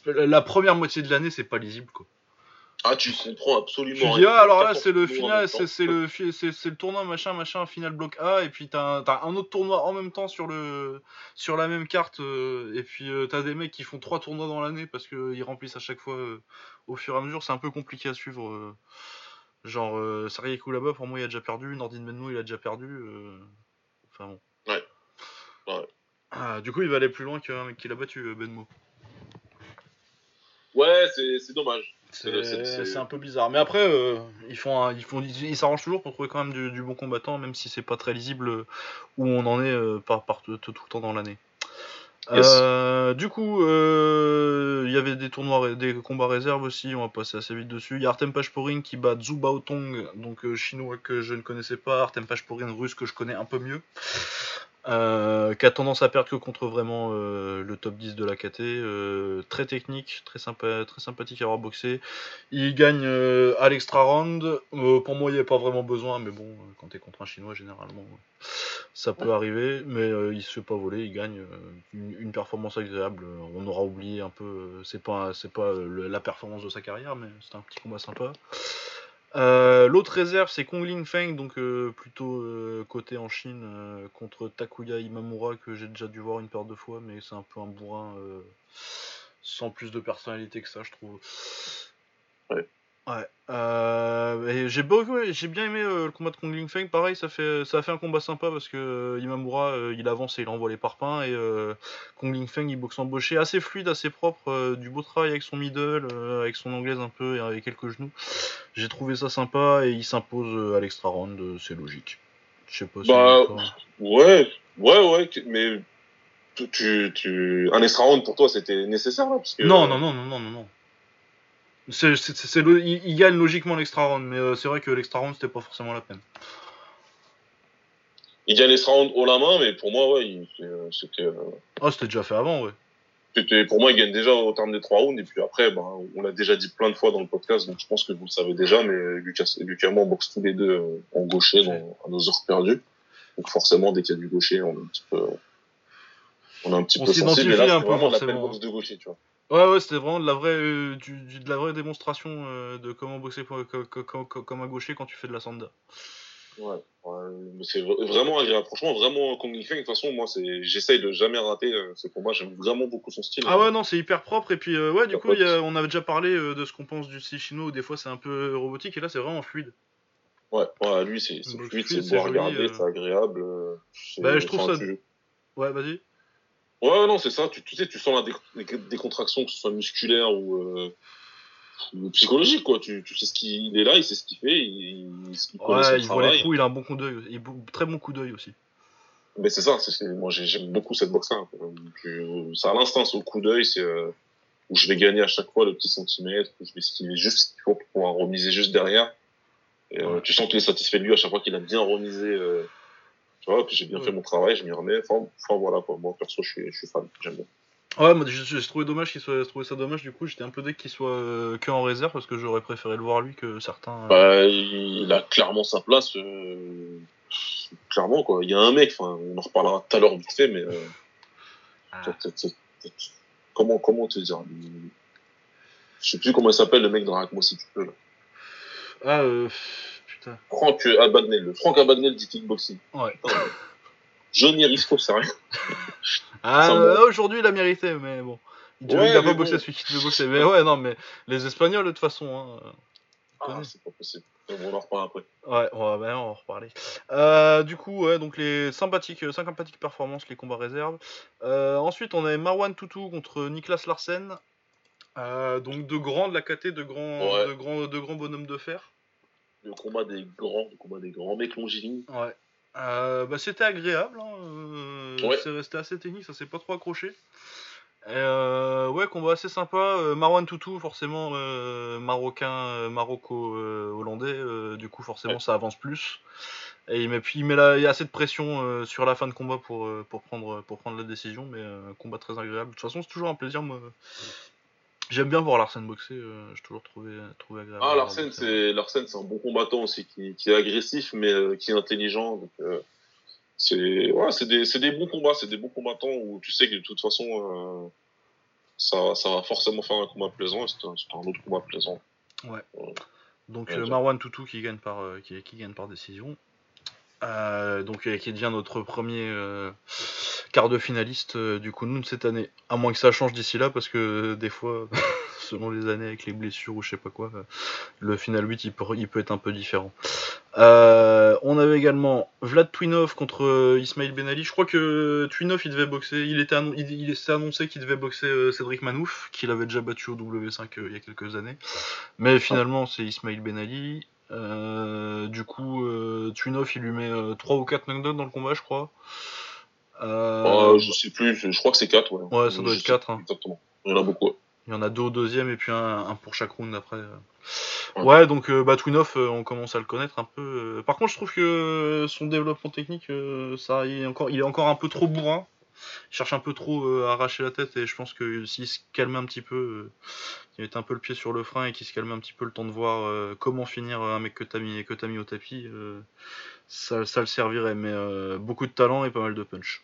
Speaker 1: La première moitié de l'année, c'est pas lisible quoi.
Speaker 2: Ah, tu comprends absolument. Tu
Speaker 1: dis, ah, alors là, c'est le final, c'est le, c'est le tournoi, machin, machin, final bloc A, et puis t'as un, un autre tournoi en même temps sur, le, sur la même carte, euh, et puis euh, t'as des mecs qui font trois tournois dans l'année parce qu'ils remplissent à chaque fois euh, au fur et à mesure. C'est un peu compliqué à suivre. genre, euh, là-bas, pour moi, il a déjà perdu, Nordin Menno, il a déjà perdu. Enfin bon.
Speaker 2: Ouais. ouais.
Speaker 1: Ah, du coup, il va aller plus loin qu'un mec qui l'a battu, Benmo.
Speaker 2: Ouais, c'est dommage.
Speaker 1: C'est un peu bizarre. Mais après, euh, ils font, ils font, ils s'arrangent toujours pour trouver quand même du, bon combattant, même si c'est pas très lisible euh, où on en est euh, par, tout, le temps dans l'année. du coup, il y avait des tournois, des combats réserves aussi. On va passer assez vite dessus. Il y a Artem Pashporin qui bat Zhu Baotong, donc chinois que je ne connaissais pas. Artem Pashporin russe que je connais un peu mieux. Euh, qui a tendance à perdre que contre vraiment euh, le top 10 de la KT. Euh, très technique, très, sympa, très sympathique à avoir boxé. Il gagne à l'extra round. pour moi, il n'y a pas vraiment besoin, mais bon, quand tu es contre un chinois, généralement, ça peut arriver. Mais il se fait pas voler, il gagne une, performance agréable. On aura oublié un peu, c'est pas, c'est pas la performance de sa carrière, mais c'est un petit combat sympa. Euh, l'autre réserve, c'est Kong Feng, donc euh, plutôt euh, côté en Chine, contre Takuya Imamura, que j'ai déjà dû voir une paire de fois, mais c'est un peu un bourrin sans plus de personnalité que ça, je trouve.
Speaker 2: Ouais.
Speaker 1: Ouais. Euh, j'ai bien aimé euh, le combat de Kong Ling Feng. Pareil, ça fait, ça a fait un combat sympa parce que euh, Imamura, il avance et il envoie les parpaings et Kong Ling Feng, il boxe embauché, assez fluide, assez propre, du beau travail avec son middle, avec son anglaise un peu et avec quelques genoux. J'ai trouvé ça sympa et il s'impose à l'extra round, c'est logique. Je sais pas.
Speaker 2: Si bah, ouais, ouais, ouais, mais tu, tu, un extra round pour toi, c'était nécessaire là, parce que...
Speaker 1: Non, non, non, non, non, non. C'est, il, gagne logiquement l'extra round, mais euh, c'est vrai que l'extra round c'était pas forcément la peine.
Speaker 2: Il gagne l'extra round haut la main, mais pour moi, ouais, euh, c'était. Euh,
Speaker 1: ah, c'était déjà fait avant, ouais.
Speaker 2: C'était, pour moi, il gagne déjà au terme des trois rounds, et puis après, ben, on l'a déjà dit plein de fois dans le podcast, donc je pense que vous le savez déjà, mais Lucas, Lucas et moi, on boxe tous les deux en gaucher dans, à nos heures perdues. Donc forcément, dès qu'il y a du gaucher, on est un petit peu. On est un petit peu sensible, mais là, c'est vraiment la belle boxe de gaucher, tu vois.
Speaker 1: Ouais, ouais, c'était vraiment de la vraie, euh, du, de la vraie démonstration euh, de comment boxer comme, un gaucher quand tu fais de la sanda.
Speaker 2: Ouais, c'est vraiment agréable. Franchement, vraiment, Kong Feng, de toute façon, moi, j'essaye de jamais rater euh, ce combat. J'aime vraiment beaucoup son style.
Speaker 1: Ah ouais, non, c'est hyper propre. Et puis, ouais, du coup, on avait déjà parlé de ce qu'on pense du style chinois où des fois c'est un peu robotique. Et là, c'est vraiment fluide.
Speaker 2: Ouais, ouais lui, c'est fluide, c'est beau à regarder, c'est agréable.
Speaker 1: Bah, je trouve ça. Ouais, vas-y.
Speaker 2: Ouais, non, c'est ça. Tu, tu, sais, tu sens la décontraction, que ce soit musculaire ou, euh, psychologique, quoi. Tu, tu sais ce qu'il est là, il sait ce qu'il fait, il,
Speaker 1: il, ouais, il voit les coups, il a un bon coup d'œil, il a très bon coup d'œil aussi.
Speaker 2: Mais c'est ça, c'est, moi j'aime beaucoup cette boxe-là. C'est à l'instant, c'est au coup d'œil, c'est euh, où je vais gagner à chaque fois le petit centimètre, où je vais esquiver juste ce qu'il faut pour pouvoir remiser juste derrière. Et, euh, tu sens qu'il est satisfait de lui à chaque fois qu'il a bien remisé euh, j'ai bien fait mon travail, je m'y remets. Enfin, voilà, quoi. Moi, perso, je suis, je suis fan, j'aime bien.
Speaker 1: Ouais, moi j'ai trouvé dommage qu'il soit trouvé ça dommage du coup j'étais un peu dès qu'il soit euh, que en réserve parce que j'aurais préféré le voir lui que certains.
Speaker 2: Euh. Bah il a clairement sa place euh, clairement quoi. Il y a un mec, enfin on en reparlera tout à l'heure vite fait mais ah. comment comment te dire je sais plus comment il s'appelle le mec dans moi si tu peux là.
Speaker 1: Ah euh...
Speaker 2: Franck Abagnel, le Franck Abagnel du kickboxing.
Speaker 1: Ouais.
Speaker 2: Johnny Risco, c'est rien.
Speaker 1: ah, aujourd'hui, il a mérité, mais bon. Il n'a pas bossé celui qui devait bosser. Mais ouais, non, mais les Espagnols, de toute façon. Hein,
Speaker 2: ah, c'est pas possible. On en reparle après.
Speaker 1: Ouais, on va, ben, on va en reparler. Euh, du coup, ouais, donc les sympathiques, 5 sympathiques performances, les combats réserves. Euh, ensuite, on a Marwan Toutou contre Niklas Larsen. Euh, donc de grands de la KT, de grands, de grands, de grands bonhommes de fer
Speaker 2: le combat des grands, le combat des grands mecs longilignes.
Speaker 1: Ouais. Euh, bah, c'était agréable, hein. Euh, c'est resté assez technique, ça s'est pas trop accroché. Euh, ouais, combat assez sympa. Marwan Toutou, forcément marocain, maroco-hollandais, du coup forcément ça avance plus. Et il met, puis il met il y a assez de pression sur la fin de combat pour, pour, prendre, pour prendre la décision, mais combat très agréable. De toute façon, c'est toujours un plaisir. Moi, J'aime bien voir Larsen boxer, euh, j'ai toujours trouvé, trouvé agréable.
Speaker 2: Ah, Larsen, c'est un bon combattant aussi, qui, qui est agressif, mais euh, qui est intelligent. Donc, euh, c'est ouais, des, des, bons combats, c'est des bons combattants où tu sais que de toute façon, ça, ça va forcément faire un combat plaisant et c'est un, un, autre combat plaisant.
Speaker 1: Ouais. Donc
Speaker 2: Ouais,
Speaker 1: euh, Marwan Toutou qui gagne par, euh, qui, qui gagne par décision. Euh, donc euh, qui devient notre premier euh, quart de finaliste du Kunlun cette année. À moins que ça change d'ici là, parce que des fois, selon les années avec les blessures ou je sais pas quoi, le final 8 il peut, être un peu différent. On avait également Vlad Twinov contre Ismail Benali. Je crois que Twinov il devait boxer, il était il, il s'est annoncé qu'il devait boxer Cédric Manouf, qu'il avait déjà battu au W5 euh, il y a quelques années. Mais finalement c'est Ismail Benali. Euh, du coup, euh, Twinov il lui met 3 ou 4 knockdowns dans le combat, je crois. Euh,
Speaker 2: Euh, je sais plus, je crois que c'est 4. Ouais,
Speaker 1: Ouais, ça doit
Speaker 2: Je
Speaker 1: être
Speaker 2: sais
Speaker 1: quatre,
Speaker 2: plus
Speaker 1: hein.
Speaker 2: Exactement. Il y en a beaucoup. ouais.
Speaker 1: Il y en a deux au deuxième et puis un, un pour chaque round après. euh.
Speaker 2: Ouais.
Speaker 1: Ouais, donc euh, bah, Twinov, euh, on commence à le connaître un peu. euh. Par contre, je trouve que son développement technique, euh, ça, il est encore, il est encore un peu trop bourrin. Il cherche un peu trop euh, à arracher la tête et je pense que s'il se calmait un petit peu, euh, qu'il mettait un peu le pied sur le frein et qu'il se calmait un petit peu le temps de voir euh, comment finir un mec que t'as mis, t'as mis au tapis, euh, ça, le servirait. Mais euh, beaucoup de talent et pas mal de punch.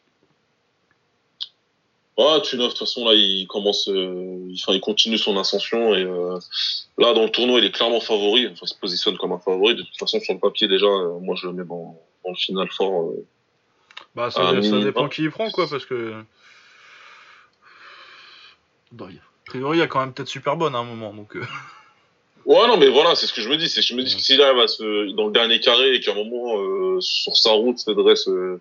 Speaker 2: Ouais, Tunov, de toute façon, là, il commence, euh, il, enfin, il continue son ascension et euh, là, dans le tournoi, il est clairement favori. Enfin, il se positionne comme un favori. De toute façon, sur le papier, déjà, euh, moi, je le mets dans le final fort. Euh.
Speaker 1: Bah, ça,
Speaker 2: Un
Speaker 1: ça
Speaker 2: minimum.
Speaker 1: dépend qui il prend, quoi, parce que. A priori, il y a quand même peut-être super bonne à un moment, donc. euh,
Speaker 2: Ouais, non, mais voilà, c'est ce que je me dis. C'est, je me dis que s'il arrive à se, dans le dernier carré et qu'à un moment, euh, sur sa route, se dresse euh,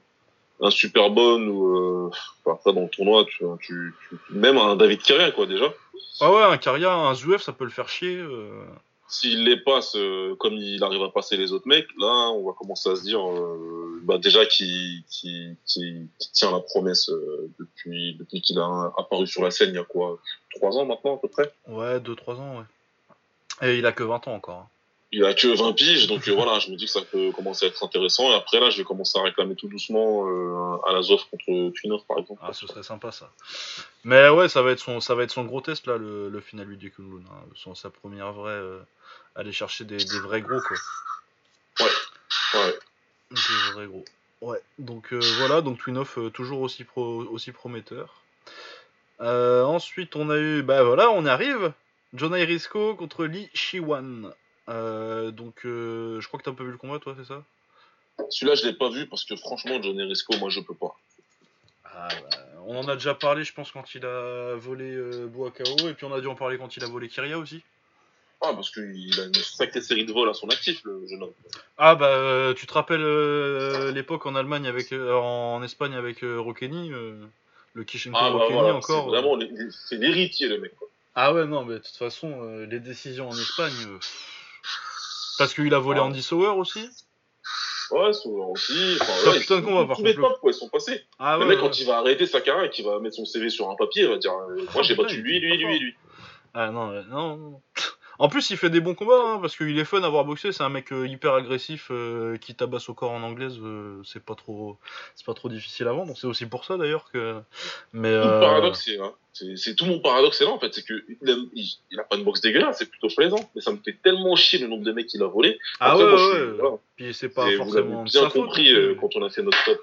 Speaker 2: un super bon ou, euh, enfin, après, dans le tournoi, tu, tu, tu, même un David Kerria, quoi, déjà.
Speaker 1: Ah ouais, un Karia, un Zouef, ça peut le faire chier.
Speaker 2: S'il les passe comme il arrive à passer les autres mecs, là, on va commencer à se dire, euh, bah, déjà qui qui tient la promesse euh, depuis depuis qu'il a apparu sur la scène il y a quoi, trois ans maintenant à peu près?
Speaker 1: Ouais, 2-3 ans, ouais. Et il a que 20 ans encore. hein.
Speaker 2: Il a que 20 piges, donc euh, voilà, je me dis que ça peut commencer à être intéressant. Et après là, je vais commencer à réclamer tout doucement euh, à la Zoff contre Twinov par exemple.
Speaker 1: Ah, ce serait sympa ça. Mais ouais, ça va être son, ça va être son gros test là, le, le final lui du Kunlun. Hein. Son- sa première vraie. euh, aller chercher des, des vrais gros quoi.
Speaker 2: Ouais.
Speaker 1: Des vrais gros. Ouais, donc voilà, donc Twinoff toujours aussi, pro, aussi prometteur. Ensuite, on a eu. Bah voilà, on arrive. Jonah Risco contre Lee Shiwan. Euh, donc, euh, je crois que t'as un peu vu le combat, toi, c'est ça?
Speaker 2: Celui-là, je l'ai pas vu parce que franchement, Johnny Risco, moi, je peux pas.
Speaker 1: Ah, bah, On en a déjà parlé, je pense, quand il a volé euh, Boakao, et puis on a dû en parler quand il a volé Kyria aussi.
Speaker 2: Ah, parce qu'il a une sacrée série de vols à son actif, le jeune homme.
Speaker 1: Ah bah euh, tu te rappelles euh, l'époque en Allemagne avec euh, en Espagne avec Rokeni, euh, le Kishenko
Speaker 2: Ah, bah voilà,
Speaker 1: encore.
Speaker 2: c'est vraiment, l'héritier, le mec, quoi.
Speaker 1: Ah ouais non mais de toute façon les décisions en Espagne parce qu'il a volé
Speaker 2: Ah.
Speaker 1: Andy Sauer aussi.
Speaker 2: Ouais, souvent aussi. Enfin,
Speaker 1: Ça,
Speaker 2: ouais,
Speaker 1: putain de combat, par
Speaker 2: tous les
Speaker 1: contre,
Speaker 2: quoi, ils sont passés.
Speaker 1: Ah
Speaker 2: le
Speaker 1: ouais.
Speaker 2: mec,
Speaker 1: ouais.
Speaker 2: quand il va arrêter sa carrière et qu'il va mettre son CV sur un papier, il va dire euh, Moi, j'ai
Speaker 1: putain,
Speaker 2: battu lui, lui, lui, lui.
Speaker 1: Ah non euh, non. En plus il fait des bons combats hein, parce qu'il est fun à voir boxer. C'est un mec euh, hyper agressif euh, qui tabasse au corps en anglaise. euh, c'est pas trop c'est pas trop difficile à vendre. C'est aussi pour ça d'ailleurs que. Mais
Speaker 2: Tout le
Speaker 1: euh,
Speaker 2: paradoxe, c'est là. C'est c'est tout mon paradoxe, c'est là, en fait. C'est que il a, il, il a pas une boxe dégueulasse, c'est plutôt plaisant. Mais ça me fait tellement chier le nombre de mecs qu'il a volé.
Speaker 1: Ah
Speaker 2: Après,
Speaker 1: ouais
Speaker 2: moi,
Speaker 1: ouais.
Speaker 2: suis-
Speaker 1: ouais.
Speaker 2: voilà.
Speaker 1: Puis c'est pas
Speaker 2: vous
Speaker 1: forcément
Speaker 2: l'avez
Speaker 1: de
Speaker 2: bien
Speaker 1: faute,
Speaker 2: compris
Speaker 1: donc,
Speaker 2: euh, quand on a fait notre top,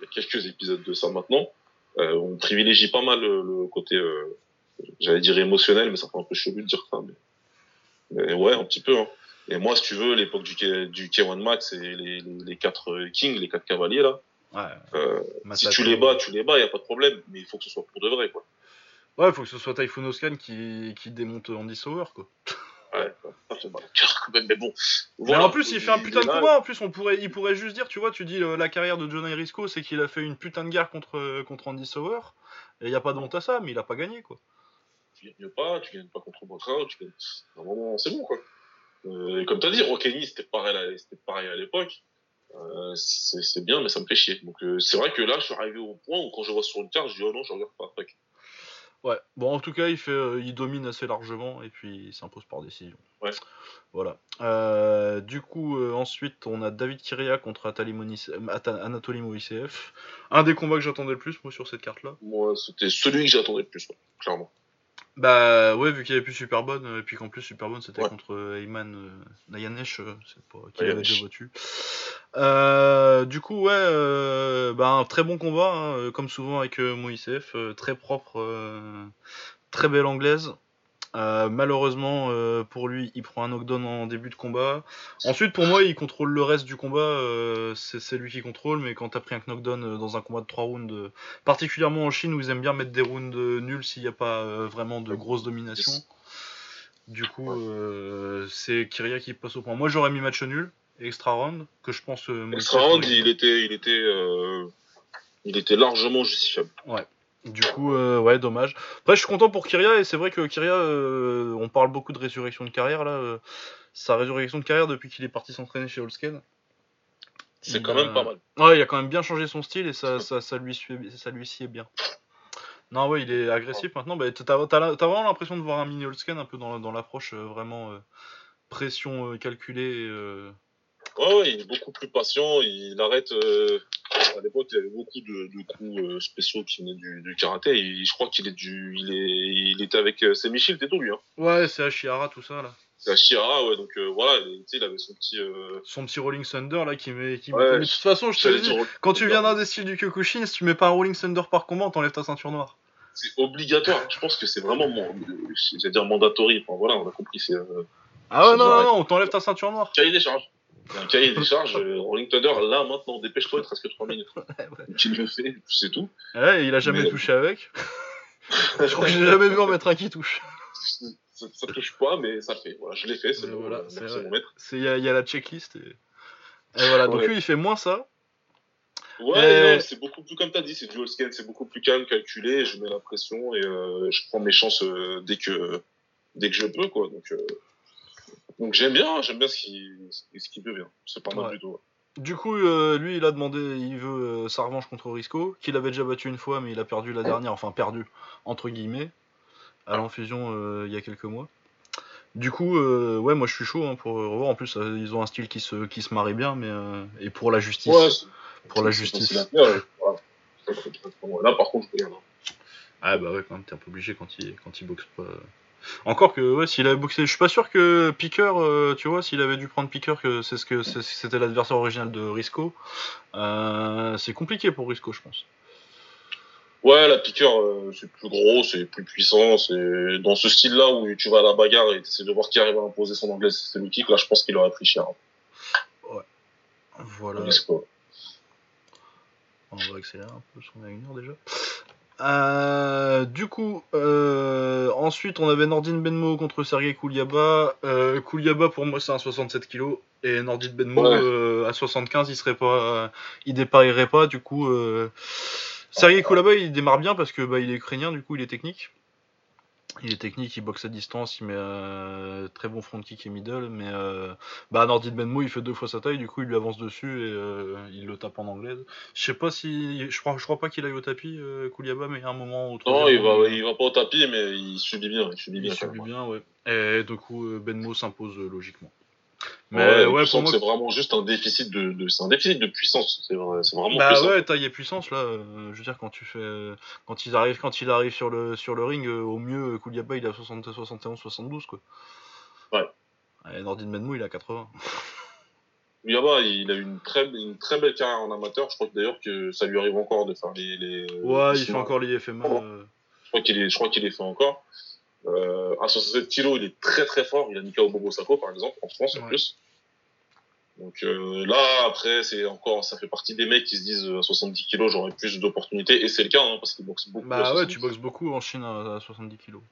Speaker 2: il y a quelques épisodes de ça maintenant. Euh, on privilégie pas mal le, côté, euh, j'allais dire émotionnel, mais ça fait un peu chelou de dire ça. Mais, ouais, un petit peu. Hein. Et moi, si tu veux, l'époque du, K- du K1 Max et les, les, les quatre euh, Kings, les quatre cavaliers là,
Speaker 1: Ouais.
Speaker 2: euh, si tu les bats, tu les bats, y a pas de problème. Mais il faut que ce soit pour de vrai, quoi.
Speaker 1: Ouais, faut que ce soit Typhoon Oscan qui, qui démonte Andy Sauer, quoi.
Speaker 2: Ouais, ça fait mal au cœur quand même, mais bon.
Speaker 1: Mais en plus, il fait un putain de combat. En plus, on pourrait, il pourrait juste dire, tu vois, tu dis euh, la carrière de John Risco, c'est qu'il a fait une putain de guerre contre, euh, contre Andy Sauer. Et il y a pas de honte à ça, mais il a pas gagné, quoi.
Speaker 2: Tu gagnes pas, tu gagnes pas contre Bokra, tu gagnes. À un moment, c'est bon, quoi. Euh, et comme t'as dit, Rokeni, c'était pareil, c'était pareil à l'époque. Euh, c'est bien, mais ça me fait chier. Donc, euh, c'est vrai que là, je suis arrivé au point où quand je vois sur une carte, je dis, oh non, je regarde pas. Fuck.
Speaker 1: Ouais. Bon, en tout cas, il fait, euh, il domine assez largement et puis il s'impose par décision.
Speaker 2: Ouais.
Speaker 1: Voilà. Euh, du coup, euh, ensuite, on a David Kiria contre Anatoly Moiseev. Un des combats que j'attendais le plus, moi, sur cette carte-là.
Speaker 2: Moi, c'était celui que j'attendais le plus, ouais, clairement.
Speaker 1: Bah ouais, vu qu'il avait plus Superbonne, euh, et puis qu'en plus Superbonne c'était
Speaker 2: Ouais.
Speaker 1: contre euh, Ayman euh, Nayanesh, euh, c'est pas qui l'avait déjà battu. Euh, du coup ouais, euh, bah, un très bon combat, hein, euh, comme souvent avec euh, Moïsef, euh, très propre, euh, très belle anglaise. Euh, malheureusement euh, pour lui, il prend un knockdown en début de combat. Ensuite, pour moi, il contrôle le reste du combat. euh, c'est lui qui contrôle, mais quand t'as pris un knockdown dans un combat de 3 rounds, particulièrement en Chine où ils aiment bien mettre des rounds nuls s'il n'y a pas vraiment de grosse domination. Du coup, c'est Kyria qui passe au point. Moi, j'aurais mis match nul, extra round, que je pense.
Speaker 2: Extra round, il était, il était, il était largement justifiable.
Speaker 1: Du coup, euh, ouais, dommage. Après, je suis content pour Kyria, et c'est vrai que Kyria, euh, on parle beaucoup de résurrection de carrière, là. euh, sa résurrection de carrière depuis qu'il est parti s'entraîner chez Holsken.
Speaker 2: C'est quand même pas mal.
Speaker 1: Ouais, il a quand même bien changé son style, et ça, ça, ça, lui, suit- ça lui sied bien. Non, ouais, il est agressif maintenant. Bah, t'as, t'as la- t'as vraiment l'impression de voir un mini Holsken un peu dans, dans l'approche euh, vraiment euh, pression euh, calculée. euh,
Speaker 2: Ouais, ouais, il est beaucoup plus patient. Il arrête. euh, à l'époque, il y avait beaucoup de, de coups euh, spéciaux qui venaient du, du karaté. Et je crois qu'il est du, il est, il était avec euh, c'est Michel Teto lui. Hein.
Speaker 1: Ouais, c'est Ashihara, tout ça, là.
Speaker 2: C'est à Shira, ouais. Donc euh, voilà, il, il avait son petit. Euh,
Speaker 1: Son petit Rolling Thunder, là, qui met. Qui met-
Speaker 2: Ouais,
Speaker 1: Mais de toute façon, je te le dis, Quand tu viens d'un des styles du Kyokushin, si tu mets pas un Rolling Thunder par combat, on t'enlève ta ceinture noire.
Speaker 2: C'est obligatoire. Je pense que c'est vraiment, mon, j'allais dire mandatory. Enfin voilà, on a compris. C'est euh,
Speaker 1: Ah ouais, non, non, non, on t'enlève ta ceinture noire.
Speaker 2: cahier des charges. Un cahier des charges. euh, Rolling Thunder, là maintenant, dépêche-toi, il te reste que 3 minutes. Tu le fais, c'est tout.
Speaker 1: Ouais, il a jamais
Speaker 2: Mais-
Speaker 1: touché avec. je crois que j'ai jamais vu en mettre un qui touche.
Speaker 2: ça, ça touche pas, mais ça fait. Voilà, je l'ai fait, c'est
Speaker 1: voilà,
Speaker 2: mon maître.
Speaker 1: Il y, a- y a la checklist. Et, et voilà, donc
Speaker 2: Ouais.
Speaker 1: lui, il fait moins ça.
Speaker 2: Ouais,
Speaker 1: Euh,
Speaker 2: non, c'est beaucoup plus, comme t'as dit, c'est dual scan, c'est beaucoup plus calme, calculé, je mets la pression et euh, je prends mes chances euh, dès que dès que je peux, quoi. Donc, euh, donc j'aime bien, j'aime bien ce qu'il ce qu'il devient. C'est pas mal
Speaker 1: Ouais.
Speaker 2: du tout.
Speaker 1: Du coup, euh, lui, il a demandé, il veut euh, sa revanche contre Risco, qu'il avait déjà battu une fois, mais il a perdu la dernière, enfin perdu, entre guillemets, à l'enfusion euh, il y a quelques mois. Du coup, euh, ouais, moi je suis chaud hein, pour revoir. En plus, euh, ils ont un style qui se, qui se marie bien, mais euh, et pour la justice.
Speaker 2: Ouais, c'est-
Speaker 1: pour la justice.
Speaker 2: Voilà. Là, par contre, je regarde. hein.
Speaker 1: Ah bah ouais, quand même, t'es un peu obligé quand il, quand il boxe pas. Encore que, ouais, s'il avait boxé, je suis pas sûr que Piqueur, euh, tu vois, s'il avait dû prendre Piqueur, que c'est ce que c'était l'adversaire original de Risco, euh, c'est compliqué pour Risco, je pense.
Speaker 2: Ouais, la piqueur, euh, c'est plus gros, c'est plus puissant, c'est dans ce style-là où tu vas à la bagarre et t'essaies de voir qui arrive à imposer son anglais systématique. Là, je pense qu'il aurait pris cher.
Speaker 1: Voilà.
Speaker 2: Risco.
Speaker 1: On va accélérer un peu, parce qu'on à une heure déjà. Euh, du coup, euh, ensuite on avait Nordin Benmo contre Sergei Kouliaba. Euh, Kouliaba pour moi c'est un 67 kg et Nordin Benmo
Speaker 2: Ouais.
Speaker 1: euh, à 75 il serait pas, il déparierait pas. Du coup, euh, Sergei Kouliaba il démarre bien parce que bah, il est ukrainien, du coup il est technique. Il est technique, il boxe à distance, il met euh, très bon front kick et middle, mais euh, bah Benmo il fait deux fois sa taille, du coup il lui avance dessus et euh, il le tape en anglaise. Je sais pas si, je crois, je crois pas qu'il aille au tapis euh, Kouliaba, mais il y a un moment au
Speaker 2: Non, il va, il va pas au tapis, mais il subit bien. Il subit
Speaker 1: il
Speaker 2: bien.
Speaker 1: subit
Speaker 2: quand même.
Speaker 1: bien, ouais. Et du coup euh, Benmo s'impose logiquement. Mais
Speaker 2: Ouais,
Speaker 1: ouais, pour moi,
Speaker 2: c'est vraiment juste un déficit de, de c'est un déficit de puissance. C'est vrai- c'est vraiment
Speaker 1: bah
Speaker 2: puissant.
Speaker 1: ouais, taille et puissance là. euh, je veux dire quand tu fais, quand il arrive, quand il arrive sur le sur le ring, euh, au mieux euh, Kouliaba il a 60, 71, 72 quoi.
Speaker 2: Ouais.
Speaker 1: Et Nordin Benmo il a 80.
Speaker 2: Yaba, il a eu une très, une très belle carrière en amateur. Je crois d'ailleurs que ça lui arrive encore de faire les. les
Speaker 1: Ouais,
Speaker 2: les
Speaker 1: il fait encore l'IFMA.
Speaker 2: Oh.
Speaker 1: euh,
Speaker 2: Je crois qu'il est, je crois qu'il les fait encore. Euh, à 67 kilos, il est très très fort. Il a Nikao Bobo Sako, par exemple, en France en plus. Donc euh, là, après, c'est encore, ça fait partie des mecs qui se disent euh, à 70 kilos, j'aurai plus d'opportunités. Et c'est le cas, hein, parce qu'il boxe beaucoup.
Speaker 1: Bah ouais,
Speaker 2: 70.
Speaker 1: tu boxes beaucoup en Chine à, à 70 kilos.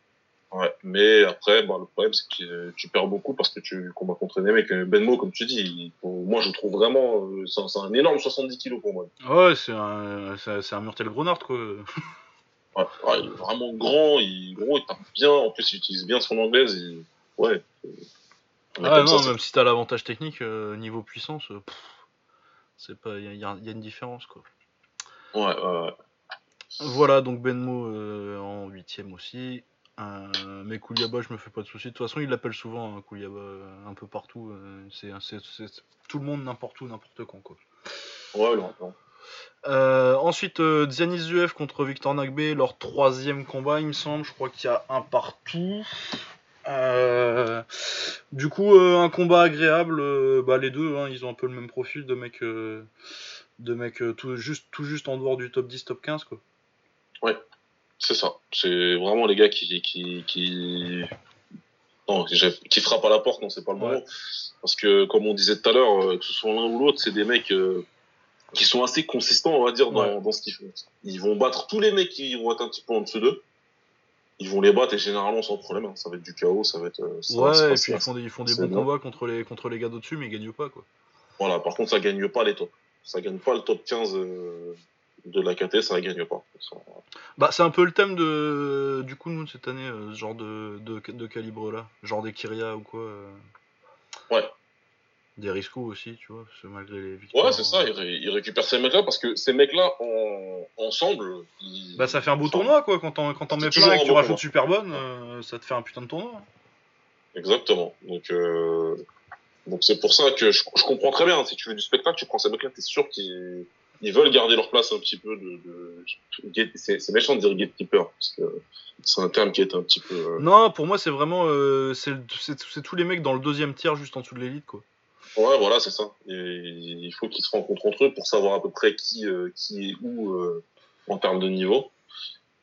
Speaker 2: Ouais, mais après, bah, le problème, c'est que euh, tu perds beaucoup parce que tu combats contre des mecs. Euh, Benmo, comme tu dis, il- moi, je trouve vraiment, euh, c'est un, énorme 70 kilos pour moi.
Speaker 1: Ouais, c'est un, un Murtel Grenard quoi.
Speaker 2: Ouais, ouais, il est vraiment grand, il, gros, il tape bien, en plus, il utilise bien son anglaise, il, ouais.
Speaker 1: Ah non,
Speaker 2: ça,
Speaker 1: même si t'as l'avantage technique, euh, niveau puissance, euh, c'est pas, il y, a- y a y a une différence quoi.
Speaker 2: Ouais, ouais, ouais.
Speaker 1: Voilà, donc Benmo euh, en huitième aussi. Euh, mais Kouliaba, je me fais pas de soucis. De toute façon, il l'appelle souvent hein, Kouliaba euh, un peu partout. euh, c'est, tout le monde n'importe où, n'importe quand quoi.
Speaker 2: Ouais, non, non.
Speaker 1: Euh, ensuite, euh, Zianis Zuev contre Victor Nagbe, leur troisième combat, il me semble. Je crois qu'il y a un partout. Euh, du coup, euh, un combat agréable. euh, bah, les deux, hein, ils ont un peu le même profil de mecs, euh, de mecs euh, tout, juste, tout juste en dehors du top 10, top 15. Quoi.
Speaker 2: C'est ça. C'est vraiment les gars qui, qui, qui, Non, qui frappe à la porte, non, c'est pas le moment. Parce que, comme on disait tout à l'heure, euh, que ce soit l'un ou l'autre, c'est des mecs euh, qui sont assez consistants, on va dire, dans, dans ce qu'ils font. Ils vont battre tous les mecs qui vont être un petit peu en dessous d'eux. Ils vont les battre et généralement sans problème. Hein. Ça va être du chaos, ça va être. Euh,
Speaker 1: ouais, et puis ils font des, ils font des bons combats contre les, contre les gars d'au-dessus, mais ils gagnent pas, quoi.
Speaker 2: Voilà, par contre, ça gagne pas les tops. Ça gagne pas le top 15 de la KT, ça gagne pas.
Speaker 1: Bah, c'est un peu le thème de du coup nous cette année, ce genre de, de, de calibre là, genre des Kyria ou quoi.
Speaker 2: Ouais.
Speaker 1: Des risques aussi, tu vois, malgré les
Speaker 2: victoires. Ouais, c'est ça, il, il, récupère ces mecs-là parce que ces mecs-là, en... ensemble.
Speaker 1: Bah, ça fait un beau tournoi, quoi. Quand t'en, quand mets plein et que tu rajoutes super bonne, euh, ça te fait un putain de tournoi.
Speaker 2: Exactement. Donc, euh... donc c'est pour ça que je, je, comprends très bien. Si tu veux du spectacle, tu prends ces mecs-là, t'es sûr qu'ils ils veulent garder leur place un petit peu de, de... c'est méchant de dire gatekeeper parce que c'est un terme qui est un petit peu euh,
Speaker 1: non pour moi c'est vraiment euh, c'est tous les mecs dans le deuxième tiers juste en dessous de l'élite quoi
Speaker 2: ouais voilà c'est ça. Il faut qu'ils se rencontrent entre eux pour savoir à peu près qui euh, qui est où en termes de niveau.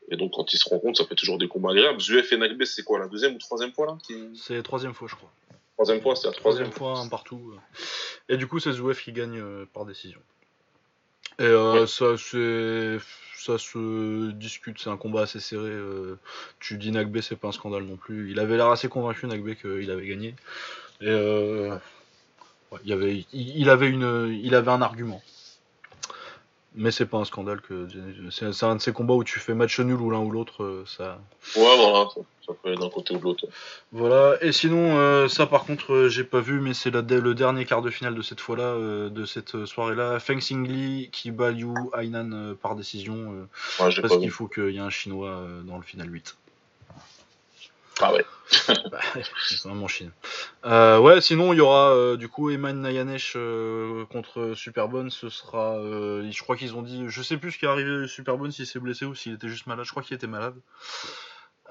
Speaker 2: Et donc quand ils se rencontrent ça fait toujours des combats agréables. Zuef et Nagbe c'est quoi la deuxième ou troisième fois là
Speaker 1: c'est la troisième fois je crois.
Speaker 2: Troisième fois c'est la troisième,
Speaker 1: troisième fois un partout et du coup c'est Zuef qui gagne par décision. Et euh, ça, c'est, ça se discute, c'est un combat assez serré. Euh, tu dis Nagbe, c'est pas un scandale non plus. Il avait l'air assez convaincu, Nagbe, qu'il avait gagné. Et euh, il, avait, il, avait une, il avait un argument. Mais c'est pas un scandale que c'est un de ces combats où tu fais match nul ou l'un ou l'autre, euh, ça.
Speaker 2: Ouais, voilà, ça, peut aller d'un côté ou de l'autre.
Speaker 1: Voilà, et sinon, euh, ça par contre, euh, j'ai pas vu, mais c'est le dernier quart de finale de cette fois-là, de cette soirée-là. Feng Xingli qui bat Liu Hainan par décision, parce qu'il faut qu'il y ait un chinois dans le final 8.
Speaker 2: Ah ouais.
Speaker 1: bah, c'est vraiment Chine. Euh, ouais, sinon il y aura euh, du coup Eman Nayanesh euh, contre Superbone. Ce sera, je crois qu'ils ont dit, je sais plus ce qui est arrivé Superbone, s'il s'est blessé ou s'il était juste malade. Je crois qu'il était malade.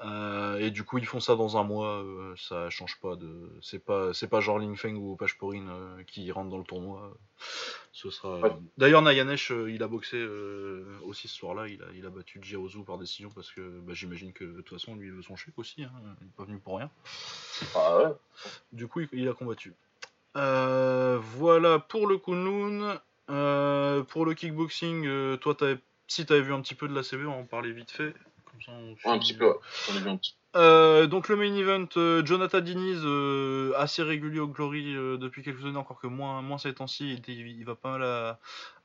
Speaker 1: Euh, et du coup, ils font ça dans un mois, euh, ça change pas de. C'est pas, c'est pas genre Lingfeng ou Pashporin euh, qui rentrent dans le tournoi. Ce sera. D'ailleurs, Nayanesh, il a boxé aussi ce soir-là. Il a, il a battu Jirozu par décision parce que bah, j'imagine que de toute façon, lui, il veut son chèque aussi. Hein, il n'est pas venu pour rien.
Speaker 2: Ah ouais.
Speaker 1: Du coup, il, a combattu. voilà pour le Kunlun. pour le kickboxing, toi, avais, si t'avais vu un petit peu de la CB, on en parlait vite fait
Speaker 2: un petit peu,
Speaker 1: euh, donc le main event, euh, Jonathan Diniz, euh, assez régulier au Glory depuis quelques années, encore que moins, moins ces temps-ci, il, va pas mal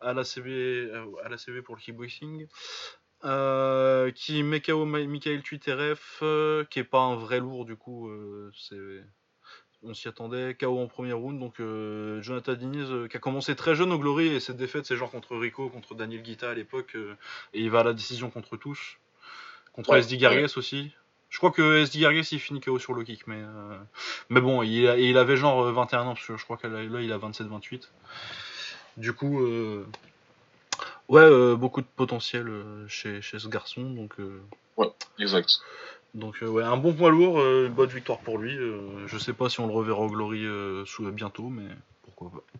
Speaker 1: à, la CB, à la CB pour le kickboxing. qui met KO Michael Tuiterev, qui est pas un vrai lourd du coup, on s'y attendait, KO en premier round, donc Jonathan Diniz qui a commencé très jeune au Glory et cette défaite c'est genre contre Rico, contre Daniel Guita à l'époque, et il va à la décision contre tous. Contre SD Gargas aussi. Je crois que SD Gargas il finit KO sur le kick, mais, euh, mais bon, il, il, avait genre 21 euh, ans, parce que je crois que là il a 27-28. Du coup, euh, ouais, beaucoup de potentiel chez, chez, ce garçon. Donc,
Speaker 2: ouais, exact.
Speaker 1: Donc, ouais, un bon poids lourd, une bonne victoire pour lui. je sais pas si on le reverra au Glory bientôt, mais pourquoi pas.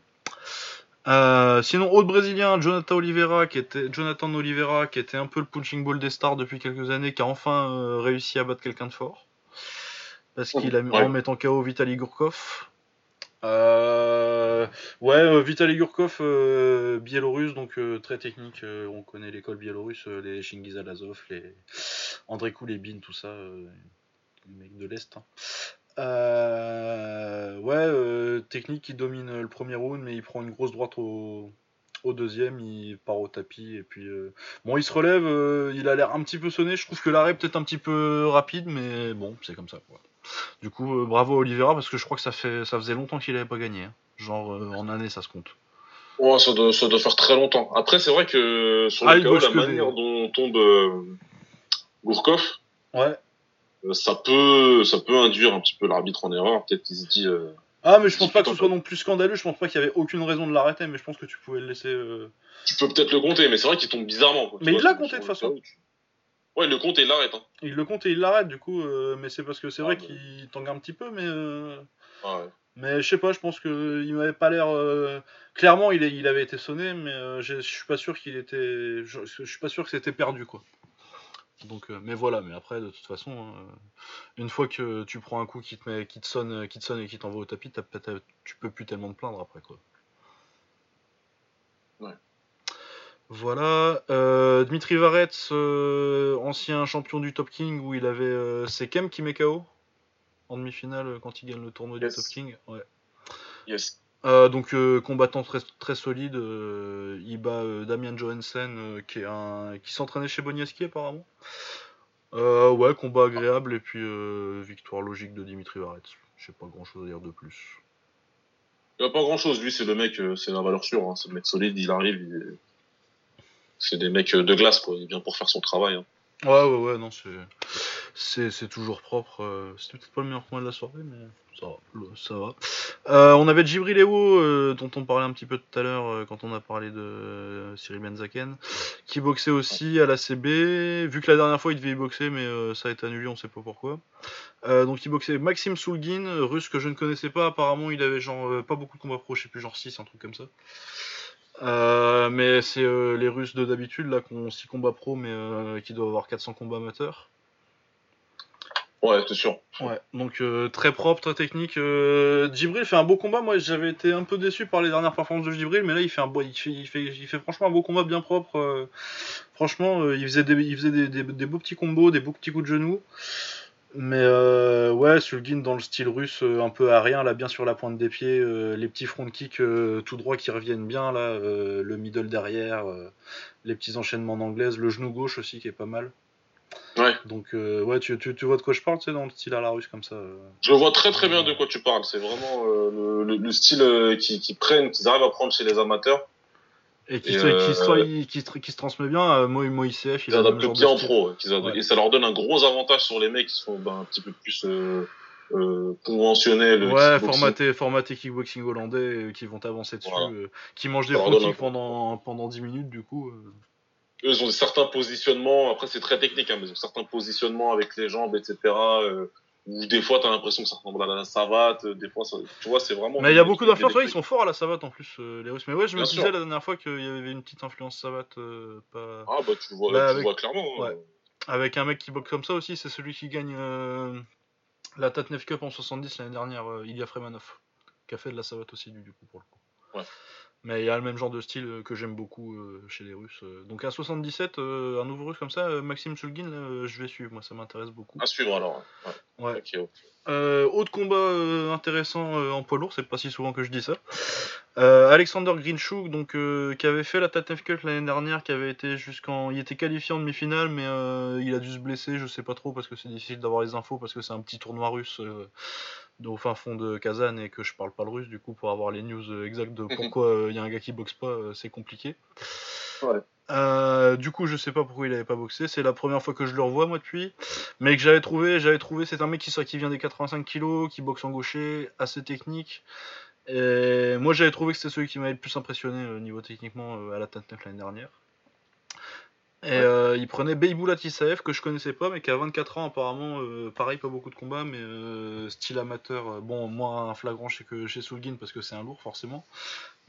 Speaker 1: Euh, sinon, autre brésilien, Jonathan Oliveira, qui était Jonathan Oliveira, qui était un peu le punching ball des stars depuis quelques années, qui a enfin euh, réussi à battre quelqu'un de fort, parce qu'il a mis en mettant KO Vitaly Gurkov. Euh, ouais, Vitaly Gurkov, biélorusse, donc très technique. on connaît l'école biélorusse, les Shingiz Alazov, les André Koulebin, tout ça, les mecs de l'Est. Hein. Euh, ouais, euh, technique qui domine le premier round, mais il prend une grosse droite au, deuxième, il part au tapis, et puis euh, bon, il se relève, il a l'air un petit peu sonné. Je trouve que l'arrêt peut-être un petit peu rapide, mais bon, c'est comme ça. Du coup, bravo Oliveira, parce que je crois que ça, fait, ça faisait longtemps qu'il n'avait pas gagné. Hein. Genre en année, ça se compte.
Speaker 2: Ouais, ça doit, ça doit faire très longtemps. Après, c'est vrai que sur le ah, la manière dont tombe Gourkov,
Speaker 1: ouais.
Speaker 2: Euh, ça peut, ça peut induire un petit peu l'arbitre en erreur. Peut-être qu'il se dit. Euh,
Speaker 1: ah, mais je pense pas que ce soit non plus scandaleux. Je pense pas qu'il y avait aucune raison de l'arrêter, mais je pense que tu pouvais le laisser. Euh,
Speaker 2: tu peux peut-être le compter, mais c'est vrai qu'il tombe bizarrement.
Speaker 1: Mais il l'a compté de toute façon.
Speaker 2: Ouais, il le compte et il l'arrête. Hein.
Speaker 1: Il le compte et il l'arrête, du coup. mais c'est parce que c'est vrai qu'il tangue un petit peu, mais.
Speaker 2: Ah ouais.
Speaker 1: Mais je sais pas, je pense qu'il m'avait pas l'air. Clairement, il, il avait été sonné, mais je suis pas sûr qu'il était. Je suis pas sûr que c'était perdu, quoi. Donc, mais voilà, mais après, de toute façon, hein, une fois que tu prends un coup qui te, met, qui te, sonne, qui te sonne et qui t'envoie au tapis, tu peux plus tellement te plaindre après. quoi. Ouais. Voilà. Dmitri Varets, ancien champion du Top King, où il avait. c'est Kem qui met KO en demi-finale quand il gagne le tournoi du Top King. Ouais. Yes. Euh, donc euh, combattant très, solide, euh, il bat Damian Johansen qui, s'entraînait chez Boniaski apparemment. ouais, combat agréable et puis victoire logique de Dimitri Varet. Je sais pas grand chose à dire de plus.
Speaker 2: Il pas grand chose, lui c'est le mec, c'est la valeur sûre, hein. c'est le mec solide, il arrive, c'est des mecs de glace quoi, il vient pour faire son travail. Hein.
Speaker 1: Ouais, ouais, ouais, non, c'est, c'est, toujours propre. C'était peut-être pas le meilleur point de la soirée, mais ça va. Ça va. Euh, on avait Djibril Ewo, euh, dont on parlait un petit peu tout à l'heure euh, quand on a parlé de Cyril Benzaken, qui boxait aussi à la CB. Vu que la dernière fois il devait y boxer, mais ça a été annulé, on sait pas pourquoi. donc il boxait Maxime Soulgin, russe que je ne connaissais pas. Apparemment, il avait genre pas beaucoup de combats pro, je sais plus, genre 6, un truc comme ça. Mais c'est les Russes de d'habitude là qui ont 6 combats pro, mais qui doivent avoir 400 combats amateurs.
Speaker 2: Ouais, c'est sûr.
Speaker 1: Ouais, donc euh, très propre, très technique. Euh, Djibril fait un beau combat. Moi, j'avais été un peu déçu par les dernières performances de Djibril, mais là, il fait un beau, il fait, il fait, il fait franchement un beau combat bien propre. Euh, franchement, euh, il faisait, des, il faisait des, des, beaux petits combos, des beaux petits coups de genoux. Mais ouais, Sulgin dans le style russe, un peu à rien, là, bien sur la pointe des pieds, les petits front kicks tout droit qui reviennent bien, là, le middle derrière, les petits enchaînements d'anglaise, le genou gauche aussi qui est pas mal. Ouais. Donc, euh, ouais, tu, tu, tu, vois de quoi je parle, tu sais, dans le style à la russe comme ça. Euh.
Speaker 2: Je vois très très bien de quoi tu parles. C'est vraiment euh, le, le, style qui, qui prennent, qu'ils arrivent à prendre chez les amateurs.
Speaker 1: Et qui, qui, qui, se transmet bien à Moi, Moi ICF.
Speaker 2: Ils adaptent bien en pro. Et ça leur donne un gros avantage sur les mecs qui sont ben, un petit peu plus euh, conventionnels.
Speaker 1: Ouais, formaté, formaté kickboxing hollandais, qui vont avancer dessus, qui mangent des front pendant, pendant 10 minutes, du coup
Speaker 2: eux ont certains positionnements, après c'est très technique, hein, mais ils ont certains positionnements avec les jambes, etc. Euh, où des fois t'as l'impression que ça ressemble à la savate, euh, des fois ça, tu vois c'est vraiment.
Speaker 1: Mais il y a beaucoup d'influence, ouais, ils sont forts à la savate en plus euh, les Russes. Mais ouais, je me disais la dernière fois qu'il y avait une petite influence savate. Euh, pas...
Speaker 2: Ah bah tu le vois, bah, tu vois clairement.
Speaker 1: Hein. Avec un mec qui boxe comme ça aussi, c'est celui qui gagne la Tatnef Cup en 70 l'année dernière, Ilya Fremanov, qui a fait de la savate aussi du, du coup pour le coup. Ouais. Mais il y a le même genre de style euh, que j'aime beaucoup euh, chez les Russes. Euh. Donc à 77, un nouveau Russe comme ça, Maxime Shulgin, je vais suivre. Moi, ça m'intéresse beaucoup.
Speaker 2: À suivre alors.
Speaker 1: Ouais. autre combat intéressant en poids lourd, c'est pas si souvent que je dis ça. Alexander Greenchuk, donc qui avait fait la Tatef Cup l'année dernière, qui avait été jusqu'en, il était qualifié en demi-finale, mais il a dû se blesser, je sais pas trop parce que c'est difficile d'avoir les infos parce que c'est un petit tournoi russe au fin fond de Kazan et que je parle pas le russe, du coup, pour avoir les news euh, exactes de mhm. pourquoi il euh, y a un gars qui boxe pas, euh, c'est compliqué. du coup, je sais pas pourquoi il avait pas boxé. C'est la première fois que je le revois moi depuis, mais que j'avais trouvé, j'avais trouvé, c'est un mec qui, qui vient des 85 kilos, qui boxe en gaucher, assez technique. Et moi, j'avais trouvé que c'était celui qui m'avait le plus impressionné au niveau techniquement à la tête l'année dernière. Et euh, il prenait Beiboula Tissaev, que je connaissais pas, mais qui a 24 ans apparemment. Euh, pareil, pas beaucoup de combats, mais euh, style amateur. bon, moins un flagrant chez, que chez Soulgin parce que c'est un lourd forcément.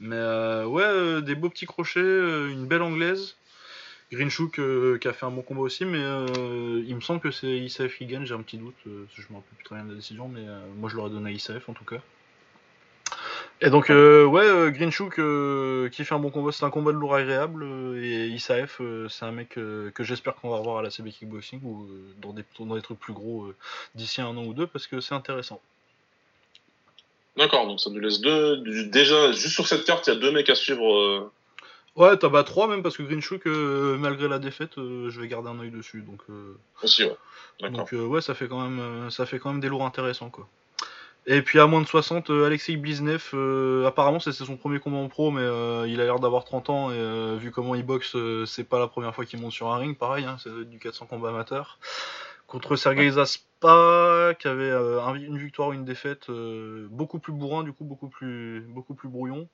Speaker 1: Mais ouais, des beaux petits crochets, une belle anglaise. Greenchook qui a fait un bon combat aussi, mais il me semble que c'est ISAF qui gagne, j'ai un petit doute. je me rappelle plus très bien de la décision, mais moi je l'aurais donné à ISAF en tout cas. Et donc, euh, ouais, euh, Greenchook euh, qui fait un bon combat, c'est un combat de lourd agréable. et Isaf, c'est un mec que j'espère qu'on va revoir à la CB Kickboxing ou dans, des, dans des trucs plus gros d'ici un an ou deux parce que c'est intéressant.
Speaker 2: D'accord, donc ça nous laisse deux. Déjà, juste sur cette carte, il y a deux mecs à suivre.
Speaker 1: Ouais, t'as bah trois même parce que Greenchook, malgré la défaite, je vais garder un œil dessus. Donc,
Speaker 2: Aussi, ouais.
Speaker 1: Donc, ouais, ça fait, quand même, ça fait quand même des lourds intéressants quoi. Et puis à moins de 60, euh, Alexei Bliznev, euh, apparemment c'est son premier combat en pro, mais euh, il a l'air d'avoir 30 ans et vu comment il boxe, c'est pas la première fois qu'il monte sur un ring, pareil, hein, c'est du 400 combat amateur. Contre Sergei Zaspa, qui avait une victoire ou une défaite, beaucoup plus bourrin, du coup beaucoup plus, beaucoup plus brouillon,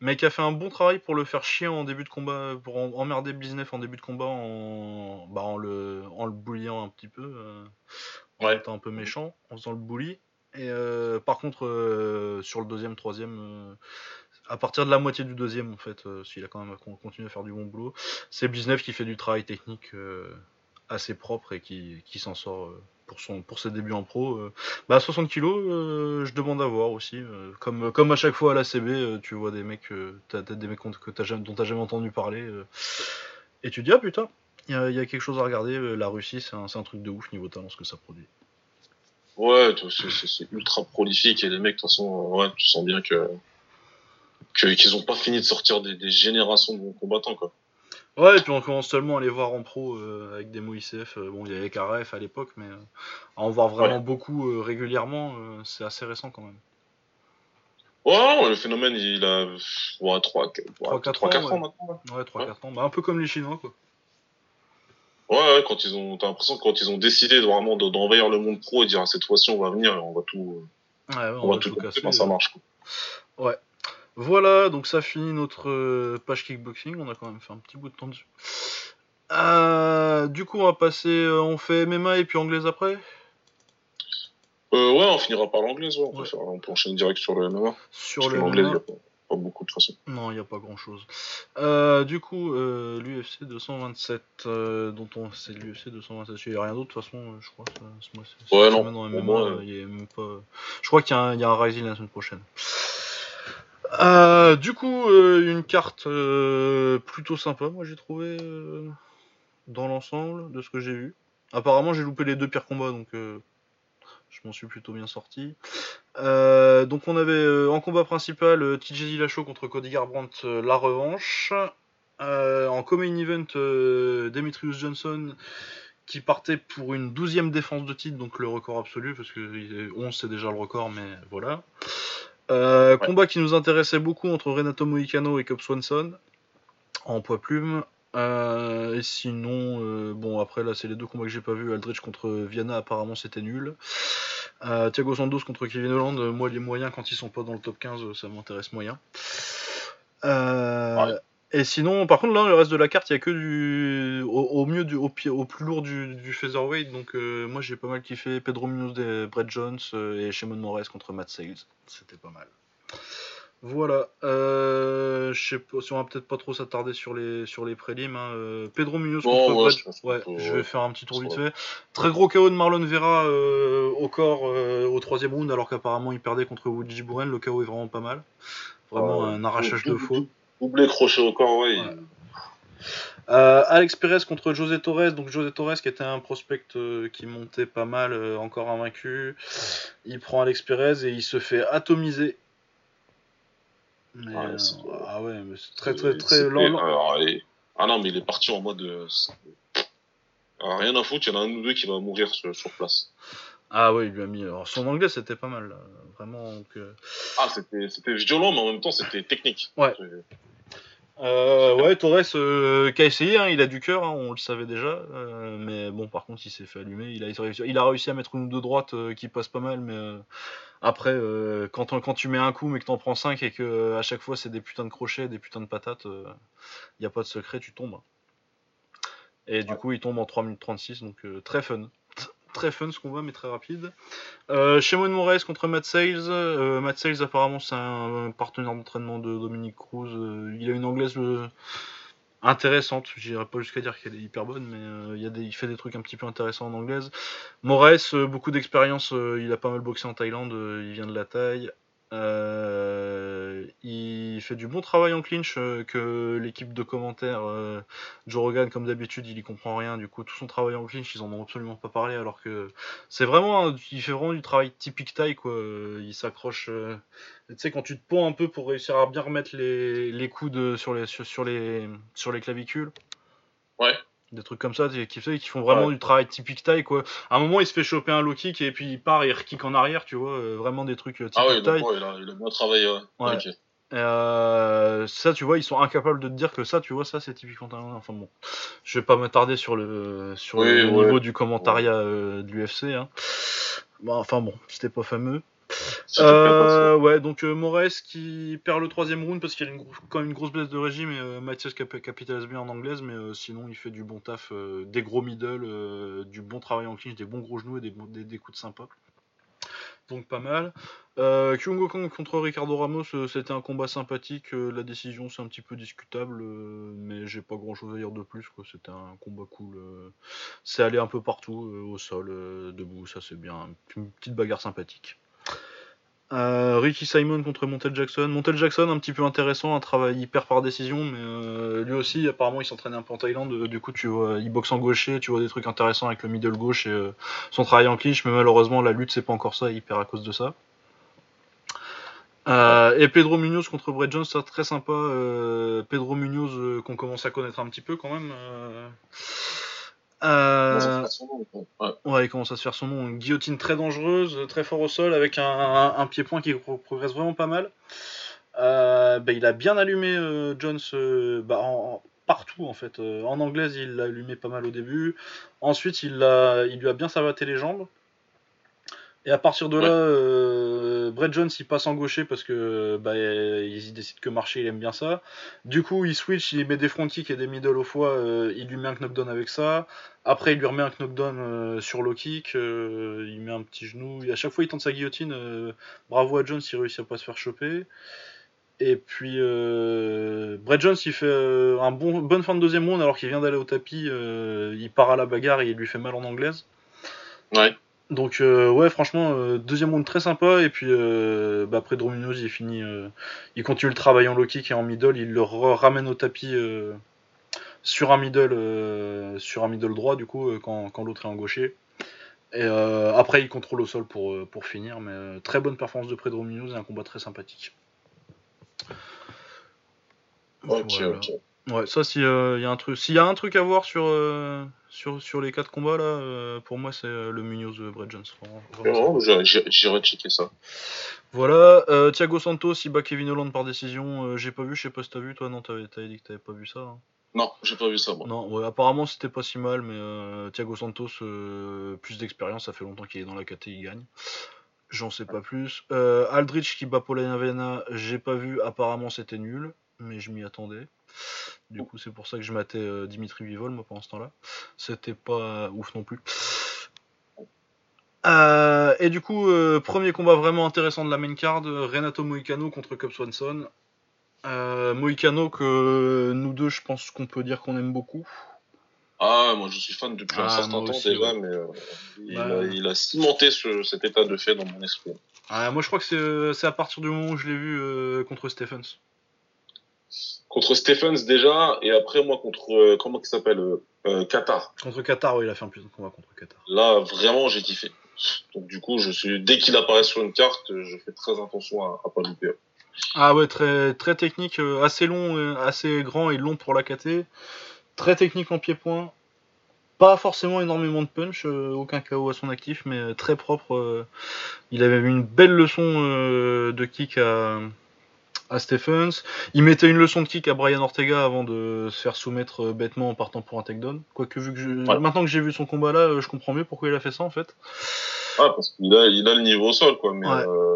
Speaker 1: mais qui a fait un bon travail pour le faire chier en début de combat, pour emmerder Bliznev en début de combat en, bah, en le, en le bullyant un petit peu, en étant un peu méchant, en faisant le bully. Et euh, par contre, euh, sur le deuxième, troisième, euh, à partir de la moitié du deuxième, en fait, s'il a quand même continué à faire du bon boulot, c'est Bliznef qui fait du travail technique assez propre et qui, qui s'en sort pour, son, pour ses débuts en pro. Bah, 60 kilos, je demande à voir aussi. comme, comme à chaque fois à la CB, tu vois des mecs, t'as, des mecs que t'as, dont t'as jamais entendu parler. et tu te dis, ah putain, il y, a quelque chose à regarder. La Russie, c'est un, truc de ouf niveau talent ce que ça produit.
Speaker 2: Ouais, c'est ultra prolifique et les mecs, de toute façon, ouais, tu sens bien que qu'ils ont pas fini de sortir des, des, générations de bons combattants, quoi.
Speaker 1: Ouais, et puis on commence seulement à les voir en pro euh, avec des mots ICF. Euh, bon, il y avait KRF à l'époque, mais euh, à en voir vraiment beaucoup euh, régulièrement, euh, c'est assez récent quand même.
Speaker 2: Ouais, le phénomène, il a ouais, 3, 3, 4, 3, 4 ans,
Speaker 1: ouais.
Speaker 2: maintenant.
Speaker 1: Ouais, 3-4 ans. Bah, un peu comme les Chinois, quoi.
Speaker 2: Ouais, ouais, quand ils ont, t'as l'impression que quand ils ont décidé de, vraiment de- d'envahir le monde pro et dire cette fois-ci on va venir et on va tout,
Speaker 1: Ouais, ouais,
Speaker 2: on, va tout, casser, ben, ça marche. Quoi.
Speaker 1: Ouais. Voilà, donc ça finit notre euh, page kickboxing. On a quand même fait un petit bout de temps dessus. Euh, du coup, on va passer. euh, on fait MMA et puis anglaise après?
Speaker 2: Euh, ouais, on finira par l'anglaise, ouais. On,
Speaker 1: Ouais.
Speaker 2: on peut enchaîner direct sur le MMA.
Speaker 1: Sur
Speaker 2: Parce
Speaker 1: le MMA.
Speaker 2: Pas, beaucoup de façon.
Speaker 1: Non, il n'y a pas grand chose. Euh, du coup, euh, l'UFC 227, euh, dont on. C'est l'UFC 227. Il n'y a rien d'autre, de toute façon, je crois. ça- ce mois- cette
Speaker 2: Ouais, non,
Speaker 1: MMA, il y a même pas... Je crois qu'il y, a un- il y a un Rising la semaine prochaine. Du coup, une carte plutôt sympa, moi j'ai trouvé dans l'ensemble de ce que j'ai vu. Apparemment, j'ai loupé les deux pires combats, donc je m'en suis plutôt bien sorti. Euh, donc, on avait euh, en combat principal euh, TJ Dillashaw contre Cody Garbrandt, la revanche. En co-main event, Demetrius Johnson qui partait pour une douzième défense de titre, donc le record absolu, parce que euh, 11 c'est déjà le record, mais voilà. Combat qui nous intéressait beaucoup entre Renato Moicano et Cobb Swanson en poids plume. Euh, et sinon, euh, bon après là c'est les deux combats que j'ai pas vus. Aldrich contre Viana apparemment c'était nul. Euh, Thiago Santos contre Kevin Holland, euh, moi les moyens quand ils sont pas dans le top 15 euh, ça m'intéresse moyen. Euh,
Speaker 2: Ouais.
Speaker 1: Et sinon, par contre, là, le reste de la carte, il y a que du. Au, au mieux, du, au, plus lourd du, du featherweight. Donc, euh, moi, j'ai pas mal kiffé Pedro Munoz, Brett Jones euh, et Shimon Moraes contre Matt Sales. C'était pas mal. Voilà. Euh, je sais pas si on va peut-être pas trop s'attarder sur les, sur les prélims. hein. Euh, Pedro Munoz contre
Speaker 2: ouais, je
Speaker 1: Ouais,
Speaker 2: peut-
Speaker 1: je vais faire un petit tour vite fait. Très gros KO de Marlon Vera euh, au corps euh, au troisième round, alors qu'apparemment il perdait contre Woodji Buren. Le KO est vraiment pas mal. Vraiment un arrachage de faux.
Speaker 2: Doublé crochet au corps, ouais.
Speaker 1: Ouais. Euh, Alex Perez contre José Torres. Donc José Torres qui était un prospect euh, qui montait pas mal, euh, encore invaincu. Il prend Alex Perez et il se fait atomiser. Mais,
Speaker 2: Ouais,
Speaker 1: euh, ah ouais, mais c'est très
Speaker 2: Et
Speaker 1: très très lent. lent.
Speaker 2: alors, et- Ah non, mais il est parti en mode. euh, rien à foutre, il y en a un ou deux qui va mourir sur, sur place.
Speaker 1: Ah ouais, il lui a mis. Alors son anglais c'était pas mal, là. vraiment. donc, euh,
Speaker 2: Ah, c'était c'était violent, mais en même temps, c'était technique.
Speaker 1: Ouais. Euh, ouais, Torres euh, qui a essayé, hein, il a du cœur, hein, on le savait déjà, euh, mais bon, par contre, il s'est fait allumer. Il a, réussi, il a réussi à mettre une ou deux droites euh, qui passent pas mal, mais après, quand, on- quand tu mets un coup, mais que t'en prends cinq et que à chaque fois c'est des putains de crochets, des putains de patates, il n'y a pas de secret, tu tombes. Et du coup, il tombe en 3 minutes 36, donc très fun. Très fun ce combat, mais très rapide. Euh, Shimon Moraes contre Matt Sales. Euh, Matt Sales, apparemment, c'est un, partenaire d'entraînement de Dominique Cruz. Euh, il a une anglaise euh, intéressante. J'irai pas jusqu'à dire qu'elle est hyper bonne, mais il, y des, il fait des trucs un petit peu intéressants en anglaise. Moraes, beaucoup d'expérience. il a pas mal boxé en Thaïlande. il vient de la Thaï. Euh, il fait du bon travail en clinch euh, que l'équipe de commentaires euh, Joe comme d'habitude il y comprend rien. Du coup tout son travail en clinch ils en ont absolument pas parlé alors que c'est vraiment un- il fait vraiment du travail typique taille quoi. Il s'accroche euh, tu sais quand tu te ponds un peu pour réussir à bien remettre les, coudes sur les sur les sur les clavicules.
Speaker 2: Ouais.
Speaker 1: Des trucs comme ça qui, qui, font vraiment
Speaker 2: Ouais.
Speaker 1: du travail typique taille quoi à un moment il se fait choper un low kick et puis il part et il kick en arrière tu vois euh, vraiment des trucs euh, typiques
Speaker 2: Ah ouais,
Speaker 1: taille
Speaker 2: donc, ouais, il, a, il a bien travaillé. Ouais.
Speaker 1: Euh, ça, tu vois, ils sont incapables de te dire que ça, tu vois, ça, c'est typiquement thaïlandais. Enfin bon, je vais pas m'attarder sur le sur
Speaker 2: Oui,
Speaker 1: le niveau du commentariat euh, de l'UFC. Hein. Bon, enfin bon, c'était pas fameux. Euh, ouais, donc euh, Moraes qui perd le troisième round parce qu'il a quand même une grosse blesse de régime et euh, Mathias cap capitalise bien en anglaise, mais euh, sinon il fait du bon taf, euh, des gros middle, du bon travail en clinch, des bons gros genoux et des, coups de sympa. donc pas mal. Euh, Kyungo Kong contre Ricardo Ramos, c'était un combat sympathique. la décision, c'est un petit peu discutable, mais j'ai pas grand chose à dire de plus. C'était un combat cool. c'est allé un peu partout, au sol, debout, ça c'est bien. Une petite bagarre sympathique. Euh, Ricky Simon contre Montel Jackson. Montel Jackson, un petit peu intéressant, un travail hyper par décision, mais euh, lui aussi, apparemment, il s'entraînait un peu en Thaïlande. euh, Du coup, tu vois, il boxe en gaucher, tu vois des trucs intéressants avec le middle gauche et son travail en clinch, mais malheureusement, la lutte, c'est pas encore ça, il perd à cause de ça. Et Pedro Munoz contre Brett Jones, ça très sympa. Pedro Munoz, qu'on commence à connaître un petit peu quand même. Euh.
Speaker 2: Ouais.
Speaker 1: Ouais, il commence à se faire son nom? Une guillotine très dangereuse, très fort au sol, avec un, un- un pied-point qui pro- progresse vraiment pas mal. Euh, bah, il a bien allumé euh, Jones euh, bah, en- en- partout en fait. En anglaise, il l'a allumé pas mal au début. Ensuite, il lui a bien savaté les jambes. Et à partir de là, Brett Jones il passe en gaucher parce que bah, il décide que marcher, il aime bien ça. Du coup, il switch, il met des front kicks et des middle au foie, euh, il lui met un knockdown avec ça. Après, il lui remet un knockdown euh, sur low kick, euh, il met un petit genou. Et à chaque fois, il tente sa guillotine. bravo à Jones, il réussit à pas se faire choper. Et puis, euh, Brett Jones, il fait euh, un bon, bonne fin de deuxième round alors qu'il vient d'aller au tapis. il part à la bagarre et il lui fait mal en anglaise.
Speaker 2: Ouais.
Speaker 1: Donc euh, ouais franchement euh, deuxième round très sympa et puis euh, bah, après Drominos il finit euh, il continue le travail en low kick et en middle il le ramène au tapis euh, sur un middle euh, sur un middle droit du coup euh, quand, quand l'autre est en gaucher et euh, après il contrôle au sol pour, euh, pour finir mais euh, très bonne performance de Pedro Munoz et un combat très sympathique
Speaker 2: Ok,
Speaker 1: Voilà.
Speaker 2: ok.
Speaker 1: Ouais, ça, s'il y a un truc, s'il y a un truc à voir sur, euh, sur, sur les quatre combats là, euh, pour moi c'est euh, le Munoz de Brett Jones.
Speaker 2: Non, j'irai- checker ça.
Speaker 1: Voilà, euh, Thiago Santos, il bat Kevin Holland par décision. euh, j'ai pas vu, je sais pas si t'as vu, toi, non, t'avais, t'avais dit que t'avais pas vu ça. hein.
Speaker 2: Non, j'ai pas vu ça, moi.
Speaker 1: Non, ouais, apparemment c'était pas si mal, mais Thiago Santos, plus d'expérience, ça fait longtemps qu'il est dans la KT, il gagne. J'en sais pas plus. Aldrich qui bat Polanavena, j'ai pas vu, apparemment c'était nul, mais je m'y attendais. Du coup, c'est pour ça que je matais euh, Dimitri Vivol, moi, pendant ce temps-là. C'était pas ouf non plus. Euh, et du coup, euh, premier combat vraiment intéressant de la main card, Renato Moicano contre Cub Swanson. Moicano que nous deux, je pense qu'on peut dire qu'on aime beaucoup.
Speaker 2: Ah, moi je suis fan depuis un
Speaker 1: Ah,
Speaker 2: certain temps
Speaker 1: aussi,
Speaker 2: déjà,
Speaker 1: ouais.
Speaker 2: mais euh, il,
Speaker 1: Bah,
Speaker 2: a, il a cimenté ce- cet état de fait dans mon esprit.
Speaker 1: Ah, moi, je crois que c'est, c'est à partir du moment où je l'ai vu euh, contre Stephens.
Speaker 2: Contre Stephens déjà, et après moi contre, euh, comment il s'appelle euh, euh, Qatar.
Speaker 1: Contre Qatar, ouais, il a fait un putain de combat contre Qatar.
Speaker 2: Là, vraiment, j'ai kiffé. Donc du coup, je suis dès qu'il apparaît sur une carte, je fais très attention à, à pas louper.
Speaker 1: Ah ouais, très, très technique, assez long, assez grand et long pour la KT. Très technique en pied-point. Pas forcément énormément de punch, aucun KO à son actif, mais très propre. il avait eu une belle leçon de kick à, à Stephens. Il mettait une leçon de kick à Brian Ortega avant de se faire soumettre euh, bêtement en partant pour un takedown. Quoique, vu que je... Maintenant que j'ai vu son combat là, euh, je comprends mieux pourquoi il a fait ça en fait.
Speaker 2: Ah, parce qu'il a, il a le niveau au sol, quoi. Mais
Speaker 1: Ouais.
Speaker 2: euh,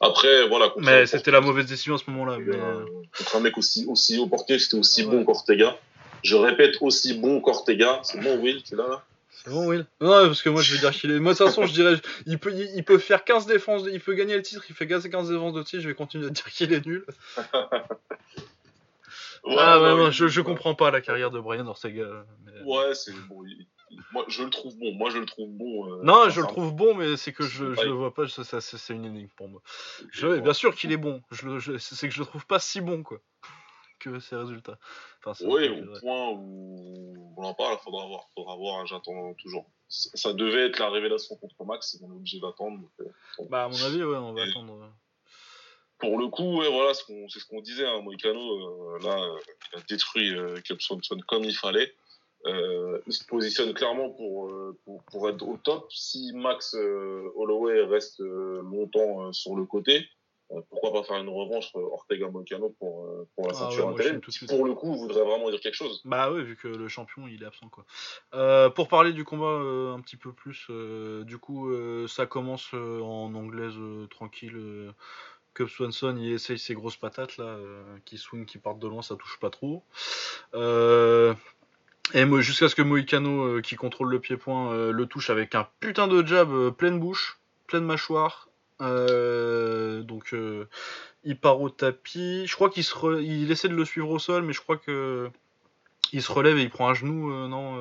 Speaker 2: après, voilà.
Speaker 1: Mais c'était la mauvaise décision à ce moment-là. mais,
Speaker 2: euh, contre un mec aussi, aussi haut porté, c'était aussi
Speaker 1: Ouais.
Speaker 2: bon qu'Ortega. Je répète, aussi bon qu'Ortega. C'est bon, Will, tu l'as là?
Speaker 1: C'est bon, Will Non, parce que moi je veux dire qu'il est. Moi de toute façon, je dirais. Il peut, il, il peut faire 15 défenses, il peut gagner le titre, il fait 15 15 défenses de titre, je vais continuer à dire qu'il est nul. ah, ouais,
Speaker 2: ouais,
Speaker 1: ouais,
Speaker 2: oui.
Speaker 1: je, je comprends pas la carrière de Brian Ortega. mais-
Speaker 2: Ouais, c'est bon. il- moi, je le trouve bon. Moi, je le trouve bon. euh,
Speaker 1: Non, je le trouve bon, mais c'est que je, je le vois pas, ça, ça- c'est une énigme pour moi. Je, bien sûr qu'il est bon, je- c'est que je le trouve pas si bon, quoi, que ses résultats. Enfin,
Speaker 2: Oui, au
Speaker 1: vrai.
Speaker 2: point où on en parle, faudra voir, faudra voir, j'attends toujours. Ça devait être la révélation contre Max, on est obligé d'attendre. euh,
Speaker 1: Bah, à mon avis, ouais, on va
Speaker 2: Et-
Speaker 1: attendre.
Speaker 2: Pour le coup, ouais, voilà, c'est ce qu'on disait, hein, Moïcano, euh, là, euh, il a détruit euh, Swanson comme il fallait. Euh, il se positionne clairement pour, pour, pour être au top. Si Max Holloway reste longtemps sur le côté, pourquoi pas faire une revanche euh, Ortega-Moïcano pour, euh, pour la
Speaker 1: Ah
Speaker 2: ceinture
Speaker 1: ouais,
Speaker 2: intérim, qui
Speaker 1: suite.
Speaker 2: pour le coup voudrait vraiment dire quelque chose.
Speaker 1: Bah ouais, vu que le champion il est absent quoi. Euh, pour parler du combat euh, un petit peu plus, euh, du coup euh, ça commence euh, en anglaise euh, tranquille. Euh, Cub Swanson il essaye ses grosses patates là, euh, qui swing, qui partent de loin, ça touche pas trop. Euh, et jusqu'à ce que Moïcano, euh, qui contrôle le pied-point, euh, le touche avec un putain de jab euh, pleine bouche. pleine mâchoire. Euh, donc euh, il part au tapis. Je crois qu'il se re- il essaie de le suivre au sol, mais je crois que il se relève et il prend un genou, euh, non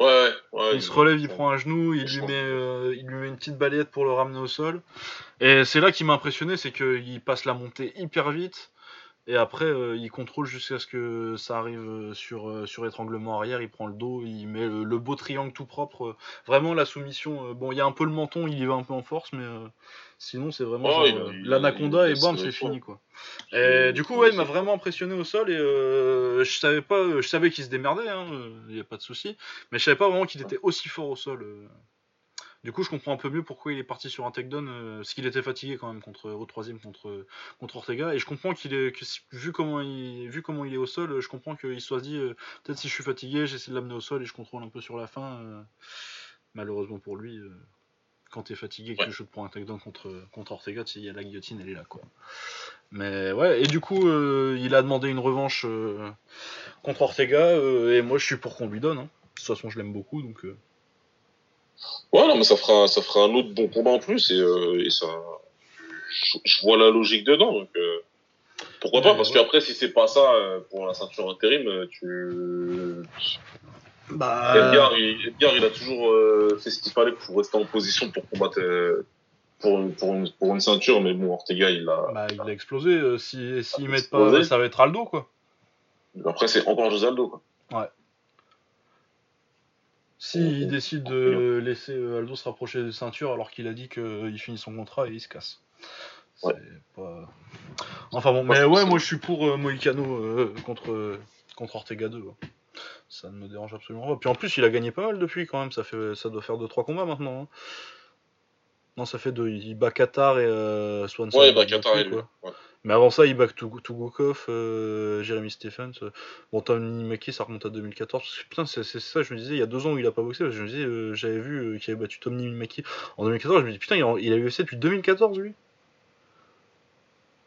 Speaker 2: Ouais, ouais.
Speaker 1: Il se relève, il prend un genou, il lui met, il lui met une petite balayette pour le ramener au sol. Et c'est là qui m'a impressionné, c'est qu'il passe la montée hyper vite. Et après, euh, il contrôle jusqu'à ce que ça arrive euh, sur, euh, sur étranglement arrière. Il prend le dos, il met le, le beau triangle tout propre. euh, vraiment, la soumission. bon, il y a un peu le menton, il y va un peu en force, mais sinon, c'est vraiment
Speaker 2: il-
Speaker 1: l'anaconda et bam,
Speaker 2: c'est
Speaker 1: fini quoi. Et du coup, ouais, il m'a vraiment impressionné au sol et je savais pas, je savais qu'il se démerdait, hein, il y a pas de souci, mais je savais pas vraiment qu'il était aussi fort au sol. Du coup, je comprends un peu mieux pourquoi il est parti sur un takedown, euh, parce qu'il était fatigué quand même contre au troisième contre contre Ortega, et je comprends qu'il est que vu comment il vu comment il est au sol, je comprends qu'il soit dit euh, peut-être si je suis fatigué, j'essaie de l'amener au sol et je contrôle un peu sur la fin. euh. Malheureusement pour lui, euh, quand t'es fatigué et que
Speaker 2: Ouais.
Speaker 1: tu te prends un takedown contre contre Ortega, tu sais, il y a la guillotine, elle est là quoi. Mais ouais, et du coup, il a demandé une revanche contre Ortega, et moi je suis pour qu'on lui donne. hein. De toute façon, je l'aime beaucoup, donc.
Speaker 2: Ouais, non, mais ça fera, ça fera un autre bon combat en plus et, euh, et ça, je, je vois la logique dedans. Donc, euh, pourquoi pas
Speaker 1: Ouais,
Speaker 2: Parce
Speaker 1: ouais.
Speaker 2: qu'après, si c'est pas ça euh, pour la ceinture intérim, tu.
Speaker 1: Bah.
Speaker 2: Edgar, il, Edgar, il a toujours fait ce qu'il fallait pour rester en position pour combattre pour, une, pour, une, pour une ceinture, mais bon, Ortega, il a.
Speaker 1: Bah, il a explosé. euh, si s'ils
Speaker 2: a
Speaker 1: mettent pas, ça va être Aldo quoi.
Speaker 2: Après, c'est encore Josaldo, quoi.
Speaker 1: S'il décide de laisser euh, Aldo se rapprocher des ceintures alors qu'il a dit qu'il finit son contrat et il se casse.
Speaker 2: Ouais.
Speaker 1: pas. Enfin bon, mais ouais, moi je suis pour euh, Moïcano euh, contre, contre Ortega 2. ouais. Ça ne me dérange absolument pas. Puis en plus, il a gagné pas mal depuis quand même. Ça, fait, ça doit faire 2-3 combats maintenant. hein. Non, ça fait deux. Il bat Qatar et euh, Swanson.
Speaker 2: Ouais,
Speaker 1: il bat
Speaker 2: Qatar et lui.
Speaker 1: quoi.
Speaker 2: Ouais.
Speaker 1: Mais avant ça, il bat Tug- Tugukov, euh, Jeremy Stephens. euh, Bon, Tony Maki, ça remonte à 2014. Parce que, putain, c'est ça, je me disais, il y a deux ans où il a pas boxé. Parce que je me disais, euh, j'avais vu euh, qu'il avait battu Tony Maki en 2014. Je me dis, putain, il a, il a UFC depuis 2014, lui.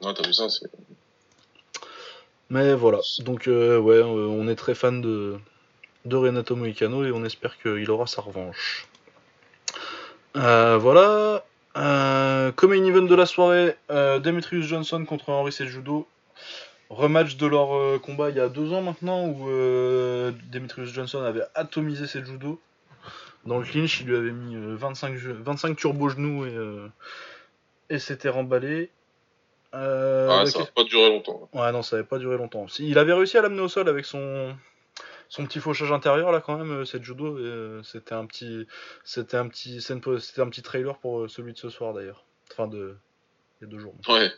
Speaker 2: Ouais, t'as vu ça c'est...
Speaker 1: Mais voilà. Donc, ouais, on est très fan de, de Renato Moicano et on espère qu'il aura sa revanche. Voilà. Euh, comme event de la soirée, euh, Demetrius Johnson contre Henry Sejudo. Rematch de leur euh, combat il y a deux ans maintenant où euh, Demetrius Johnson avait atomisé Sejudo. Dans le clinch, il lui avait mis euh, 25, ge- 25 turbo genoux et, et s'était remballé.
Speaker 2: Ah, ça va pas durer longtemps.
Speaker 1: Ouais, non, ça n'avait pas duré longtemps. Il avait réussi à l'amener au sol avec son son petit fauchage intérieur là quand même, euh, cette judo. euh, c'était un petit, c'était un petit, c'était un petit trailer pour euh, celui de ce soir d'ailleurs. Enfin de, il y a deux jours.
Speaker 2: Ouais,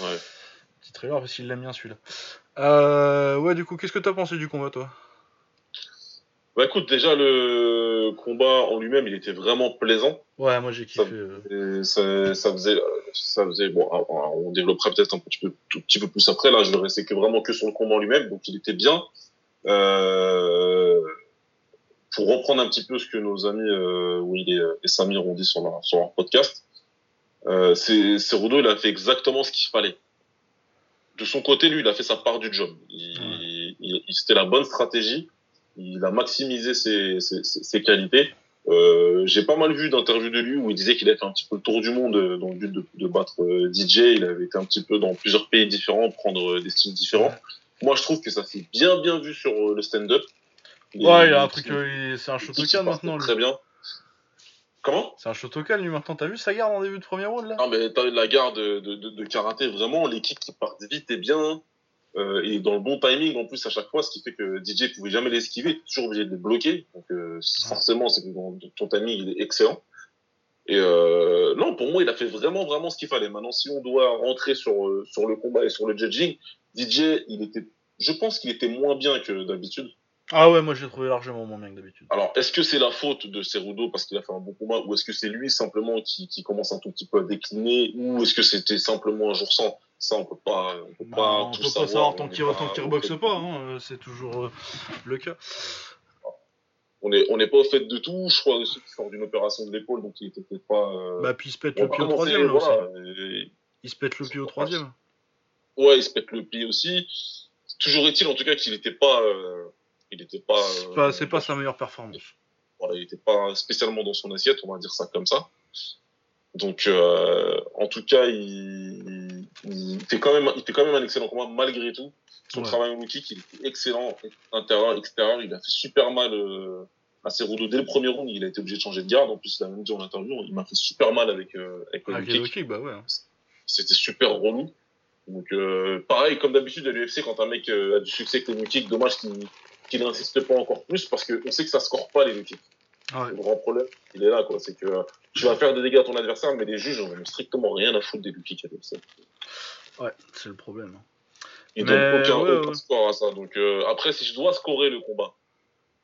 Speaker 2: ouais.
Speaker 1: Petit trailer parce qu'il l'aime bien celui-là. Euh, ouais, du coup, qu'est-ce que t'as pensé du combat toi?
Speaker 2: Bah écoute, déjà, le combat en lui-même, il était vraiment plaisant.
Speaker 1: Ouais, moi j'ai kiffé.
Speaker 2: ça, ça faisait, ça faisait, bon, ah, ah, on développerait peut-être un petit peu, tout petit peu plus après. Là, je ne restais que vraiment que sur le combat en lui-même, donc il était bien. Euh, pour reprendre un petit peu ce que nos amis euh, Will et, et Samir ont dit sur, leur- sur leur podcast, euh, Cerudo, il a fait exactement ce qu'il fallait. De son côté, lui, il a fait sa part du job. Il, il- il- C'était la bonne stratégie. Il a maximisé ses, ses, ses- ses qualités. Euh, J'ai pas mal vu d'interviews de lui où il disait qu'il avait fait un petit peu le tour du monde euh, dans le but de, de battre euh, DJ. Il avait été un petit peu dans plusieurs pays différents, prendre euh, des styles différents. Moi, je trouve que ça s'est bien bien vu sur euh, le stand-up.
Speaker 1: Ouais, il a un truc, euh, c'est un Shotokan maintenant.
Speaker 2: Très bien. Comment?
Speaker 1: C'est un Shotokan lui maintenant. T'as vu sa garde en début de premier round là?
Speaker 2: Non, mais t'as la garde de, de, de, de karaté, vraiment, les kicks qui partent vite et bien, euh, et dans le bon timing en plus à chaque fois, ce qui fait que DJ pouvait jamais l'esquiver, toujours obligé de les bloquer. Donc euh, forcément, c'est que ton, timing il est excellent. Et euh, non, pour moi, il a fait vraiment, vraiment ce qu'il fallait. Maintenant, si on doit rentrer sur, sur le combat et sur le judging, DJ, il était, je pense qu'il était moins bien que d'habitude.
Speaker 1: Ah ouais, moi j'ai trouvé largement moins bien que d'habitude.
Speaker 2: Alors, est-ce que c'est la faute de Cerudo parce qu'il a fait un bon combat, ou est-ce que c'est lui simplement qui, qui commence un tout petit peu à décliner, ou est-ce que c'était simplement un jour sans? Ça, on peut pas, on peut
Speaker 1: Bah,
Speaker 2: pas
Speaker 1: on
Speaker 2: tout
Speaker 1: peut pas
Speaker 2: savoir.
Speaker 1: savoir tant
Speaker 2: on
Speaker 1: qu'il
Speaker 2: est
Speaker 1: qu'il reboxe pas, hein, euh, c'est toujours euh, le cas.
Speaker 2: On est, on n'est pas au fait de tout. Je crois aussi qu'il sort d'une opération de l'épaule, donc il était peut-être pas. Euh...
Speaker 1: Bah puis il se pète
Speaker 2: on
Speaker 1: le pied au troisième là aussi.
Speaker 2: voilà, et-
Speaker 1: Il se pète le pied au troisième.
Speaker 2: Ouais, il se pète le pied aussi. Toujours est-il en tout cas qu'il n'était pas, euh, il pas.
Speaker 1: C'est
Speaker 2: euh,
Speaker 1: pas, c'est pas sa meilleure performance.
Speaker 2: voilà, il n'était pas spécialement dans son assiette, on va dire ça comme ça. Donc, euh, en tout cas, il, il, fait quand même, il fait quand même un excellent combat malgré tout. Son travail en kick, il était excellent, intérieur, extérieur. Il a fait super mal euh, à Cerudo dès le premier round. Il a été obligé de changer de garde. En plus, il a même dit en interview, il m'a fait super mal avec, euh, avec le kick. kick bah ouais. Hein. C'était super relou. Donc, euh, pareil, comme d'habitude à l'UFC, quand un mec euh, a du succès avec dommage qu'il n'insiste pas encore plus parce qu'on sait que ça score pas les kicks. Le grand problème, il est là, quoi. C'est que tu vas faire des dégâts à ton adversaire, mais les juges n'ont strictement rien à foutre des kicks à l'UFC.
Speaker 1: Ouais, c'est le problème.
Speaker 2: Ils donnent aucun, aucun score à ça. Donc, euh, après, si je dois scorer le combat,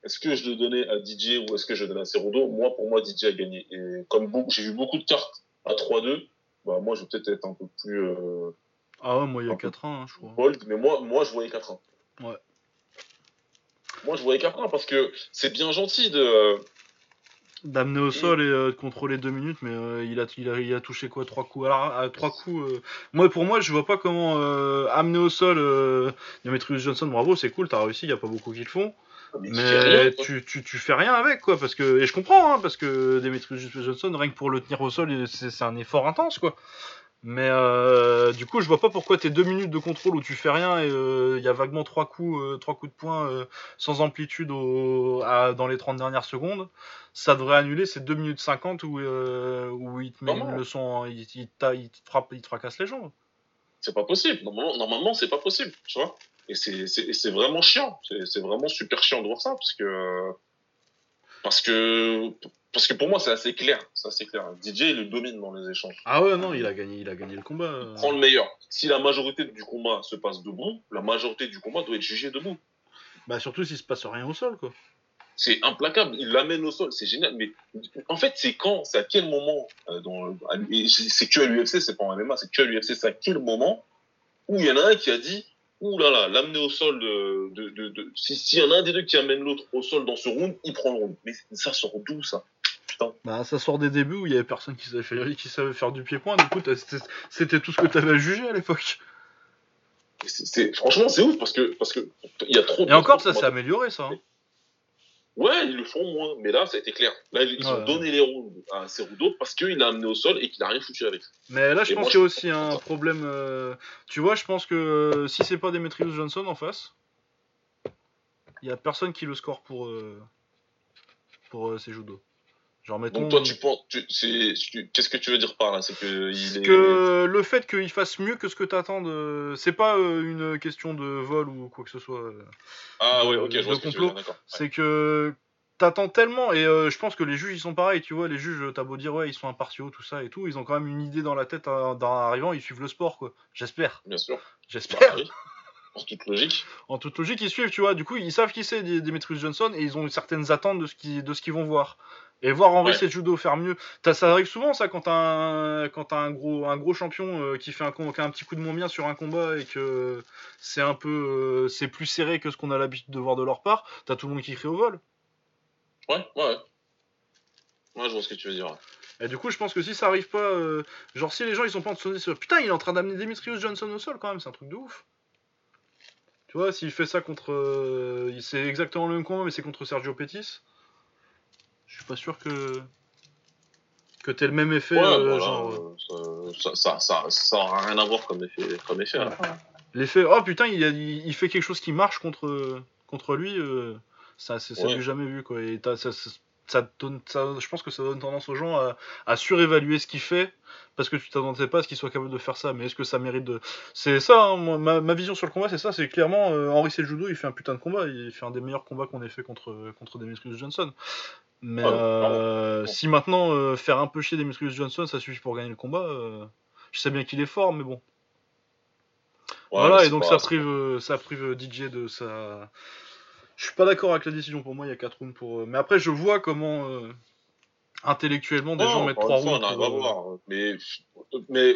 Speaker 2: est-ce que je le donnais à DJ ou est-ce que je le donnais à Cerudo? Moi, pour moi, DJ a gagné. Et comme j'ai vu beaucoup de cartes à 3-2, bah, moi, je vais peut-être être un peu plus. Euh,
Speaker 1: ah ouais, moi, il y a 4-1, hein, je crois.
Speaker 2: Bold, mais moi, moi, je voyais 4-1.
Speaker 1: Ouais.
Speaker 2: Moi, je voyais 4-1 parce que c'est bien gentil de
Speaker 1: d'amener au sol et euh, de contrôler deux minutes, mais euh, il, a, il, a, il, a, touché quoi Trois coups? Alors, à trois coups, euh, moi pour moi, je vois pas comment amener au sol Demetrius Johnson, bravo, c'est cool, t'as réussi, il y a pas beaucoup qui le font. Ah, mais, tu, tu, tu, fais rien avec quoi, parce que et je comprends, hein, parce que Demetrius Johnson, rien que pour le tenir au sol, c'est un effort intense quoi. Mais euh, du coup, je vois pas pourquoi tes deux minutes de contrôle où tu fais rien et il euh, y a vaguement trois coups, euh, trois coups de poing sans amplitude dans les 30 dernières secondes, ça devrait annuler ces 2 minutes 50 où, où il te met une leçon, il, il, il, te frappe, il te fracasse les jambes.
Speaker 2: C'est pas possible. Normalement, normalement c'est pas possible, tu vois. Et c'est vraiment chiant. C'est vraiment super chiant de voir ça parce que parce que parce que pour moi, c'est assez clair. C'est assez clair. DJ, il le domine dans les échanges.
Speaker 1: Ah ouais, non, il a gagné, il a gagné le combat.
Speaker 2: Il prend le meilleur. Si la majorité du combat se passe debout, la majorité du combat doit être jugée debout.
Speaker 1: Bah surtout s'il se passe rien au sol, quoi.
Speaker 2: C'est implacable. Il l'amène au sol, c'est génial. Mais en fait, c'est quand, c'est à quel moment euh, C'est que à l'UFC, c'est pas en MMA, c'est que à l'UFC, c'est à quel moment où il y en a un qui a dit Ouh là là, l'amener au sol de, de, de, s'il y en a un des deux qui amène l'autre au sol dans ce round, il prend le round. Mais ça sort d'où ça?
Speaker 1: Bah, ça sort des débuts où il y avait personne qui savait faire, qui savait faire du pied-point. Du coup, c'était tout ce que tu avais à juger à l'époque.
Speaker 2: Franchement, c'est ouf parce que parce que il y a trop.
Speaker 1: Et encore, ça s'est amélioré, ça. Hein.
Speaker 2: Ouais, ils le font moins, mais là, ça a été clair. Là, ils ont donné les roues à Cerudo parce qu'il a amené au sol et qu'il a rien foutu avec.
Speaker 1: Mais là, je pense qu'il y a aussi un problème. Euh, tu vois, je pense que euh, si c'est pas Demetrius Johnson en face, il y a personne qui le score pour euh, pour judo.
Speaker 2: Donc toi, tu penses, qu'est-ce que tu veux dire par là? C'est que, il est...
Speaker 1: que le fait qu'il fasse mieux que ce que t'attends, de... c'est pas euh, une question de vol ou quoi que ce soit. Euh,
Speaker 2: ah ouais, ok, je vois ce complot.
Speaker 1: C'est que t'attends tellement et euh, je pense que les juges ils sont pareils, tu vois, les juges, t'as beau dire ouais ils sont impartiaux tout ça et tout, ils ont quand même une idée dans la tête en arrivant, ils suivent le sport quoi. J'espère.
Speaker 2: Bien sûr.
Speaker 1: J'espère. Bah
Speaker 2: en toute logique.
Speaker 1: En toute logique, ils suivent, tu vois. Du coup, ils savent qui c'est Demetrius Johnson et ils ont certaines attentes de ce qu'ils de ce qu'ils vont voir. Et voir Henri ouais. judo faire mieux. ça arrive souvent ça quand t'as un, quand as un, gros, un gros champion euh, qui fait un, qui a un petit coup de moins bien sur un combat et que c'est un peu euh, c'est plus serré que ce qu'on a l'habitude de voir de leur part, t'as tout le monde qui crie au vol.
Speaker 2: Ouais, ouais. Ouais, je vois ce que tu veux dire.
Speaker 1: Et du coup, je pense que si ça arrive pas, euh, genre si les gens ils sont pas en train de se dire putain, il est en train d'amener Demetrius Johnson au sol quand même, c'est un truc de ouf. Tu vois, s'il fait ça contre. c'est exactement le même combat, mais c'est contre Sergio Pettis je suis pas sûr que que t'aies le même effet. Euh, genre...
Speaker 2: Euh, ça, ça, ça, ça, aura rien à voir comme effet. Comme effet
Speaker 1: L'effet, oh putain, il, il, fait quelque chose qui marche contre, contre lui, euh, ça c'est ouais. jamais vu quoi. Et ça, ça, donne, ça, je pense que ça donne tendance aux gens à, à surévaluer ce qu'il fait parce que tu t'attendais pas à ce qu'il soit capable de faire ça. Mais est-ce que ça mérite de. C'est ça, hein, ma, ma, vision sur le combat, c'est ça. C'est clairement Henri Sejudo, il fait un putain de combat. Il fait un des meilleurs combats qu'on ait fait contre, contre Demetrius Johnson. Mais euh, si maintenant euh, faire un peu chier Demetrius Johnson, ça suffit pour gagner le combat, euh, je sais bien qu'il est fort, mais bon. voilà, et donc ça prive, ça prive DJ de sa. Je suis pas d'accord avec la décision. Pour moi, il y a 4 rounds pour. Mais après, je vois comment intellectuellement des gens mettent 3 rounds.
Speaker 2: On à voir. Mais, mais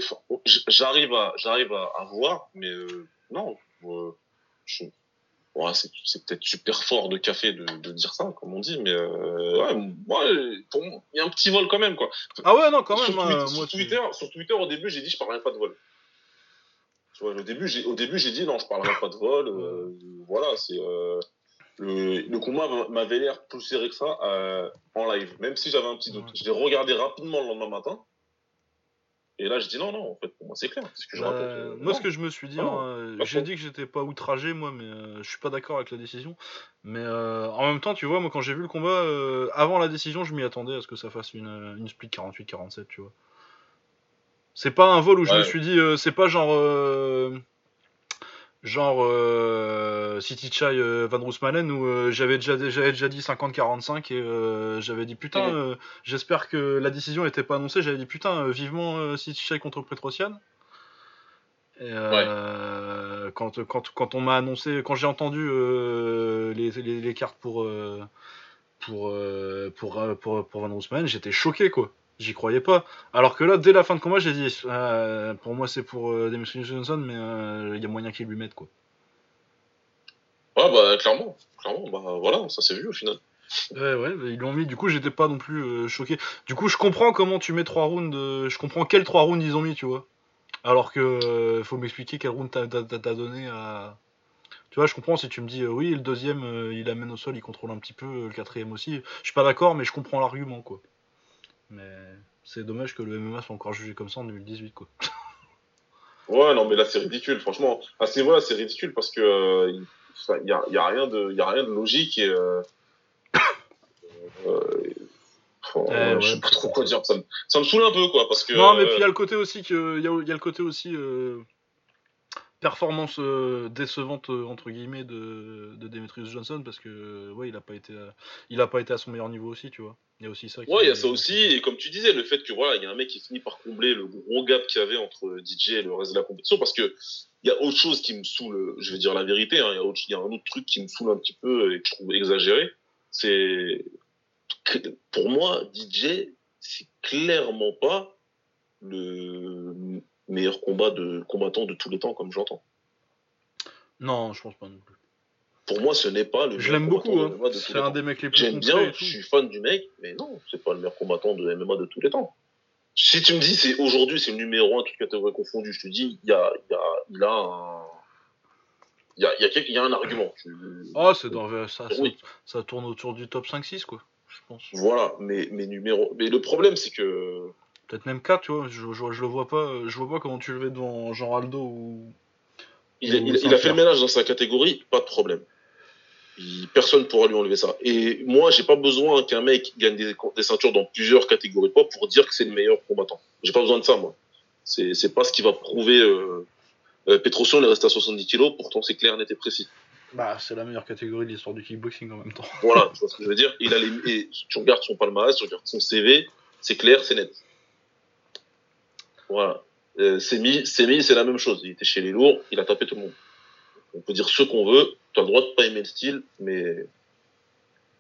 Speaker 2: j'arrive à, j'arrive à, voir, mais non. Je, ouais, c'est peut-être super fort de café de, de, dire ça, comme on dit, mais euh, ouais, moi, pour moi, il y a un petit vol quand même, quoi.
Speaker 1: Ah ouais, non, quand même.
Speaker 2: Sur, Twitter, sur, Twitter, sur Twitter, au début, j'ai dit je parlerai pas de vol. Tu vois, au début, j'ai, au début, j'ai dit non, je parlerai pas de vol. Euh, voilà, c'est euh, le, le combat m'avait l'air plus serré que ça euh, en live, même si j'avais un petit doute. Je l'ai regardé rapidement le lendemain matin. Et là, je dis non, non, en fait, pour moi, c'est clair. Ce que je
Speaker 1: Bah,
Speaker 2: euh,
Speaker 1: moi,
Speaker 2: non.
Speaker 1: ce que je me suis dit, hein, j'ai dit que j'étais pas outragé, moi, mais euh, je suis pas d'accord avec la décision. Mais euh, en même temps, tu vois, moi, quand j'ai vu le combat, avant la décision, je m'y attendais à ce que ça fasse une, une split 48-47, tu vois. C'est pas un vol où je me suis dit, c'est pas genre. Genre euh, City Chai euh, Van Roosmalen où euh, j'avais déjà, j'avais déjà dit 50-45 et j'avais dit putain, j'espère que la décision était pas annoncée. J'avais dit putain, vivement City Chai contre Petrosian. Et, euh, quand, quand, quand on m'a annoncé, quand j'ai entendu les, les, les cartes pour, pour, pour, pour, pour, Van Roosmalen, j'étais choqué quoi. J'y croyais pas. Alors que là, dès la fin de combat, j'ai dit, euh, pour moi c'est pour euh, Demetrius Johnson, mais euh, il y a moyen qu'il lui mette quoi.
Speaker 2: Ouais, bah, clairement. Clairement, bah, voilà, ça s'est vu au final.
Speaker 1: Ouais, ouais, ils l'ont mis. Du coup, j'étais pas non plus euh, choqué. Du coup, je comprends comment tu mets trois rounds. euh, je comprends quels trois rounds ils ont mis, tu vois. Alors que euh, faut m'expliquer quel round t'as donné à. Tu vois, je comprends si tu me dis euh, oui, le deuxième euh, il amène au sol, il contrôle un petit peu, euh, le quatrième aussi. Je suis pas d'accord, mais je comprends l'argument, quoi. Mais c'est dommage que le MMA soit encore jugé comme ça en 2018, quoi.
Speaker 2: Ouais, non, mais là, c'est ridicule, franchement. À ce niveau-là, c'est ridicule parce que euh, il enfin, y, a, y a rien de, y a rien de logique et. Euh, enfin,
Speaker 1: Eh
Speaker 2: je sais pas
Speaker 1: c'est
Speaker 2: trop quoi dire. Ça me, ça me saoule un peu, quoi, parce que.
Speaker 1: Non, mais
Speaker 2: euh,
Speaker 1: puis il y a le côté aussi que il y a, y a le côté aussi euh, performance euh, décevante euh, entre guillemets de, de Demetrius Johnson parce que euh, ouais, il a pas été à, il a pas été à son meilleur niveau aussi, tu vois. Il y a aussi ça. qui-
Speaker 2: Ouais, il y a ça aussi, et comme tu disais, le fait que voilà, il y a un mec qui finit par combler le gros gap qu'il y avait entre DJ et le reste de la compétition, parce que il y a autre chose qui me saoule, je vais dire la vérité, hein, il y, a autre- y a un autre truc qui me saoule un petit peu et que je trouve exagéré, c'est pour moi, DJ, c'est clairement pas le meilleur combat de combattant de tous les temps, comme j'entends.
Speaker 1: Non, je pense pas non plus.
Speaker 2: Pour moi, ce n'est pas le
Speaker 1: Je
Speaker 2: meilleur
Speaker 1: l'aime beaucoup, hein. C'est un
Speaker 2: temps.
Speaker 1: des mecs les plus
Speaker 2: J'aime bien, je suis fan du mec, mais non, c'est pas le meilleur combattant de MMA de tous les temps. Si tu me dis c'est aujourd'hui c'est le numéro un, toutes catégories confondues, je te dis il y a, il y a, il a un, il y a, y a, y a un argument.
Speaker 1: Ah, c'est dans ça, ça,
Speaker 2: Oui.
Speaker 1: ça tourne autour du top 5-6 quoi, je pense.
Speaker 2: Voilà, mais mais numéro, mais le problème c'est que
Speaker 1: Peut-être même 4, tu vois. Je, je, je le vois pas, je vois pas comment tu le mets devant Jean Aldo ou.
Speaker 2: il,
Speaker 1: Ou
Speaker 2: il- il a fait le ménage dans sa catégorie, pas de problème. Il- personne pourra lui enlever ça. Et moi, j'ai pas besoin qu'un mec gagne des, des ceintures dans plusieurs catégories de poids pour dire que c'est le meilleur combattant. J'ai pas besoin de ça, moi. C'est c'est pas ce qui va prouver. Euh, euh, Petrosian, il est resté à 70 kilos, pourtant c'est clair, net et précis.
Speaker 1: Bah, c'est la meilleure catégorie de l'histoire du kickboxing en même temps.
Speaker 2: Voilà, tu vois ce que je veux dire. Il a les, et tu regardes son palmarès, tu regardes son CV, c'est clair, c'est net. Voilà. Euh, Semi, c'est la même chose. Il était chez les lourds, il a tapé tout le monde. On peut dire ce qu'on veut, tu as le droit de pas aimer le style, mais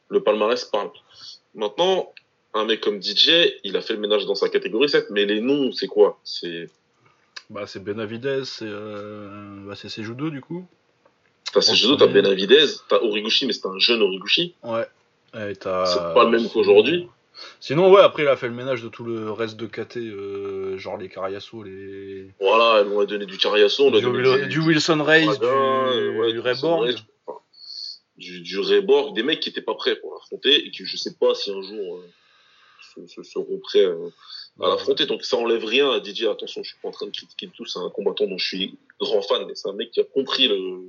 Speaker 2: le palmarès parle. Maintenant, un mec comme DJ, il a fait le ménage dans sa catégorie 7, mais les noms, c'est quoi? C'est
Speaker 1: Bah, c'est Benavidez, c'est euh, bah, Sejudo du coup.
Speaker 2: T'as Sejudo, t'as Benavidez, t'as Origuchi, mais c'est un jeune Origuchi.
Speaker 1: Ouais. Et t'as-
Speaker 2: C'est pas le même qu'aujourd'hui.
Speaker 1: Sinon, ouais, après, il a fait le ménage de tout le reste de KT, euh, genre les Cariasso, les.
Speaker 2: Voilà, elles vont donner du Cariasso, on
Speaker 1: Du,
Speaker 2: a donné
Speaker 1: Wilson Race, du,
Speaker 2: ouais,
Speaker 1: du.
Speaker 2: Race, enfin, du, du Reborg, des mecs qui étaient pas prêts pour l'affronter et qui je sais pas si un jour euh, se, se seront prêts euh, à l'affronter. Donc ça enlève rien à Didier. Attention, je suis pas en train de critiquer tout. C'est un combattant dont je suis grand fan, mais c'est un mec qui a compris le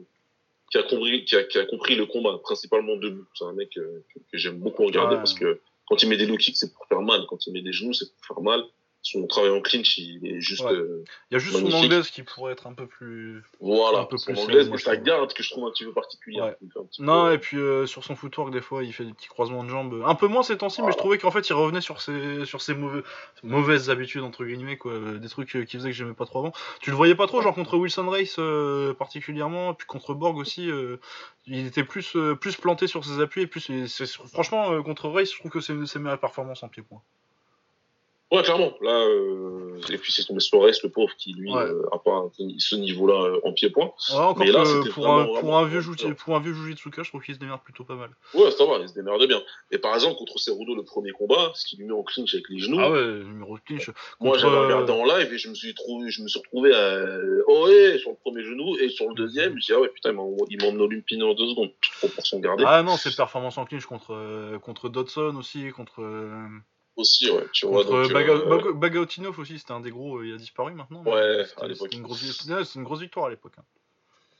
Speaker 2: qui a compris qui a, qui a compris le combat, principalement debout. C'est un mec euh, que, que j'aime beaucoup regarder
Speaker 1: Ouais.
Speaker 2: parce que quand il met des low c'est pour faire mal. Quand il met des genoux, c'est pour faire mal. Son travail en clinch, il est juste
Speaker 1: Ouais.
Speaker 2: euh,
Speaker 1: Il y a juste son anglaise qui pourrait être un peu plus.
Speaker 2: voilà,
Speaker 1: Un peu
Speaker 2: son
Speaker 1: plus
Speaker 2: anglaise, et
Speaker 1: je
Speaker 2: sa garde que je trouve un petit peu particulière.
Speaker 1: Ouais.
Speaker 2: petit
Speaker 1: Non,
Speaker 2: peu-
Speaker 1: et puis euh, sur son footwork, des fois, il fait des petits croisements de jambes. Un peu moins ces temps-ci, mais je trouvais qu'en fait, il revenait sur ses, sur ses mauvais, mauvaises habitudes, entre guillemets, quoi. Des trucs euh, qui faisaient que j'aimais pas trop avant. Tu le voyais pas trop, genre contre Wilson Race euh, particulièrement, puis contre Borg aussi. il était plus, plus planté sur ses appuis, et plus. et franchement, contre Race, je trouve que c'est une de ses meilleures performances en pied-point.
Speaker 2: Ouais, clairement. Là, euh... et puis c'est tombé Suarez, le pauvre, qui lui
Speaker 1: Ouais.
Speaker 2: euh, a pas ce niveau-là euh, en pied-point.
Speaker 1: Ouais, encore
Speaker 2: Mais là,
Speaker 1: pour,
Speaker 2: vraiment,
Speaker 1: un, pour,
Speaker 2: vraiment
Speaker 1: un vieux. Juji- pour un vieux Jujitsuka, je trouve qu'il se démerde plutôt pas mal.
Speaker 2: Ouais, ça va, il se démerde bien. Et par exemple, contre Cerudo, le premier combat, ce qui lui met en clinch avec les genoux,
Speaker 1: Ah ouais, numéro de clinch.
Speaker 2: moi j'avais regardé en live et je me suis trouvé, je me suis retrouvé à oh ouais, sur le premier genou et sur le deuxième, je dis ah ouais putain, il m'a il m'emmené Olympine en deux secondes, toute proportion gardée.
Speaker 1: Ah non, c'est performance en clinch contre, contre Dodson aussi, contre.
Speaker 2: Aussi, ouais, tu vois.
Speaker 1: Contre
Speaker 2: donc,
Speaker 1: Baga-
Speaker 2: euh,
Speaker 1: aussi, c'était un des gros, euh, il a disparu maintenant.
Speaker 2: Ouais, à l'époque.
Speaker 1: Une, grosse... une grosse victoire à l'époque. hein.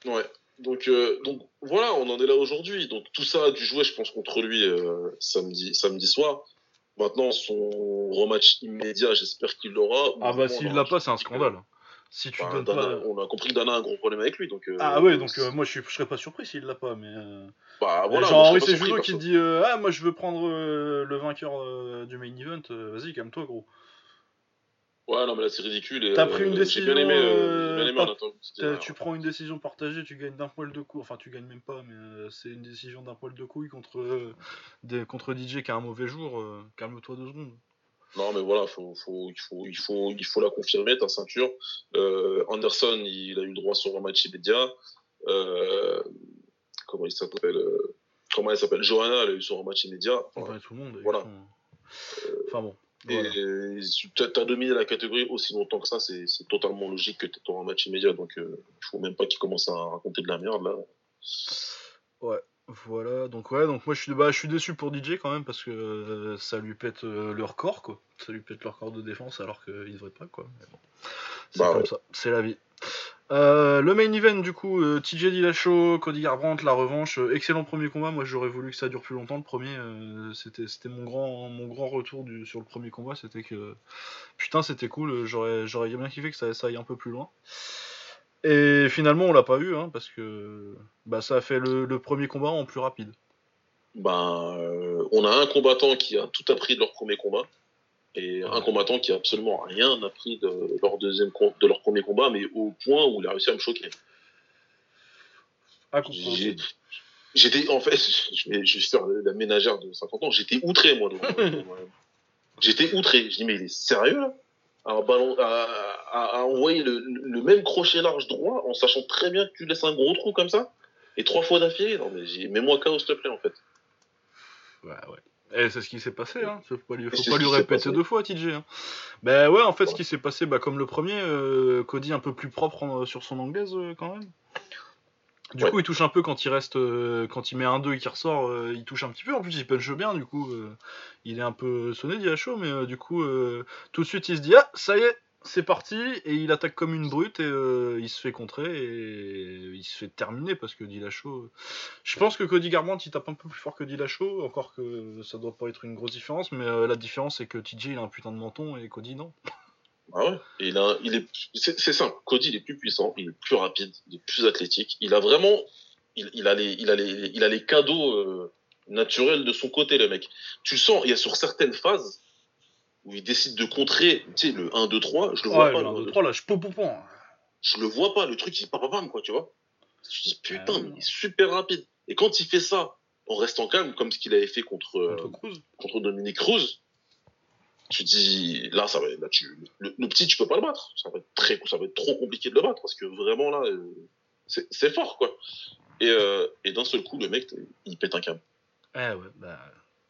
Speaker 2: Ouais. Donc, euh, donc voilà, on en est là aujourd'hui. Donc tout ça a dû jouer, je pense, contre lui euh, samedi, samedi soir. Maintenant, son rematch immédiat, j'espère qu'il l'aura.
Speaker 1: Ah bah s'il l'a
Speaker 2: a-
Speaker 1: pas, c'est un scandale. Si tu donnes
Speaker 2: Dana-
Speaker 1: pas.
Speaker 2: On a compris que Dana a un gros problème avec lui. Donc, euh,
Speaker 1: Ah ouais, donc euh, moi je, suis- je serais pas surpris s'il l'a pas, mais. euh,
Speaker 2: bah, voilà,
Speaker 1: genre
Speaker 2: moi,
Speaker 1: Henri
Speaker 2: surpris,
Speaker 1: qui dit Ah, moi je veux prendre le vainqueur du main event, vas-y, calme-toi gros.
Speaker 2: Ouais, non, mais là, c'est ridicule. et,
Speaker 1: T'as pris une
Speaker 2: J'ai bien
Speaker 1: décision,
Speaker 2: aimé, j'ai bien aimé
Speaker 1: pas-
Speaker 2: en attendant que tu
Speaker 1: prends une décision partagée, tu gagnes d'un poil de couille. Enfin, tu gagnes même pas, mais c'est une décision d'un poil de couille contre, des- contre DJ qui a un mauvais jour. Calme-toi deux secondes.
Speaker 2: Non, mais voilà, faut, faut, il, faut, il, faut, il faut la confirmer, ta ceinture. Euh, Anderson, il a eu droit sur un match immédiat. Euh, comment il s'appelle euh, Comment elle s'appelle Johanna, elle a eu son match immédiat.
Speaker 1: Enfin, tout le monde.
Speaker 2: Voilà.
Speaker 1: font- Enfin bon.
Speaker 2: Et
Speaker 1: voilà.
Speaker 2: tu as, dominé la catégorie aussi longtemps que ça, c'est totalement logique que tu aies un match immédiat. Donc, euh, il faut même pas qu'il commence à raconter de la merde là.
Speaker 1: Voilà, donc ouais, donc moi je suis, bah, je suis déçu pour DJ quand même parce que euh, ça lui pète euh, le record quoi. Ça lui pète le record de défense alors qu'il devrait pas quoi. Bon. C'est
Speaker 2: Bah
Speaker 1: comme
Speaker 2: ouais.
Speaker 1: ça, c'est la vie. Euh, le main event du coup, TJ Dillashaw, Cody Garbrandt, la revanche, excellent premier combat. Moi j'aurais voulu que ça dure plus longtemps. Le premier, c'était c'était mon grand mon grand retour du, sur le premier combat, c'était que putain c'était cool. J'aurais j'aurais bien kiffé que ça, ça aille un peu plus loin. Et finalement on l'a pas eu hein, parce que bah ça a fait le, le premier combat en plus rapide.
Speaker 2: Ben, euh, on a un combattant qui a tout appris de leur premier combat et un combattant qui a absolument rien appris de leur deuxième de leur premier combat, mais au point où il a réussi à me choquer.
Speaker 1: Ah,
Speaker 2: J'étais, en fait, je faire la ménagère de 50 ans, j'étais outré, moi. devant- j'étais outré. Je dis, mais il est sérieux, là? À, ballon, à, à- à envoyer le, le même crochet large droit en sachant très bien que tu laisses un gros trou comme ça et trois fois d'affilée. Non, mais mets-moi KO, s'il te plaît, en fait.
Speaker 1: Ouais, ouais. Et c'est ce qui s'est passé, hein. Faut pas lui, faut pas lui répéter deux fois, TJ. Hein. Ben ouais, en fait, ce qui s'est passé, bah, comme le premier, euh, Cody un peu plus propre en- sur son anglaise euh, quand même. Du
Speaker 2: Ouais.
Speaker 1: coup, il touche un peu quand il reste, euh, quand il met un 2 et qu'il ressort, euh, il touche un petit peu. En plus, il punch bien, du coup, euh, il est un peu sonné, Diacho, mais du coup, tout de suite, il se dit ah, ça y est, c'est parti, et il attaque comme une brute et il se fait contrer et il se fait terminer parce que Dillashaw. Je pense que Cody Garbrandt il tape un peu plus fort que Dillashaw, encore que ça doit pas être une grosse différence, mais la différence c'est que TJ il a un putain de menton et Cody non.
Speaker 2: Ah ouais. Et il a, il est, c'est simple. Cody, il est plus puissant, il est plus rapide, il est plus athlétique. Il a vraiment, il, il a les, il a les, il a les cadeaux euh, naturels de son côté, le mec. Tu le sens. Il y a sur certaines phases où il décide de contrer, tu sais, le 1, 2, 3, je le vois
Speaker 1: Ouais,
Speaker 2: pas.
Speaker 1: le
Speaker 2: le
Speaker 1: 1, 2,
Speaker 2: 1, 2,
Speaker 1: 3 là, je peux.
Speaker 2: Je le vois pas. Le truc, il pam, pam, quoi, tu vois. Je dis, putain,
Speaker 1: Ah ouais.
Speaker 2: mais il est super rapide. Et quand il fait ça, en restant calme, comme ce qu'il avait fait contre, euh,
Speaker 1: Contre Cruz.
Speaker 2: contre Dominique Cruz, tu dis là ça va là tu le, le petit tu peux pas le battre ça va être très ça va être trop compliqué de le battre parce que vraiment là euh, c'est fort quoi et euh, et d'un seul coup le mec il pète un câble
Speaker 1: Eh ouais, bah.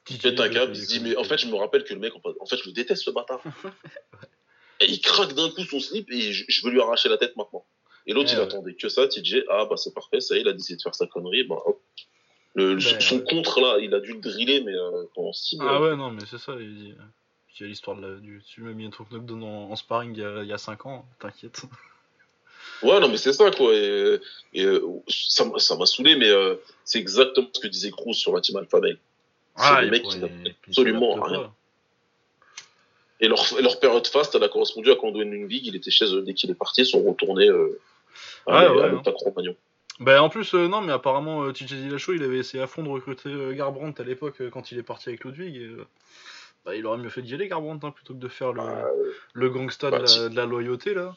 Speaker 2: il pète un câble il se dit mais en fait je me rappelle que le mec en fait je le déteste ce bâtard et il craque d'un coup son slip et je, je veux lui arracher la tête maintenant et l'autre
Speaker 1: Eh
Speaker 2: il
Speaker 1: ouais.
Speaker 2: attendait que ça TJ ah bah c'est parfait ça y est, il a décidé de faire sa connerie bah hop le,
Speaker 1: Ben,
Speaker 2: son
Speaker 1: ouais.
Speaker 2: contre là il a dû le driller mais euh, pendant six mois
Speaker 1: Ah ouais, non, mais c'est ça, il dit. Il y a l'histoire de la, du. Tu m'as mis un truc knockdown en, en sparring il y a, il y a 5 ans, t'inquiète.
Speaker 2: Ouais, non, mais c'est ça, quoi. Et, et euh, ça m'a ça m'a saoulé, mais euh, c'est exactement ce que disait Cruz sur la team Alpha Male. C'est des mecs qui n'ont absolument rien. Et leur, et leur période fast, elle a correspondu à quand Dwayne League, il était chez eux dès qu'il est parti, ils sont retournés euh, à,
Speaker 1: Ouais, ouais,
Speaker 2: à
Speaker 1: hein. Bah en plus, euh, non, mais apparemment, euh, TJ Dillashaw, il avait essayé à fond de recruter euh, Garbrandt à l'époque euh, quand il est parti avec Ludwig. Et, euh, bah, il aurait mieux fait d'y aller, Garbrandt, hein, plutôt que de faire le, le gangsta
Speaker 2: bah,
Speaker 1: de, la, de la loyauté, là.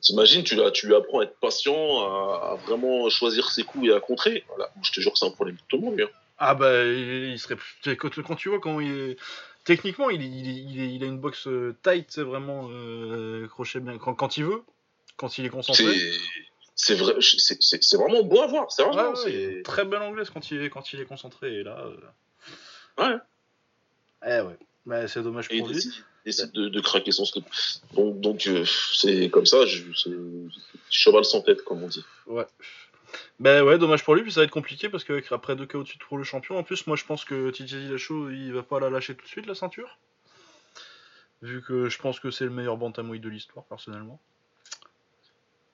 Speaker 2: T'imagines, tu, lui apprends à être patient, à, à vraiment choisir ses coups et à contrer. Voilà. Je te jure que c'est un problème pour tout le monde, lui. hein.
Speaker 1: Ah bah, il, il serait. Quand, quand tu vois comment il est. Techniquement, il, a une boxe euh, tight, c'est vraiment euh, crochet bien. Quand, quand il veut, quand il est concentré.
Speaker 2: C'est c'est vrai, c'est- c'est c'est vraiment beau à voir, c'est vraiment.
Speaker 1: ouais, très belle anglaise quand il est, quand il est concentré. Et là.
Speaker 2: Ouais.
Speaker 1: Eh ouais. Bah, c'est dommage
Speaker 2: Et
Speaker 1: pour
Speaker 2: il
Speaker 1: lui.
Speaker 2: décide de, de craquer son slip. Donc, donc euh, c'est comme ça, je, c'est cheval sans tête, comme on dit.
Speaker 1: Ouais. Ben ouais, dommage pour lui, puis ça va être compliqué parce qu'après deux KO de suite pour le champion, en plus, moi je pense que TJ Dillashaw il va pas la lâcher tout de suite la ceinture. Vu que je pense que c'est le meilleur bantamweight de l'histoire, personnellement.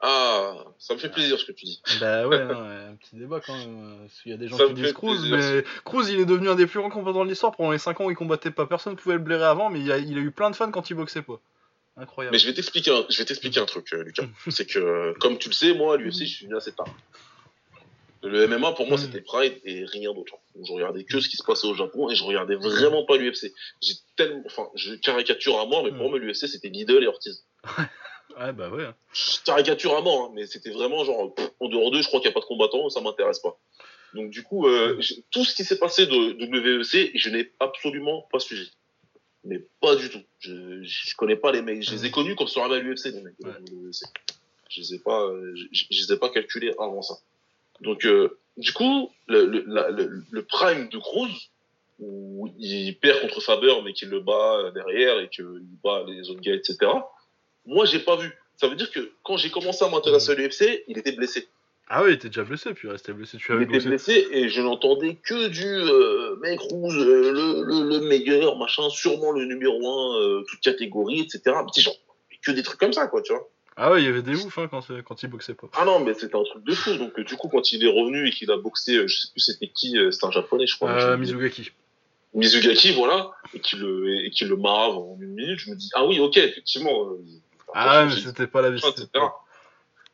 Speaker 2: Ah, ça me fait plaisir ce que tu dis.
Speaker 1: Bah ouais, non, un petit débat quand même. Parce qu'il y a des gens qui disent Cruz, mais Cruz il est devenu un des plus grands combattants de l'histoire. Pendant les 5 ans où il combattait pas, personne ne pouvait le blairer avant, mais il a, il a eu plein de fans quand il boxait pas. Incroyable.
Speaker 2: Mais je vais t'expliquer un, je vais t'expliquer un truc, euh, Lucas. c'est que, comme tu le sais, moi, à l'UFC, je suis venu assez tard. Le MMA, pour moi, mm. c'était Pride et rien d'autre. Je regardais que ce qui se passait au Japon et je regardais vraiment pas l'UFC. J'ai tellement, enfin, je caricature à mort, mais pour mm. moi, l'UFC, c'était Lidl et Ortiz.
Speaker 1: Ouais, bah ouais.
Speaker 2: caricature à mort, hein, mais c'était vraiment genre, en dehors d'eux, je crois qu'il n'y a pas de combattants, ça m'intéresse pas. Donc du coup, euh, tout ce qui s'est passé de WEC, je n'ai absolument pas suivi. Mais pas du tout. Je, je connais pas les mecs. Je les ai connus quand ils sont arrivés à l'UFC, les mecs e Je les ai pas, euh, je, les ai pas calculés avant ça. Donc euh, du coup, le, le, le, prime de Cruz, où il perd contre Faber, mais qu'il le bat derrière et qu'il bat les autres gars, etc moi, j'ai pas vu. Ça veut dire que quand j'ai commencé à m'intéresser à l'UFC, il était blessé.
Speaker 1: Ah oui, il était déjà blessé, puis il restait blessé.
Speaker 2: Tu il était blessé et je n'entendais que du euh, mec rouge, euh, le, le, meilleur, machin, sûrement le numéro un, euh, toute catégorie, etc. Petit genre, que des trucs comme ça, quoi, tu vois.
Speaker 1: Ah ouais, il y avait des ouf hein, quand, quand il boxait pas.
Speaker 2: Ah non, mais c'était un truc de fou. Donc du coup, quand il est revenu et qu'il a boxé, je sais plus c'était qui, c'était un japonais, je crois.
Speaker 1: Mizugaki.
Speaker 2: Mizugaki, voilà, et qu'il le, et qu'il le marave en une minute, je me dis, ah oui, ok, effectivement,
Speaker 1: ah, mais c'était pas la vie.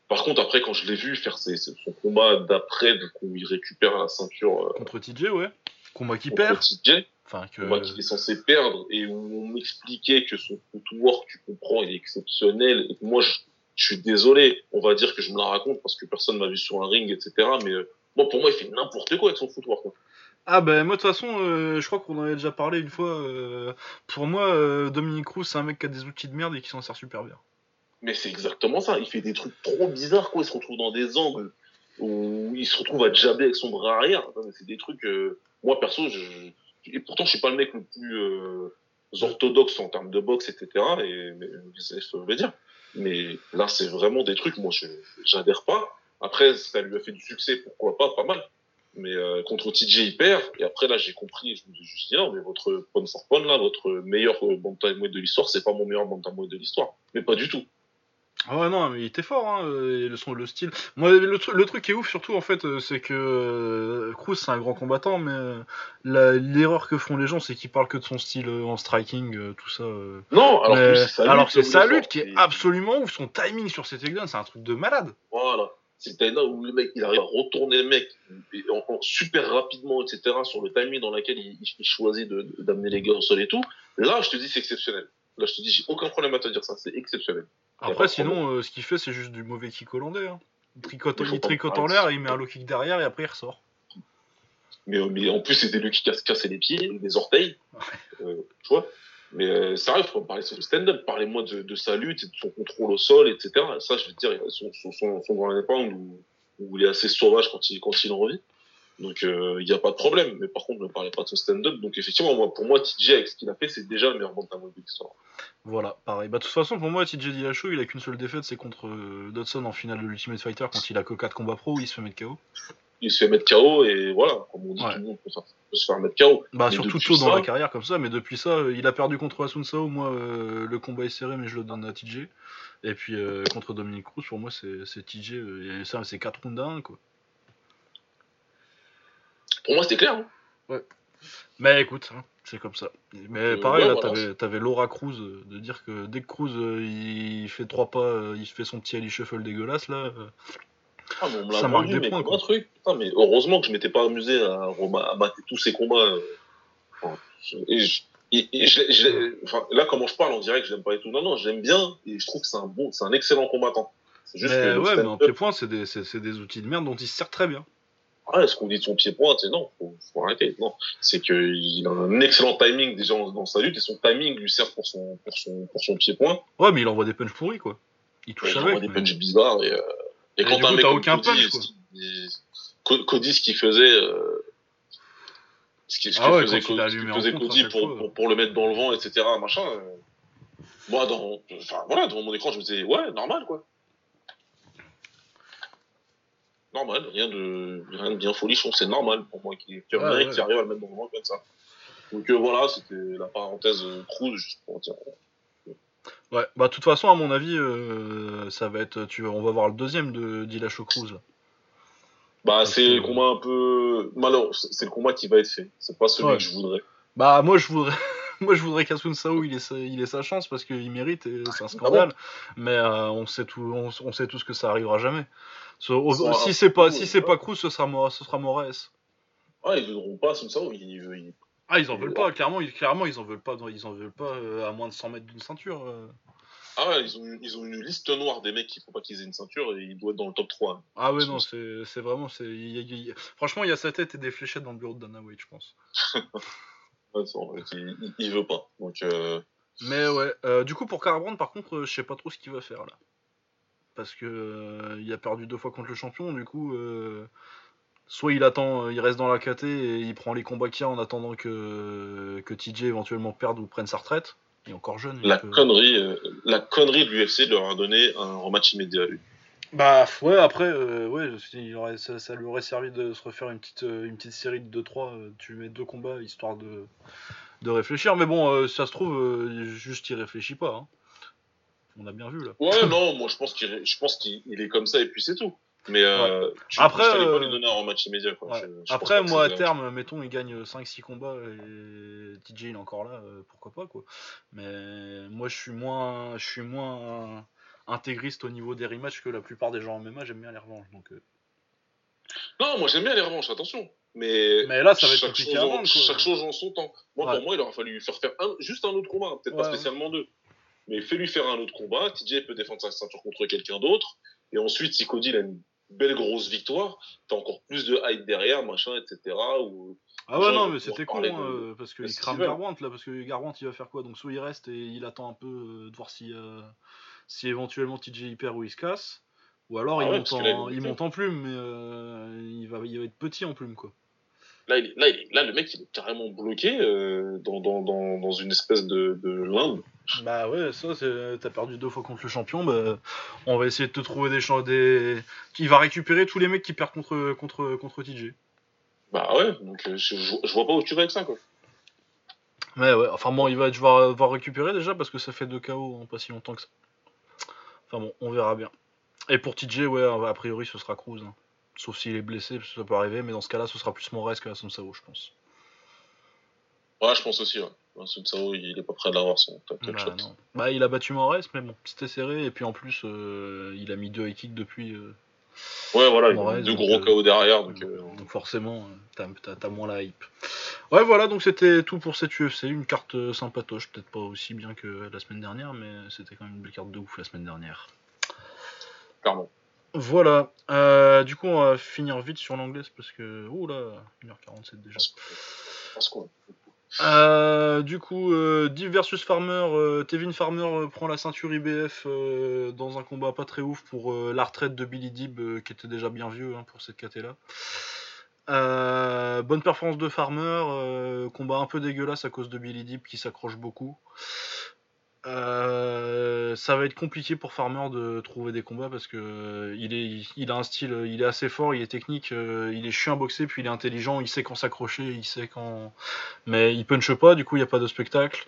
Speaker 2: Par contre, après, quand je l'ai vu faire son combat d'après, coup, il récupère la ceinture.
Speaker 1: Euh, contre TJ, ouais. Combat qui perd.
Speaker 2: TJ. Enfin, que... Combat qu'il est censé perdre et où on m'expliquait que son footwork, tu comprends, il est exceptionnel. Et moi, je, suis désolé, on va dire que je me la raconte parce que personne m'a vu sur un ring, etc. Mais euh, moi, pour moi, il fait n'importe quoi avec son footwork.
Speaker 1: Ah ben moi de toute façon, euh, je crois qu'on en avait déjà parlé une fois. Euh, pour moi, euh, Dominique Cruz, c'est un mec qui a des outils de merde et qui s'en sert super bien.
Speaker 2: Mais c'est exactement ça. Il fait des trucs trop bizarres, quoi. Il se retrouve dans des angles où il se retrouve à jabber avec son bras arrière. C'est des trucs. moi perso, je... et pourtant je suis pas le mec le plus orthodoxe en termes de boxe, etc. Et mais, je. Mais là, c'est vraiment des trucs. Moi, je j'adhère pas. Après, ça lui a fait du succès, pourquoi pas, pas mal. Mais euh, contre TJ, il perd. Et après, là, j'ai compris. Je me suis dit, non, mais votre Pon for là, votre meilleur euh, bantamweight de l'histoire, c'est pas mon meilleur bantamweight de l'histoire. Mais pas du tout.
Speaker 1: Ah ouais, non, mais il était fort, hein, euh, le, son, le style. Moi, le, le, truc qui est ouf, surtout, en fait, c'est que Cruz, c'est un grand combattant, mais l'erreur que font les gens, c'est qu'ils parlent que de son style en striking, tout ça.
Speaker 2: Non, alors que c'est
Speaker 1: alors c'est sa lutte qui est absolument ouf. Son timing sur ses takedowns, c'est un truc de malade.
Speaker 2: Voilà c'est le où le mec il arrive à retourner le mec super rapidement, etc. sur le timing dans lequel il, choisit d'amener les gars au sol et tout. Là, je te dis, c'est exceptionnel. Là, je te dis, j'ai aucun problème à te dire ça, c'est exceptionnel.
Speaker 1: Après, sinon, euh, ce qu'il fait, c'est juste du mauvais kick hollandais. Hein. Il tricote, il tricote en l'air, il met un low kick derrière et après il ressort.
Speaker 2: Mais, mais en plus, c'est des lui qui cassent, cassent les pieds, les orteils. Euh, tu vois mais euh, ça arrive, faut parler sur le stand-up. Parlez-moi de, de, sa lutte et de son contrôle au sol, etc. Ça, je veux dire, son, son, son, son grand épingle où, où, il est assez sauvage quand il, quand il en revit. Donc, euh, il n'y a pas de problème. Mais par contre, ne parlez pas de son stand-up. Donc, effectivement, moi, pour moi, TJ, avec ce qu'il a fait, c'est déjà le meilleur bantamweight de l'histoire.
Speaker 1: Voilà, pareil. Bah, de toute façon, pour moi, TJ Dillashaw, il a qu'une seule défaite, c'est contre euh, Dodson en finale de l'Ultimate Fighter quand il a que 4 combats pro où il se fait mettre KO
Speaker 2: il se fait mettre KO et voilà, comme on dit, tout le monde peut, se faire mettre KO.
Speaker 1: Bah, surtout tôt dans la carrière comme ça, mais depuis ça, euh, il a perdu contre Asun Sao. Moi, euh, le combat est serré, mais je le donne à TJ. Et puis euh, contre Dominique Cruz, pour moi, c'est TJ. et ça, c'est 4 rounds à 1, quoi.
Speaker 2: Pour moi, c'était clair. Hein.
Speaker 1: Ouais. Mais écoute, hein, c'est comme ça. Mais pareil, là, t'avais, Laura Cruz de dire que dès que Cruz il fait trois pas, il fait son petit Ali Shuffle dégueulasse là.
Speaker 2: Ah, on me l'a vendu, mais points, un truc. mais heureusement que je m'étais pas amusé à, à mater tous ces combats. Là, comment je parle, on dirait que je l'aime pas et tout. Non, non, j'aime bien et je trouve que c'est un bon, c'est un excellent combattant.
Speaker 1: Juste mais ouais, mais en pied-point, c'est des, des, outils de merde dont il se sert très bien.
Speaker 2: Ah, ce qu'on dit de son pied-point, c'est non, faut, faut arrêter. Non, c'est qu'il a un excellent timing déjà dans sa lutte et son timing lui sert pour son, pour son, pour son pied-point.
Speaker 1: Ouais, mais il envoie des punches pourris, quoi. Il touche avec. Il
Speaker 2: envoie des punches bizarres et, euh, et, quand un mec aucun punch, quoi. Cody, ce qu'il faisait, euh, ce qu'il ah faisait, faisait Cody pour, pour, pour, le mettre dans le vent, etc., machin, euh, moi, dans, enfin, voilà, devant mon écran, je me disais, ouais, normal, quoi. Normal, rien de, rien de bien folichon, c'est normal pour moi qui, arrive à le mettre dans le vent comme ça. Donc euh, voilà, c'était la parenthèse Cruz, juste pour dire.
Speaker 1: Ouais, bah de toute façon, à mon avis, euh, ça va être. Tu, on va voir le deuxième de Dillashaw Cruz. là.
Speaker 2: Bah, c'est le combat un peu. Malheureux, c'est le combat qui va être fait. C'est pas celui
Speaker 1: Ouais.
Speaker 2: que je voudrais.
Speaker 1: Bah moi je voudrais moi je voudrais qu'Asun Sao il ait sa, il ait sa chance parce qu'il mérite et c'est un scandale. Mais euh, on sait tout on, on sait tous que ça arrivera jamais. So, au-
Speaker 2: Ça,
Speaker 1: si c'est pas si c'est
Speaker 2: ouais.
Speaker 1: pas Cruz ce sera ce sera Moraes.
Speaker 2: Ah, ils voudront pas, comme ça, ils, ils-
Speaker 1: Ah ils en veulent pas clairement ils, clairement ils en veulent pas ils en veulent pas euh, à moins de 100 mètres d'une ceinture. euh.
Speaker 2: Ah ouais, ils ont, ils ont une liste noire des mecs qui faut pas qu'ils aient une ceinture et ils doivent être dans le top 3.
Speaker 1: Ah ouais non c'est c'est vraiment c'est y y franchement il y a sa tête et des fléchettes dans le bureau de Dana White je pense.
Speaker 2: Ouais, ça, en fait, il, veut pas. Donc, euh,
Speaker 1: Mais ouais, du coup pour Carbrand par contre, je sais pas trop ce qu'il va faire là. Parce que il a perdu deux fois contre le champion, du coup, soit il attend, euh, il reste dans la KT et il prend les combats qu'il y a en attendant que, que TJ éventuellement perde ou prenne sa retraite. Il est encore jeune.
Speaker 2: la
Speaker 1: euh,
Speaker 2: connerie, euh, la connerie de l'UFC de leur a donné un rematch immédiat.
Speaker 1: Bah ouais, après, euh, ouais, il aurait- ça, ça lui aurait servi de se refaire une petite, une petite série de 2-3. euh, tu mets deux combats histoire de, de réfléchir. Mais bon, euh, ça se trouve, euh, juste il réfléchit pas. hein. On a bien vu là.
Speaker 2: Ouais, non, moi je pense qu'il je pense qu'il il est comme ça et puis c'est tout. Mais euh, tu,
Speaker 1: Après, euh,
Speaker 2: pas lui donner un rematch immédiat. Quoi.
Speaker 1: Ouais.
Speaker 2: Je- je pense
Speaker 1: Après, moi, à terme, mettons, il gagne 5-6 combats et TJ il est encore là, euh, pourquoi pas, quoi. Mais moi, je suis moins, je suis moins intégriste au niveau des rematchs que la plupart des gens en MMA, j'aime bien les revanches. Donc.
Speaker 2: Non, moi j'aime bien les revanches, attention. Mais,
Speaker 1: Mais là, ça va être compliqué à
Speaker 2: en-
Speaker 1: vendre.
Speaker 2: Chaque chose en son temps. Moi,
Speaker 1: Ouais.
Speaker 2: pour moi, il aura fallu lui faire faire un- juste un autre combat, hein, peut-être pas spécialement deux. Mais fais-lui faire un autre combat. TJ peut défendre sa ceinture contre quelqu'un d'autre. Et ensuite, si Cody il a une belle grosse victoire, t'as encore plus de hype derrière, machin, etc. Ou...
Speaker 1: Ah ouais, non, mais c'était con, hein,
Speaker 2: de-
Speaker 1: euh, parce qu'il crame. Garbrandt, là, parce que Garbrandt, il va faire quoi? Donc, soit il reste et il attend un peu euh, de voir si, euh, si éventuellement TJ il perd ou il se casse, ou alors
Speaker 2: Ah
Speaker 1: il,
Speaker 2: ouais,
Speaker 1: monte en, il monte en plume, mais il, va, il va être petit en plume, quoi.
Speaker 2: Là, il est- là, il est- là, le mec, il est carrément bloqué euh, dans, dans, dans, dans une espèce de, de limbe.
Speaker 1: Bah ouais, ça, c'est- t'as perdu deux fois contre le champion, bah, on va essayer de te trouver des champs, des... Il va récupérer tous les mecs qui perdent contre, contre, contre TJ.
Speaker 2: Bah ouais, donc euh, je, je, vois pas où tu vas avec ça, quoi.
Speaker 1: Mais ouais, enfin bon, il va devoir, devoir récupérer déjà parce que ça fait deux KO en pas si longtemps que ça. Enfin bon, on verra bien. Et pour TJ, ouais, a priori ce sera Cruz. hein. Sauf s'il est blessé, parce que ça peut arriver, mais dans ce cas-là, ce sera plus Moraes que Sao, je pense.
Speaker 2: Ouais, je pense aussi, ouais. Sao, il est pas prêt de l'avoir, son top
Speaker 1: Bah,
Speaker 2: shot.
Speaker 1: non. Bah, il a battu Moraes, mais bon, c'était serré, et puis en plus, euh, il a mis deux high kicks depuis. euh,
Speaker 2: Ouais, voilà, il a deux
Speaker 1: donc,
Speaker 2: gros
Speaker 1: euh,
Speaker 2: KO derrière, donc... euh,
Speaker 1: Donc forcément, t'as- moins la hype. Ouais, voilà, donc c'était tout pour cette UFC. Une carte sympatoche, peut-être pas aussi bien que la semaine dernière, mais c'était quand même une belle carte de ouf la semaine dernière.
Speaker 2: clairement.
Speaker 1: Voilà, euh, du coup, on va finir vite sur l'anglaise parce que. Oh là, 1h47 déjà.
Speaker 2: Parce qu'on-
Speaker 1: Euh, du coup, euh, Div versus Farmer, euh, Tevin Farmer prend la ceinture IBF dans un combat pas très ouf pour la retraite de Billy Dib, qui était déjà bien vieux hein, pour cette KT là. Euh, bonne performance de Farmer, euh, combat un peu dégueulasse à cause de Billy Dib qui s'accroche beaucoup. Euh, ça va être compliqué pour Farmer de trouver des combats parce que euh, il, a un style, euh, il est assez fort, il est technique, il est chiant à boxer, puis il est intelligent, il sait quand s'accrocher, il sait quand. Mais il punche pas, du coup il n'y a pas de spectacle.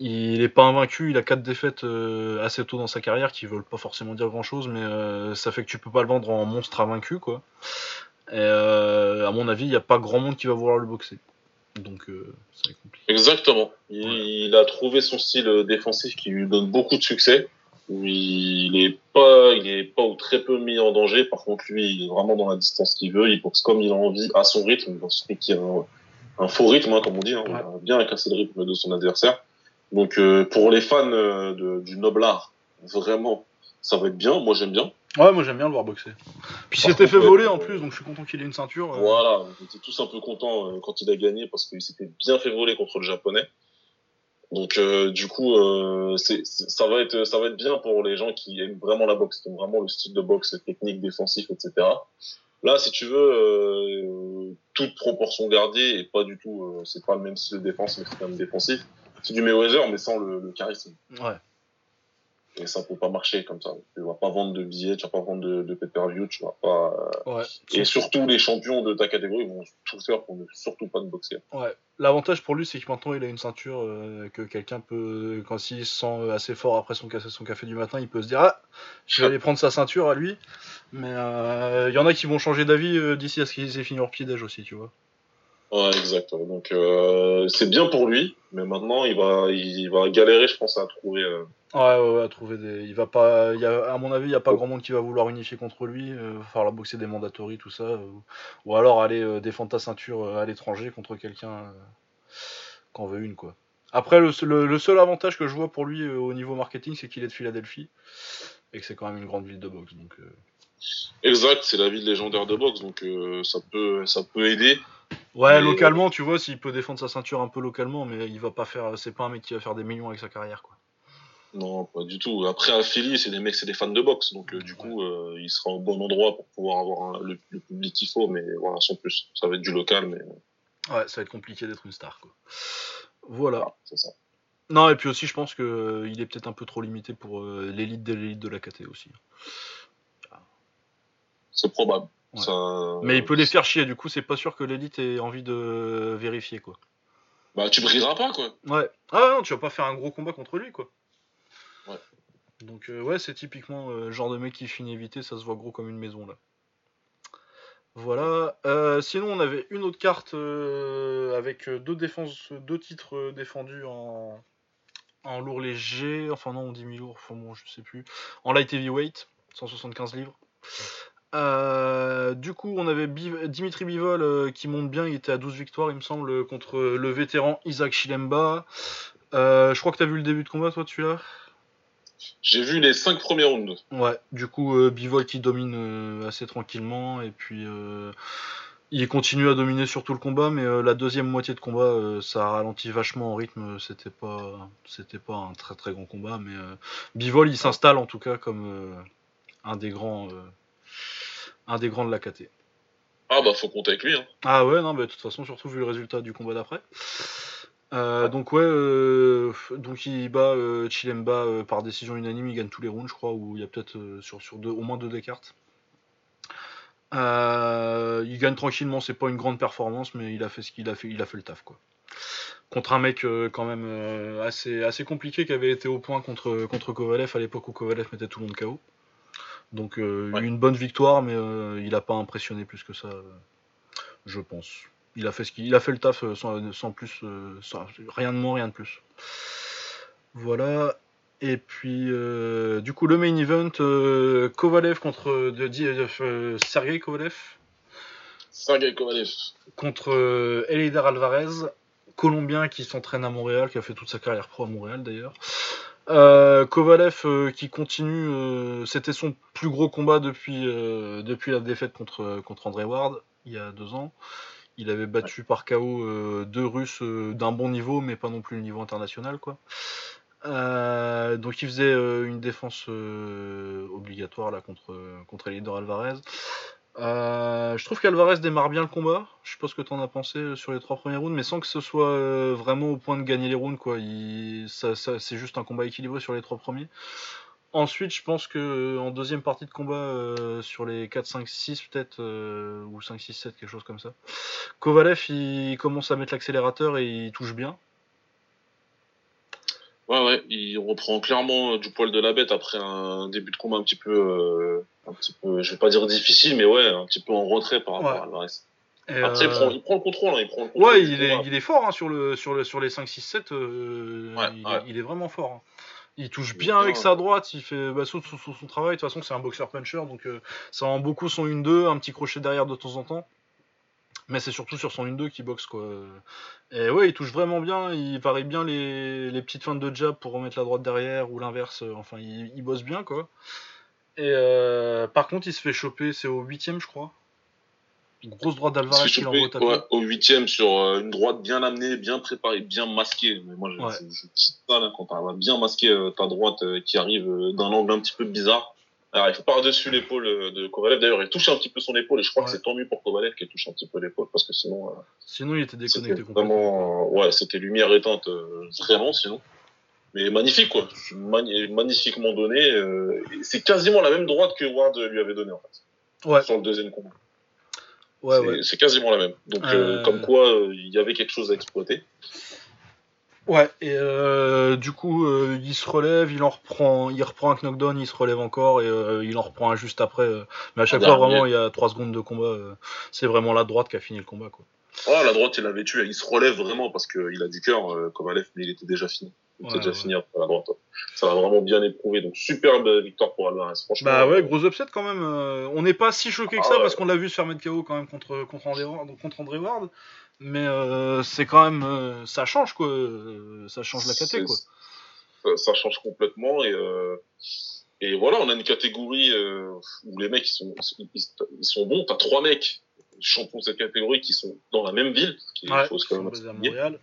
Speaker 1: Il est pas invaincu, il a quatre défaites assez tôt dans sa carrière qui veulent pas forcément dire grand chose, mais ça fait que tu peux pas le vendre en monstre invaincu quoi. Et à mon avis, il n'y a pas grand monde qui va vouloir le boxer. Donc euh, ça va compliqué.
Speaker 2: Exactement. Il,
Speaker 1: Ouais.
Speaker 2: il a trouvé son style euh, défensif qui lui donne beaucoup de succès. où Il est pas, il est pas ou très peu mis en danger. Par contre, lui, il est vraiment dans la distance qu'il veut. Il boxe comme il a envie, à son rythme, dans ce qui a un, un faux rythme, hein, comme on dit. Hein, Il a bien cassé le rythme de son adversaire. Donc, euh, pour les fans euh, de, du noble art, vraiment, ça va être bien. Moi, j'aime bien.
Speaker 1: Ouais, moi j'aime bien le voir boxer. Puis il s'était fait voler
Speaker 2: ouais,
Speaker 1: en plus, donc je suis content qu'il ait une ceinture. euh.
Speaker 2: Voilà, on était tous un peu contents euh, quand il a gagné parce qu'il s'était bien fait voler contre le japonais. Donc euh, du coup, euh, c'est, c'est- ça va être ça va être bien pour les gens qui aiment vraiment la boxe, qui aiment vraiment le style de boxe technique, défensif, etc. Là, si tu veux, euh, toute proportion gardée et pas du tout, euh, c'est pas le même style de défense, mais c'est quand même défensif. C'est du Mayweather, mais sans le, le charisme.
Speaker 1: Ouais.
Speaker 2: Et ça peut pas marcher comme ça. Tu vas pas vendre de billets, tu vas pas vendre de, de pay-per-view, tu vas pas.
Speaker 1: Ouais.
Speaker 2: Et surtout, les champions de ta catégorie vont tout faire pour ne surtout pas te boxer.
Speaker 1: Ouais. L'avantage pour lui, c'est que maintenant il a une ceinture euh, que quelqu'un peut, quand il se sent assez fort après son café, son café du matin, il peut se dire Ah, je vais aller prendre sa ceinture à lui. Mais euh, il y en a qui vont changer d'avis euh, d'ici à ce qu'ils aient fini leur pied d'âge aussi, tu vois.
Speaker 2: Ouais, exact. Donc euh, c'est bien pour lui, mais maintenant il va, il va galérer, je pense, à trouver. Euh...
Speaker 1: Ouais, ouais, ouais, à trouver des. Il va pas. Il y a, à mon avis, il n'y a pas grand monde qui va vouloir unifier contre lui. Euh, va falloir boxer des mandatories, tout ça. ou alors aller euh, défendre ta ceinture à l'étranger contre quelqu'un qu'en veut une, quoi. Après, le, seul- le, le seul avantage que je vois pour lui au niveau marketing, c'est qu'il est de Philadelphie. Et que c'est quand même une grande ville de boxe. Donc,
Speaker 2: Exact, c'est la ville légendaire de boxe, donc ça peut, ça peut aider.
Speaker 1: Ouais,
Speaker 2: Mais-
Speaker 1: localement, tu vois, s'il peut défendre sa ceinture un peu localement, mais il va pas faire. C'est pas un mec qui va faire des millions avec sa carrière, quoi.
Speaker 2: Non, pas du tout. Après, à Philly, c'est des mecs, c'est des fans de boxe, donc euh, du coup, euh, il sera au bon endroit pour pouvoir avoir un- le, le public qu'il faut, mais voilà, sans plus. Ça va être du local, mais
Speaker 1: Ouais, ça va être compliqué d'être une star, quoi. Voilà.
Speaker 2: voilà, c'est ça.
Speaker 1: Non, et puis aussi, je pense que euh, il est peut-être un peu trop limité pour euh, l'élite de l'élite de la KT aussi.
Speaker 2: C'est probable.
Speaker 1: Ouais.
Speaker 2: Ça-
Speaker 1: Mais il peut les faire chier, du coup, c'est pas sûr que l'élite ait envie de vérifier, quoi.
Speaker 2: Bah, tu brilleras pas, quoi.
Speaker 1: Ouais. Ah non, tu vas pas faire un gros combat contre lui, quoi.
Speaker 2: Ouais.
Speaker 1: Donc, euh, ouais, c'est typiquement euh, le genre de mec qui finit évité, ça se voit gros comme une maison, là. Voilà. Euh, sinon, on avait une autre carte avec deux défenses, deux titres défendus en, en lourd léger. Enfin, non, on dit mi-lourd, enfin bon, je sais plus. En light heavyweight, 175 livres. Euh, du coup, on avait Biv- Dimitri Bivol euh, qui monte bien, il était à 12 victoires, il me semble, contre le vétéran Isaac Chilemba. Euh, je crois que t'as vu le début de combat, toi, tu là
Speaker 2: J'ai vu les cinq premiers rounds.
Speaker 1: Ouais, du coup, Bivol qui domine assez tranquillement, et puis il continue à dominer sur tout le combat, mais la deuxième moitié de combat, ça ralentit vachement en rythme, c'était pas, c'était pas un très très grand combat, mais Bivol il s'installe en tout cas comme un des grands, un des grands de la KT.
Speaker 2: Ah, bah, faut compter avec lui, hein.
Speaker 1: Ah ouais, non, mais de toute façon, surtout vu le résultat du combat d'après. Euh, donc ouais, euh, donc il bat euh, Chilemba par décision unanime, il gagne tous les rounds, je crois, ou il y a peut-être sur, sur deux, au moins deux des cartes. Euh, il gagne tranquillement, c'est pas une grande performance, mais il a fait ce qu'il a fait, il a fait le taf quoi. Contre un mec quand même assez, assez compliqué qui avait été au point contre, contre Kovalev à l'époque où Kovalev mettait tout le monde KO. Donc euh,
Speaker 2: Ouais.
Speaker 1: une bonne victoire, mais euh, il a pas impressionné plus que ça, euh, je pense. Il a fait ce qu'il il a fait le taf sans, sans plus, sans- rien de moins, rien de plus. Voilà. Et puis, du coup, le main event, Kovalev contre de, de, Sergei Kovalev
Speaker 2: Sergei Kovalev.
Speaker 1: contre Eleider Alvarez, colombien qui s'entraîne à Montréal, qui a fait toute sa carrière pro à Montréal d'ailleurs. Euh, Kovalev euh, qui continue, euh, c'était son plus gros combat depuis, euh, depuis la défaite contre, contre André Ward il y a deux ans. Il avait battu par KO deux Russes d'un bon niveau, mais pas non plus le niveau international quoi. Donc il faisait une défense obligatoire là contre contre Eleider Alvarez. Euh, je trouve qu'Alvarez démarre bien le combat. Je sais pas ce que t'en as pensé euh, sur les trois premiers rounds, mais sans que ce soit euh, vraiment au point de gagner les rounds, quoi. Ça, c'est juste un combat équilibré sur les trois premiers. Ensuite, je pense que en deuxième partie de combat, sur les 4, 5, 6 peut-être, ou 5, 6, 7, quelque chose comme ça, Kovalev il commence à mettre l'accélérateur et il touche bien.
Speaker 2: Ouais, ouais, il reprend clairement euh, du poil de la bête après un début de combat un petit peu, euh, un petit peu, je vais pas dire difficile, mais ouais, un petit peu en retrait par rapport
Speaker 1: Ouais.
Speaker 2: à Alvarez.
Speaker 1: Et,
Speaker 2: Après, il,
Speaker 1: euh,
Speaker 2: prend, il prend le contrôle, hein, il prend le contrôle
Speaker 1: Ouais, il est, il est fort hein, sur, le, sur, le, sur les 5, 6, 7. euh,
Speaker 2: Ouais,
Speaker 1: il,
Speaker 2: ouais.
Speaker 1: Est, il est vraiment fort. hein. Il touche bien avec sa droite, il fait bah, sous- sous son travail. De toute façon, c'est un boxeur puncher, donc euh, ça rend beaucoup son 1-2, un petit crochet derrière de temps en temps. Mais c'est surtout sur son 1-2 qu'il boxe quoi. Et ouais, il touche vraiment bien, il varie bien les, les petites feintes de jab pour remettre la droite derrière ou l'inverse. euh, Enfin, il, il bosse bien quoi. Et euh, par contre, il se fait choper, c'est au 8ème, je crois. Une grosse droite d'Alvarez
Speaker 2: fait
Speaker 1: qu'il
Speaker 2: choper,
Speaker 1: envoie taper.
Speaker 2: ouais, au huitième sur euh, une droite bien amenée, bien préparée, bien masquée. Mais moi, je,
Speaker 1: Ouais.
Speaker 2: je, je kiffe ça là, quand à bien masquer euh, ta droite qui arrive d'un angle un petit peu bizarre. Alors, il faut par-dessus l'épaule euh, de Kovalev. D'ailleurs, il touche un petit peu son épaule et je crois
Speaker 1: Ouais.
Speaker 2: que c'est tant mieux pour Kovalev qu'il touche un petit peu l'épaule parce que sinon, euh,
Speaker 1: Sinon, il était déconnecté complètement.
Speaker 2: vraiment, euh, ouais, c'était lumière éteinte, euh, vraiment, sinon. Mais magnifique, quoi. magnifiquement donné. C'est quasiment la même droite que Ward lui avait donné, en fait. Ouais. Sur le deuxième combat. Ouais, c'est, ouais. quasiment la même. Donc, comme quoi, il y avait quelque chose à exploiter.
Speaker 1: Ouais, et euh, du coup, euh, il se relève, il en reprend, il reprend un knockdown, il se relève encore et euh, il en reprend un juste après. mais à chaque fois, vraiment, il y a 3 secondes de combat. c'est vraiment la droite qui a fini le combat, quoi.
Speaker 2: Oh, la droite, il l'avait tué. Il se relève vraiment parce qu'il a du cœur, comme Aleph, mais il était déjà fini. Il était déjà fini après la droite. Ça va vraiment bien éprouvé. Donc, superbe victoire pour Alvarez,
Speaker 1: franchement. Bah ouais, gros upset quand même. on n'est pas si choqué que ah ça parce qu'on l'a vu se faire mettre KO quand même contre, contre, André, contre André Ward mais euh, c'est quand même euh, ça change quoi. Ça change la catégorie
Speaker 2: quoi. ça, change complètement et euh, et voilà on a une catégorie où les mecs ils sont ils, sont bons. T'as trois mecs champions de cette catégorie qui sont dans la même ville qui ouais, quand même à Montréal.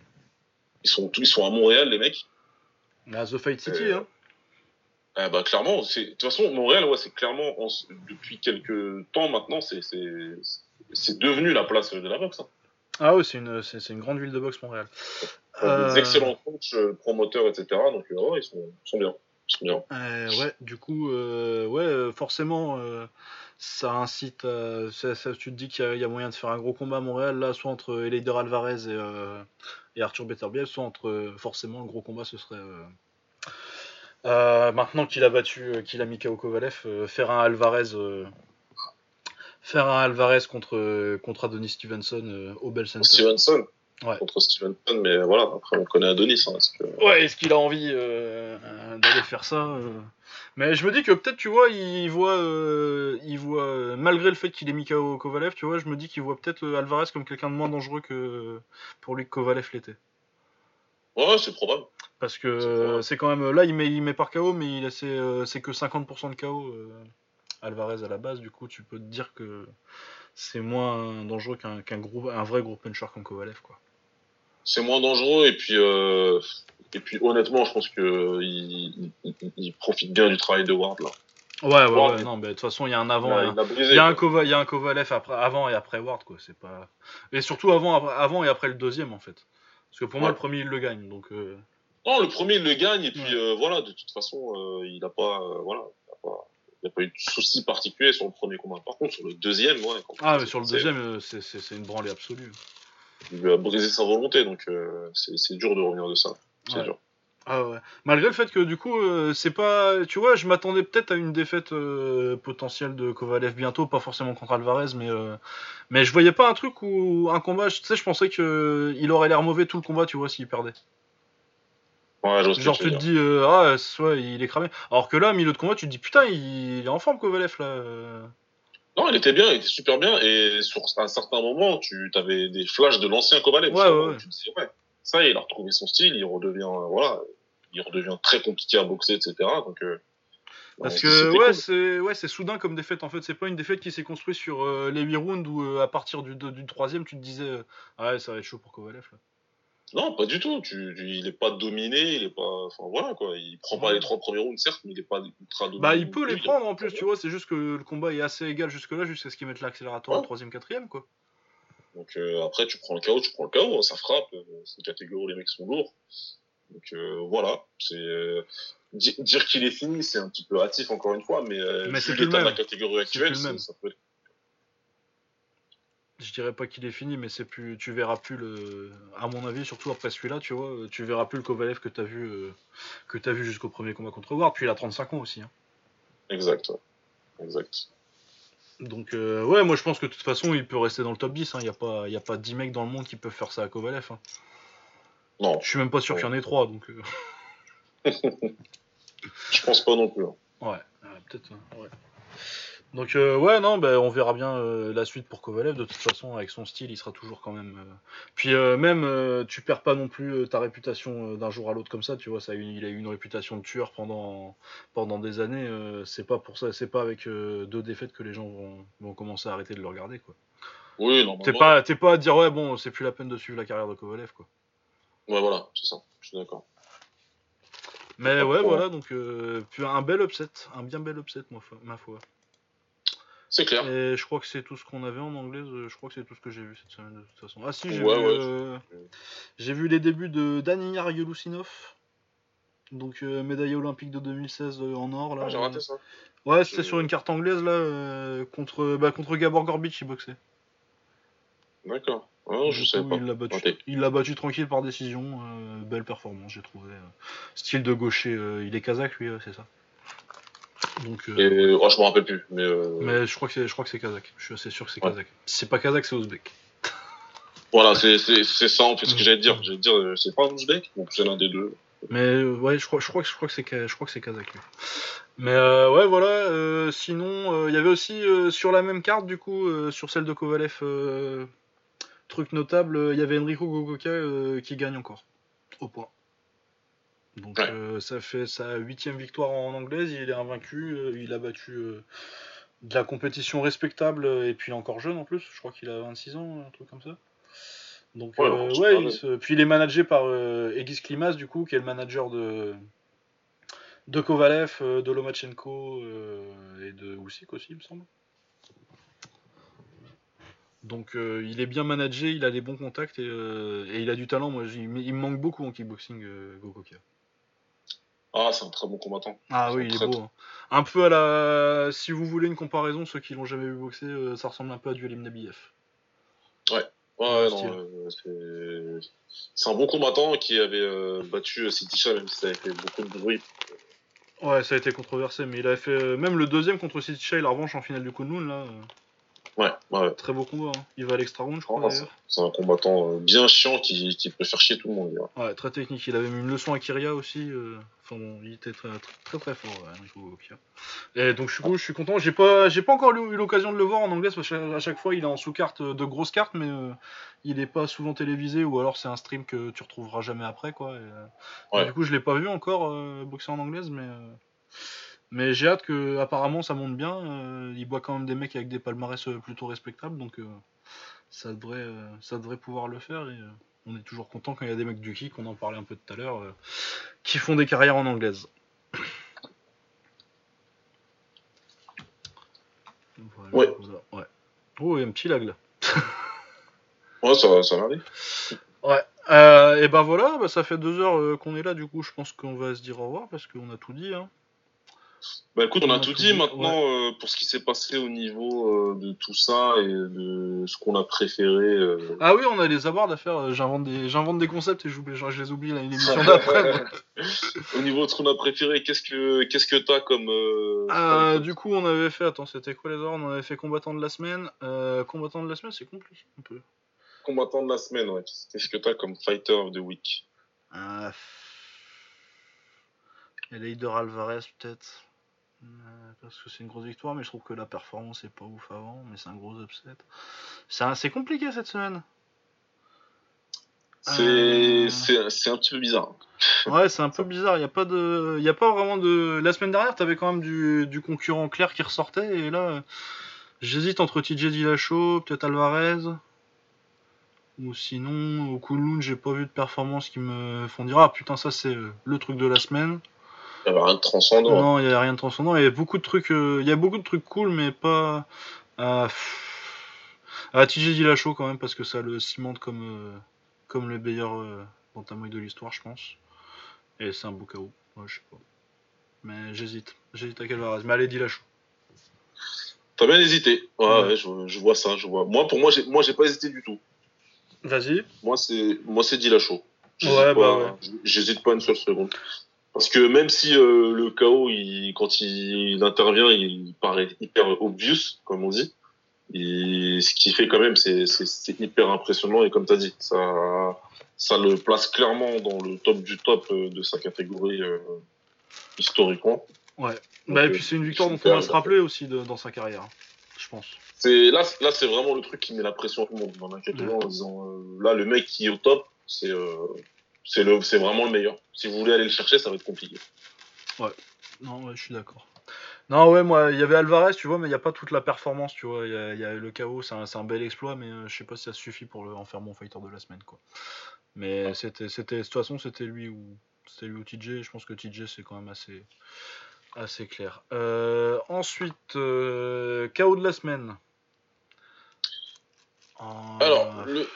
Speaker 2: ils sont ils sont à Montréal les mecs.
Speaker 1: À The Fight City hein.
Speaker 2: ah bah clairement c'est de toute façon Montréal ouais c'est clairement depuis quelques temps maintenant c'est c'est devenu la place de la boxe hein.
Speaker 1: Ah oui, c'est une, c'est, une grande ville de boxe, Montréal.
Speaker 2: Des euh, excellents coachs, euh, promoteurs, etc. Donc, euh, ils, sont, sont, bien. Ils sont bien.
Speaker 1: ouais, du coup, ouais, forcément, ça incite. Ça, tu te dis qu'il y a, moyen de faire un gros combat à Montréal, là, soit entre Eleider Alvarez et, et Arthur Beterbiev, soit entre. forcément, le gros combat, ce serait. maintenant qu'il a battu, qu'il a mis KO Kovalev, faire un Alvarez faire un Alvarez contre, contre Adonis Stevenson euh, au Bell Center.
Speaker 2: Stevenson ouais. Contre Stevenson, mais voilà, après on connaît Adonis. Hein,
Speaker 1: que... Ouais, est-ce qu'il a envie euh, d'aller faire ça euh? Mais je me dis que peut-être, tu vois, il voit, il voit malgré le fait qu'il ait mis KO Kovalev, tu vois, je me dis qu'il voit peut-être Alvarez comme quelqu'un de moins dangereux que pour lui que Kovalev l'était.
Speaker 2: Ouais, c'est probable.
Speaker 1: Parce que c'est quand même. Là, il met, il met par KO, mais il c'est que 50% de KO. Alvarez à la base, du coup, tu peux te dire que c'est moins dangereux qu'un un vrai gros puncher comme Kovalev, quoi.
Speaker 2: C'est moins dangereux et puis euh, et puis honnêtement, je pense que il, profite bien du travail de Ward là.
Speaker 1: Ouais, ouais, ouais non, mais de toute façon, il y a un avant, il, y a, un Kova, il y a un Kovalev après, avant et après Ward, quoi. C'est pas et surtout avant, avant et après le deuxième en fait. Parce que pour moi, le premier il le gagne, donc. Euh...
Speaker 2: Non, le premier il le gagne et puis euh, voilà, de toute façon, euh, il a pas, voilà, n'y a pas eu de souci particulier sur le premier combat. Par contre, sur le deuxième, ouais.
Speaker 1: Ah, mais sur le deuxième, euh, c'est une branlée absolue.
Speaker 2: Il lui a brisé sa volonté, donc euh, c'est dur de revenir de ça. C'est dur.
Speaker 1: Ah ouais. Malgré le fait que du coup, euh, c'est pas. Tu vois, je m'attendais peut-être à une défaite potentielle de Kovalev bientôt, pas forcément contre Alvarez, mais mais je voyais pas un truc où un combat. Tu sais, je pensais que il aurait l'air mauvais tout le combat, tu vois, s'il perdait. Genre, tu te dis, euh, ah, soit il est cramé. Alors que là, milieu de combat, tu te dis, putain, il, est en forme, Kovalev, là. Euh.
Speaker 2: Non, il était bien, il était super bien. Et sur un certain moment, tu avais des flashs de l'ancien Kovalev. Ouais, ouais, Tu te dis, ouais, ça il a retrouvé son style, il redevient, voilà, il redevient très compliqué à boxer, etc. Donc, euh,
Speaker 1: parce que ouais, c'est ouais, c'est soudain comme défaite en fait. C'est pas une défaite qui s'est construite sur les 8 rounds où à partir du, du troisième tu te disais ah ouais ça va être chaud pour Kovalev là.
Speaker 2: Non, pas du tout. Tu, il est pas dominé, il est pas. Enfin voilà quoi. Il prend pas les trois premiers rounds certes, mais il est pas ultra
Speaker 1: dominé. Bah il peut les prendre en plus, tu vois. C'est juste que le combat est assez égal jusque là, jusqu'à ce qu'il mette l'accélérateur au troisième, quatrième quoi.
Speaker 2: Donc euh, après tu prends le KO, tu prends le KO, ça frappe. Euh, c'est une catégorie où les mecs sont lourds. Donc euh, voilà. C'est dire qu'il est fini, c'est un petit peu hâtif encore une fois, mais, mais c'est l'état de la catégorie actuelle, ça peut être
Speaker 1: je dirais pas qu'il est fini, mais c'est plus, tu verras plus le, à mon avis, surtout après celui-là, tu vois, tu verras plus le Kovalev que t'as vu, euh, que t'as vu jusqu'au premier combat contre Ward. Puis il a 35 ans aussi. Hein.
Speaker 2: Exact, exact.
Speaker 1: Donc euh, ouais, moi je pense que de toute façon il peut rester dans le top 10. Il n'y a pas, il a pas 10 mecs dans le monde qui peuvent faire ça à Kovalev. Hein. Non. Je suis même pas sûr qu'il y en ait 3 donc. Euh.
Speaker 2: je pense pas non plus. Hein.
Speaker 1: Ouais, peut-être. Ouais. Donc euh, ouais non ben on verra bien euh, la suite pour Kovalev. De toute façon avec son style il sera toujours quand même euh, puis même tu perds pas non plus ta réputation d'un jour à l'autre comme ça tu vois ça il a eu une réputation de tueur pendant pendant des années c'est pas pour ça c'est pas avec deux défaites que les gens vont, vont, commencer à arrêter de le regarder quoi.
Speaker 2: Oui non
Speaker 1: t'es pas t'es pas à dire ouais bon c'est plus la peine de suivre la carrière de Kovalev quoi.
Speaker 2: Ouais voilà c'est ça je suis d'accord.
Speaker 1: Mais ouais voilà donc un bel upset un bien bel upset ma foi
Speaker 2: c'est clair.
Speaker 1: Et je crois que c'est tout ce qu'on avait en anglais. Euh, je crois que c'est tout ce que j'ai vu cette semaine de toute façon. Ah si, j'ai vu, euh, vu, les débuts de Daniyar Yelusinov. Donc euh, médaille olympique de 2016 euh, en or là.
Speaker 2: Ah, j'ai raté ça.
Speaker 1: Ouais, c'était sur une carte anglaise là euh, contre bah, contre Gabor Gorbic il boxait.
Speaker 2: D'accord. Ah, je sais pas.
Speaker 1: Il l'a battu. Tranquille par décision. belle performance, j'ai trouvé. Style de gaucher, il est kazakh lui, c'est ça. Donc, euh,
Speaker 2: Et, oh, je me rappelle plus. Mais, euh,
Speaker 1: mais je crois que c'est, kazakh. Je suis assez sûr que c'est
Speaker 2: Ouais.
Speaker 1: kazakh. C'est pas kazakh, c'est ouzbek.
Speaker 2: voilà, c'est ça en fait ce que
Speaker 1: Mm.
Speaker 2: j'allais dire. J'allais dire, euh, c'est pas ouzbek Donc c'est l'un des deux.
Speaker 1: Mais euh, ouais, je crois, je crois que je crois que c'est, je crois que c'est kazakh. Mais euh, ouais, voilà. euh, sinon, il y avait aussi sur la même carte du coup, sur celle de Kovalev, truc notable, il y avait Enrico Gogoka qui gagne encore au point. Donc
Speaker 2: Ouais.
Speaker 1: euh, ça fait sa huitième victoire en anglaise, il est invaincu, euh, il a battu euh, de la compétition respectable et puis encore jeune en plus, je crois qu'il a 26 ans, un truc comme ça. Donc
Speaker 2: Ouais,
Speaker 1: il se- puis il est managé par Egis Klimas du coup, qui est le manager de de Kovalev, de Lomachenko et de Usyk aussi, il me semble. Donc euh, il est bien managé, il a des bons contacts et, euh, et il a du talent. Moi, il, me- il me manque beaucoup en kickboxing, euh, Gokokia.
Speaker 2: Ah, c'est un très bon combattant.
Speaker 1: Ah oui, il est beau. hein. Un peu à la. Si vous voulez une comparaison, ceux qui l'ont jamais vu boxer, euh, ça ressemble un peu à du Elim Nabiev.
Speaker 2: Ouais,
Speaker 1: Ouais,
Speaker 2: non, euh, c'est un bon combattant qui avait euh, battu Sitisha, même si ça avait fait beaucoup de bruit.
Speaker 1: Ouais, ça a été controversé, mais il avait fait même le deuxième contre City Shay, la revanche en finale du Kunlun, là.
Speaker 2: Ouais, ouais.
Speaker 1: très beau combat. hein. Il va à l'extra round, je crois
Speaker 2: Ah. C'est un combattant euh, bien chiant qui, qui peut faire chier tout le monde.
Speaker 1: Ouais, très technique. Il avait mis une leçon à Kyria aussi. euh, Enfin bon, il était très très très, fort, ouais. Et donc je suis, je suis content. J'ai pas, j'ai pas encore eu l'occasion de le voir en anglais parce qu'à chaque fois il est en sous-carte euh, de grosses cartes, mais euh, il est pas souvent télévisé ou alors c'est un stream que tu retrouveras jamais après quoi. Et. Du coup je l'ai pas vu encore euh, boxer en anglaise, mais euh, mais j'ai hâte que apparemment ça monte bien. euh, il boit quand même des mecs avec des palmarès euh, plutôt respectables, donc euh, ça devrait ça devrait pouvoir le faire. Et, on est toujours content quand il y a des mecs du kick, on en parlait un peu tout à l'heure, qui font des carrières en anglaise. Voilà,
Speaker 2: Ouais.
Speaker 1: ouais. Oh, a un petit lag là.
Speaker 2: Ouais, ça, va- ça va aller.
Speaker 1: Ouais. Euh, et ben voilà, bah, ça fait deux heures euh, qu'on est là, du coup je pense qu'on va se dire au revoir parce qu'on a tout dit. Hein.
Speaker 2: Bah écoute, on
Speaker 1: On
Speaker 2: a tout
Speaker 1: tout
Speaker 2: dit
Speaker 1: dit,
Speaker 2: maintenant euh, pour ce qui s'est passé au niveau euh, de tout ça et de ce qu'on a préféré. euh.
Speaker 1: Ah oui, on a les awards à faire, j'invente des, j'invente des concepts et j'oublie, je les oublie là, l'émission d'après. moi.
Speaker 2: au niveau de ce qu'on a préféré, qu'est-ce que qu'est-ce que t'as comme comme-
Speaker 1: du coup, on avait fait, attends, c'était quoi les awards On avait fait combattant de la semaine. Combattant de la semaine, c'est compliqué un peu.
Speaker 2: combattant de la semaine ouais. Qu'est-ce que t'as comme fighter of the week?
Speaker 1: Euh... Leider Alvarez peut-être. Euh, parce que c'est une grosse victoire, mais je trouve que la performance est pas ouf avant, mais c'est un gros upset. C'est compliqué cette semaine.
Speaker 2: C'est
Speaker 1: Euh.
Speaker 2: c'est un petit peu bizarre.
Speaker 1: Ouais, c'est un peu bizarre. Il y a pas de, il y a pas vraiment de. La semaine dernière, t'avais quand même du, du concurrent clair qui ressortait, et là, j'hésite entre TJ Dillashaw, peut-être Alvarez, ou sinon au Kunlun, j'ai pas vu de performance qui me font dire ah putain ça c'est euh, le truc de la semaine.
Speaker 2: Il avait rien de transcendant.
Speaker 1: Non, il y a rien de transcendant. Il y a beaucoup de trucs, euh, il y a beaucoup de trucs cool, mais pas. Ah, pff. Ah, TJ Dillashaw quand même parce que ça le cimente comme euh, comme le meilleur euh, bantamweight de l'histoire, je pense. Et c'est un beau KO. Ouais, je sais pas. Mais j'hésite. J'hésite à Calvarez. Mais allez, Dillashaw.
Speaker 2: T'as bien hésité. Ouais,
Speaker 1: Ouais.
Speaker 2: ouais, je, je vois ça, je vois. Moi, pour moi, j'ai moi j'ai pas hésité du tout.
Speaker 1: Vas-y.
Speaker 2: Moi, c'est moi c'est Dillashaw. J'hésite
Speaker 1: Ouais,
Speaker 2: pas,
Speaker 1: bah ouais.
Speaker 2: J'hésite pas une seule seconde. Parce que même si euh, le KO, il, quand il, il intervient, il paraît hyper obvious, comme on dit. Et ce qu'il fait quand même, c'est hyper impressionnant. Et comme tu as dit, ça, ça le place clairement dans le top du top euh, de sa catégorie euh, historiquement.
Speaker 1: Ouais.
Speaker 2: Donc,
Speaker 1: bah, et
Speaker 2: euh,
Speaker 1: puis c'est une victoire dont on va se rappeler aussi de- dans sa carrière. Je pense.
Speaker 2: C'est là, là c'est vraiment le truc qui met la pression à tout le monde la catégorie en disant euh, là, le mec qui est au top, c'est euh, c'est le, c'est vraiment le meilleur. Si vous voulez aller le chercher, ça va être compliqué.
Speaker 1: Non, ouais, je suis d'accord. Non, ouais, moi, il y avait Alvarez, tu vois, mais il n'y a pas toute la performance, tu vois. Il y a, il y a le KO, c'est un, un bel exploit, mais euh, je sais pas si ça suffit pour le, en faire mon fighter de la semaine, quoi. Mais c'était, c'était, de toute façon, c'était lui ou, c'était lui ou TJ. Je pense que TJ, c'est quand même assez, assez clair. Euh, ensuite, euh, KO de la semaine. Euh,
Speaker 2: Alors, le...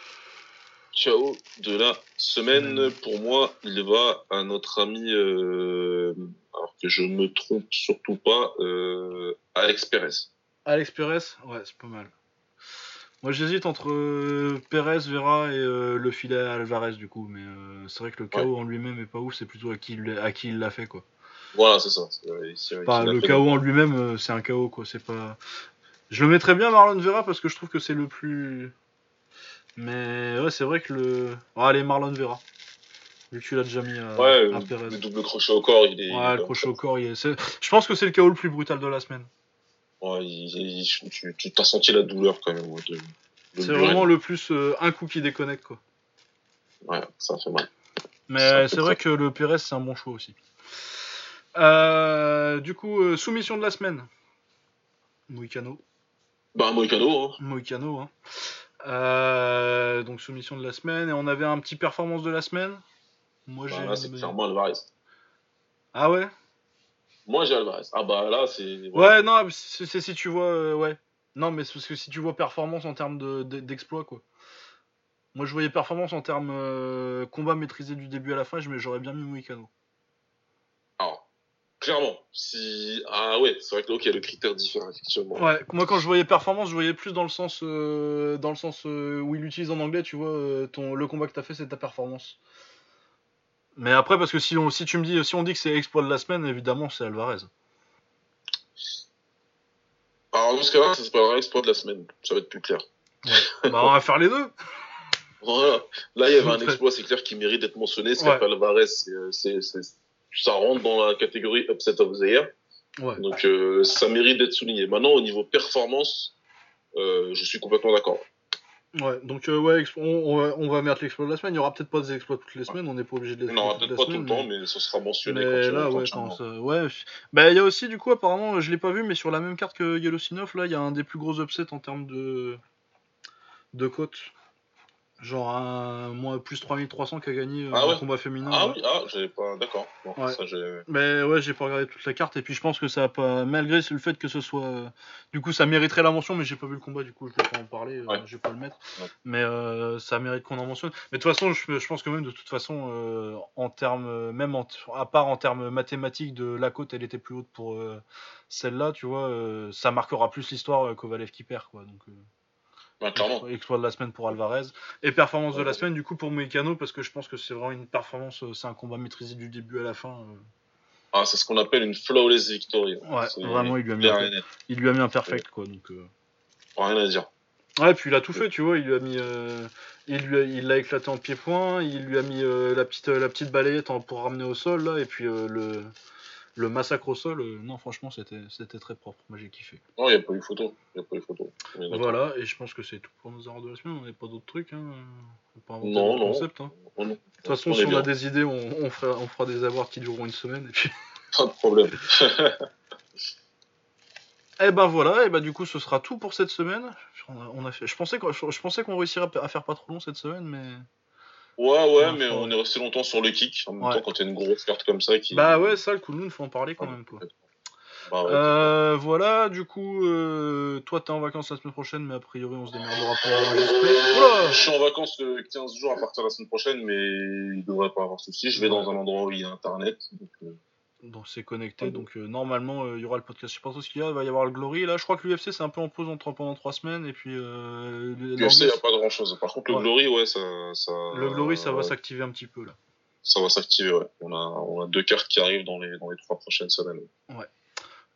Speaker 2: KO de la semaine, pour moi, il va à notre ami, euh, alors que je me trompe surtout pas, euh, Alex Perez.
Speaker 1: Alex Perez, ouais, c'est pas mal. Moi j'hésite entre euh, Perez, Vera et euh, le filet Alvarez du coup, mais c'est vrai que le KO en lui-même est pas ouf, c'est plutôt à qui, il- à qui il l'a fait quoi.
Speaker 2: Voilà, c'est ça. c'est-
Speaker 1: le
Speaker 2: fait
Speaker 1: KO en lui-même, c'est un KO quoi, c'est pas. Je le mettrais bien Marlon Vera parce que je trouve que c'est le plus. Mais ouais, c'est vrai que le. Oh, allez, Marlon Vera. Vu que tu l'as déjà mis à,
Speaker 2: Ouais,
Speaker 1: à
Speaker 2: le,
Speaker 1: Perez.
Speaker 2: le double crochet au corps, il est.
Speaker 1: Ouais, le crochet au corps, il est- je pense que c'est le KO le plus brutal de la semaine.
Speaker 2: Ouais, il- il- tu, tu t'as senti la douleur quand même. de-
Speaker 1: C'est vraiment le plus euh, un coup qui déconnecte quoi.
Speaker 2: Ouais, ça fait mal.
Speaker 1: Mais
Speaker 2: C'est
Speaker 1: vrai que le Pérez, c'est un bon choix aussi. Euh, du coup, euh, soumission de la semaine. Moicano.
Speaker 2: Bah, Moïcano, hein.
Speaker 1: Moicano, hein. Euh, donc, soumission de la semaine. Et on avait un petit performance de la semaine. Moi,
Speaker 2: Bah,
Speaker 1: j'ai.
Speaker 2: c'est clairement Alvarez.
Speaker 1: Ah ouais?
Speaker 2: Moi, j'ai Alvarez. Ah, bah là, c'est.
Speaker 1: Ouais, non, mais c'est si tu vois. euh, ouais. Non, mais c'est parce que si tu vois performance en termes de- de- d'exploit, quoi. Moi, je voyais performance en termes euh, combat maîtrisé du début à la fin, mais j'aurais bien mis Moicano.
Speaker 2: Clairement, si. Ah, ouais, c'est vrai que, ok, le critère diffère, effectivement.
Speaker 1: Ouais, moi quand je voyais performance, je voyais plus dans le sens, euh, dans le sens euh, où il utilise en anglais, tu vois, euh, ton, le combat que t'as fait, c'est ta performance. Mais après, parce que si, on, si tu me dis, si on dit que c'est exploit de la semaine, évidemment, c'est Alvarez.
Speaker 2: Alors, dans ce cas-là, ça s'appellera exploit de la semaine. Ça va être plus clair.
Speaker 1: bah, on va faire les deux.
Speaker 2: Voilà. Là, il y avait un exploit, c'est clair, qui mérite d'être mentionné. Ce qu'a
Speaker 1: Ouais.
Speaker 2: fait Alvarez, c'est, c'est- ça rentre dans la catégorie Upset of the Year.
Speaker 1: Ouais.
Speaker 2: Donc, euh, ça mérite d'être souligné. Maintenant, au niveau performance, euh, je suis complètement d'accord.
Speaker 1: Ouais, donc euh, ouais, on, on va, on va mettre l'exploit de la semaine. Il y aura peut-être pas des exploits toutes les semaines, on n'est pas obligé de les
Speaker 2: Non, peut-être pas tout le temps,
Speaker 1: mais-
Speaker 2: mais ce sera mentionné
Speaker 1: Mais
Speaker 2: quand
Speaker 1: là, ouais,
Speaker 2: il y en
Speaker 1: quand ça- ouais. Bah, il y a aussi, du coup, apparemment, je l'ai pas vu, mais sur la même carte que Yellow là, il y a un des plus gros upsets en termes de, de cote. Genre un moins plus 3300 qui a gagné euh,
Speaker 2: Ah
Speaker 1: en
Speaker 2: ouais.
Speaker 1: combat féminin.
Speaker 2: Ah
Speaker 1: ouais.
Speaker 2: oui, ah, j'avais pas. D'accord. Bon,
Speaker 1: Ouais.
Speaker 2: ça, j'ai.
Speaker 1: Mais ouais, j'ai pas regardé toute la carte, et puis je pense que ça a pas. Malgré le fait que ce soit. euh, Du coup, ça mériterait la mention, mais j'ai pas vu le combat, du coup, je vais pas en parler, euh,
Speaker 2: Ouais.
Speaker 1: je vais pas le mettre. Mais euh, ça mérite qu'on en mentionne. Mais de toute façon, je, je pense que même de toute façon, euh, en termes. Même en, à part en termes mathématiques de la côte, elle était plus haute pour celle-là, tu vois, ça marquera plus l'histoire Kovalev qui perd, quoi. Donc.
Speaker 2: Bah, clairement.
Speaker 1: Exploit de la semaine pour Alvarez. Et performance de la
Speaker 2: Ouais.
Speaker 1: semaine, du coup, pour Moicano, parce que je pense que c'est vraiment une performance, euh, c'est un combat maîtrisé du début à la fin. euh.
Speaker 2: Ah, c'est ce qu'on appelle une flawless victory.
Speaker 1: Ouais, vraiment, il lui a mis un. Il lui a mis un perfect, quoi. Donc, euh.
Speaker 2: Rien à dire.
Speaker 1: Ouais, puis il a tout fait, tu vois. Il lui a mis, euh, il lui a- il l'a éclaté en pied-point. Il lui a mis euh, la petite, la petite balayette en- pour ramener au sol là. Et puis le, le massacre au sol. euh, non, franchement, c'était, très propre. Moi, j'ai kiffé.
Speaker 2: Non, il n'y a pas eu photo. Il n'y a pas eu photo.
Speaker 1: Voilà. Et je pense que c'est tout pour nos erreurs de la semaine. On n'a pas d'autres trucs. Hein. On pas inventer
Speaker 2: Non, non.
Speaker 1: concepts, hein. De toute façon,
Speaker 2: on
Speaker 1: si on
Speaker 2: bien.
Speaker 1: a des idées, on, on fera, on fera des avoirs qui dureront une semaine. Et puis.
Speaker 2: Pas de problème.
Speaker 1: Eh ben voilà. Et ben du coup, ce sera tout pour cette semaine. On a, on a fait. Je pensais qu'on, je pensais qu'on réussirait à faire pas trop long cette semaine, mais.
Speaker 2: Ouais, ouais, mais on est resté longtemps sur le kick. En même
Speaker 1: Ouais.
Speaker 2: temps, quand t'as une grosse carte comme ça qui.
Speaker 1: Bah ouais, ça, le Kunlun, faut en parler quand même, quoi.
Speaker 2: Bah ouais.
Speaker 1: Euh, voilà, du coup, euh, toi t'es en vacances la semaine prochaine, mais a priori on se démerdera pour. Oula
Speaker 2: Je suis en vacances euh, 15 jours à partir de la semaine prochaine, mais il devrait pas avoir de soucis. Je vais dans un endroit où il y a internet. Donc, euh,
Speaker 1: Donc c'est connecté, donc euh, normalement euh, il y aura le podcast. Je sais pas trop ce qu'il y a, il va y avoir le Glory. Là, je crois que l'UFC c'est un peu en pause entre, pendant 3 semaines, et puis euh, le-
Speaker 2: UFC, il n'y a pas grand chose. Par contre, le
Speaker 1: Ouais.
Speaker 2: Glory, ouais, ça. ça
Speaker 1: le Glory ça va s'activer un petit peu là.
Speaker 2: Ça va s'activer, ouais. On a, on a deux cartes qui arrivent dans les, dans les trois prochaines semaines.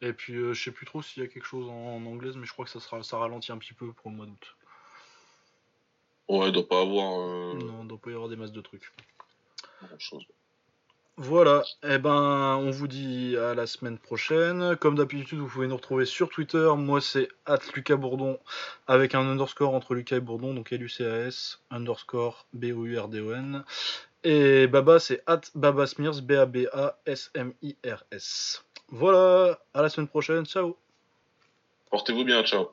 Speaker 1: Et puis euh, je sais plus trop s'il y a quelque chose en, en anglaise, mais je crois que ça, sera, ça ralentit un petit peu pour le mois d'août.
Speaker 2: Ouais, il doit pas avoir euh,
Speaker 1: Non, il doit pas y avoir des masses de trucs.
Speaker 2: grand chose.
Speaker 1: Voilà, et ben on vous dit à la semaine prochaine. Comme d'habitude, vous pouvez nous retrouver sur Twitter. Moi c'est Lucas Bourdon avec un underscore entre Lucas et Bourdon, donc L-U-C-A-S, underscore B-O-U-R-D-O-N. Et Baba c'est at Baba Smears, B-A-B-A-S-M-I-R-S. Voilà, à la semaine prochaine, ciao
Speaker 2: Portez-vous bien, ciao.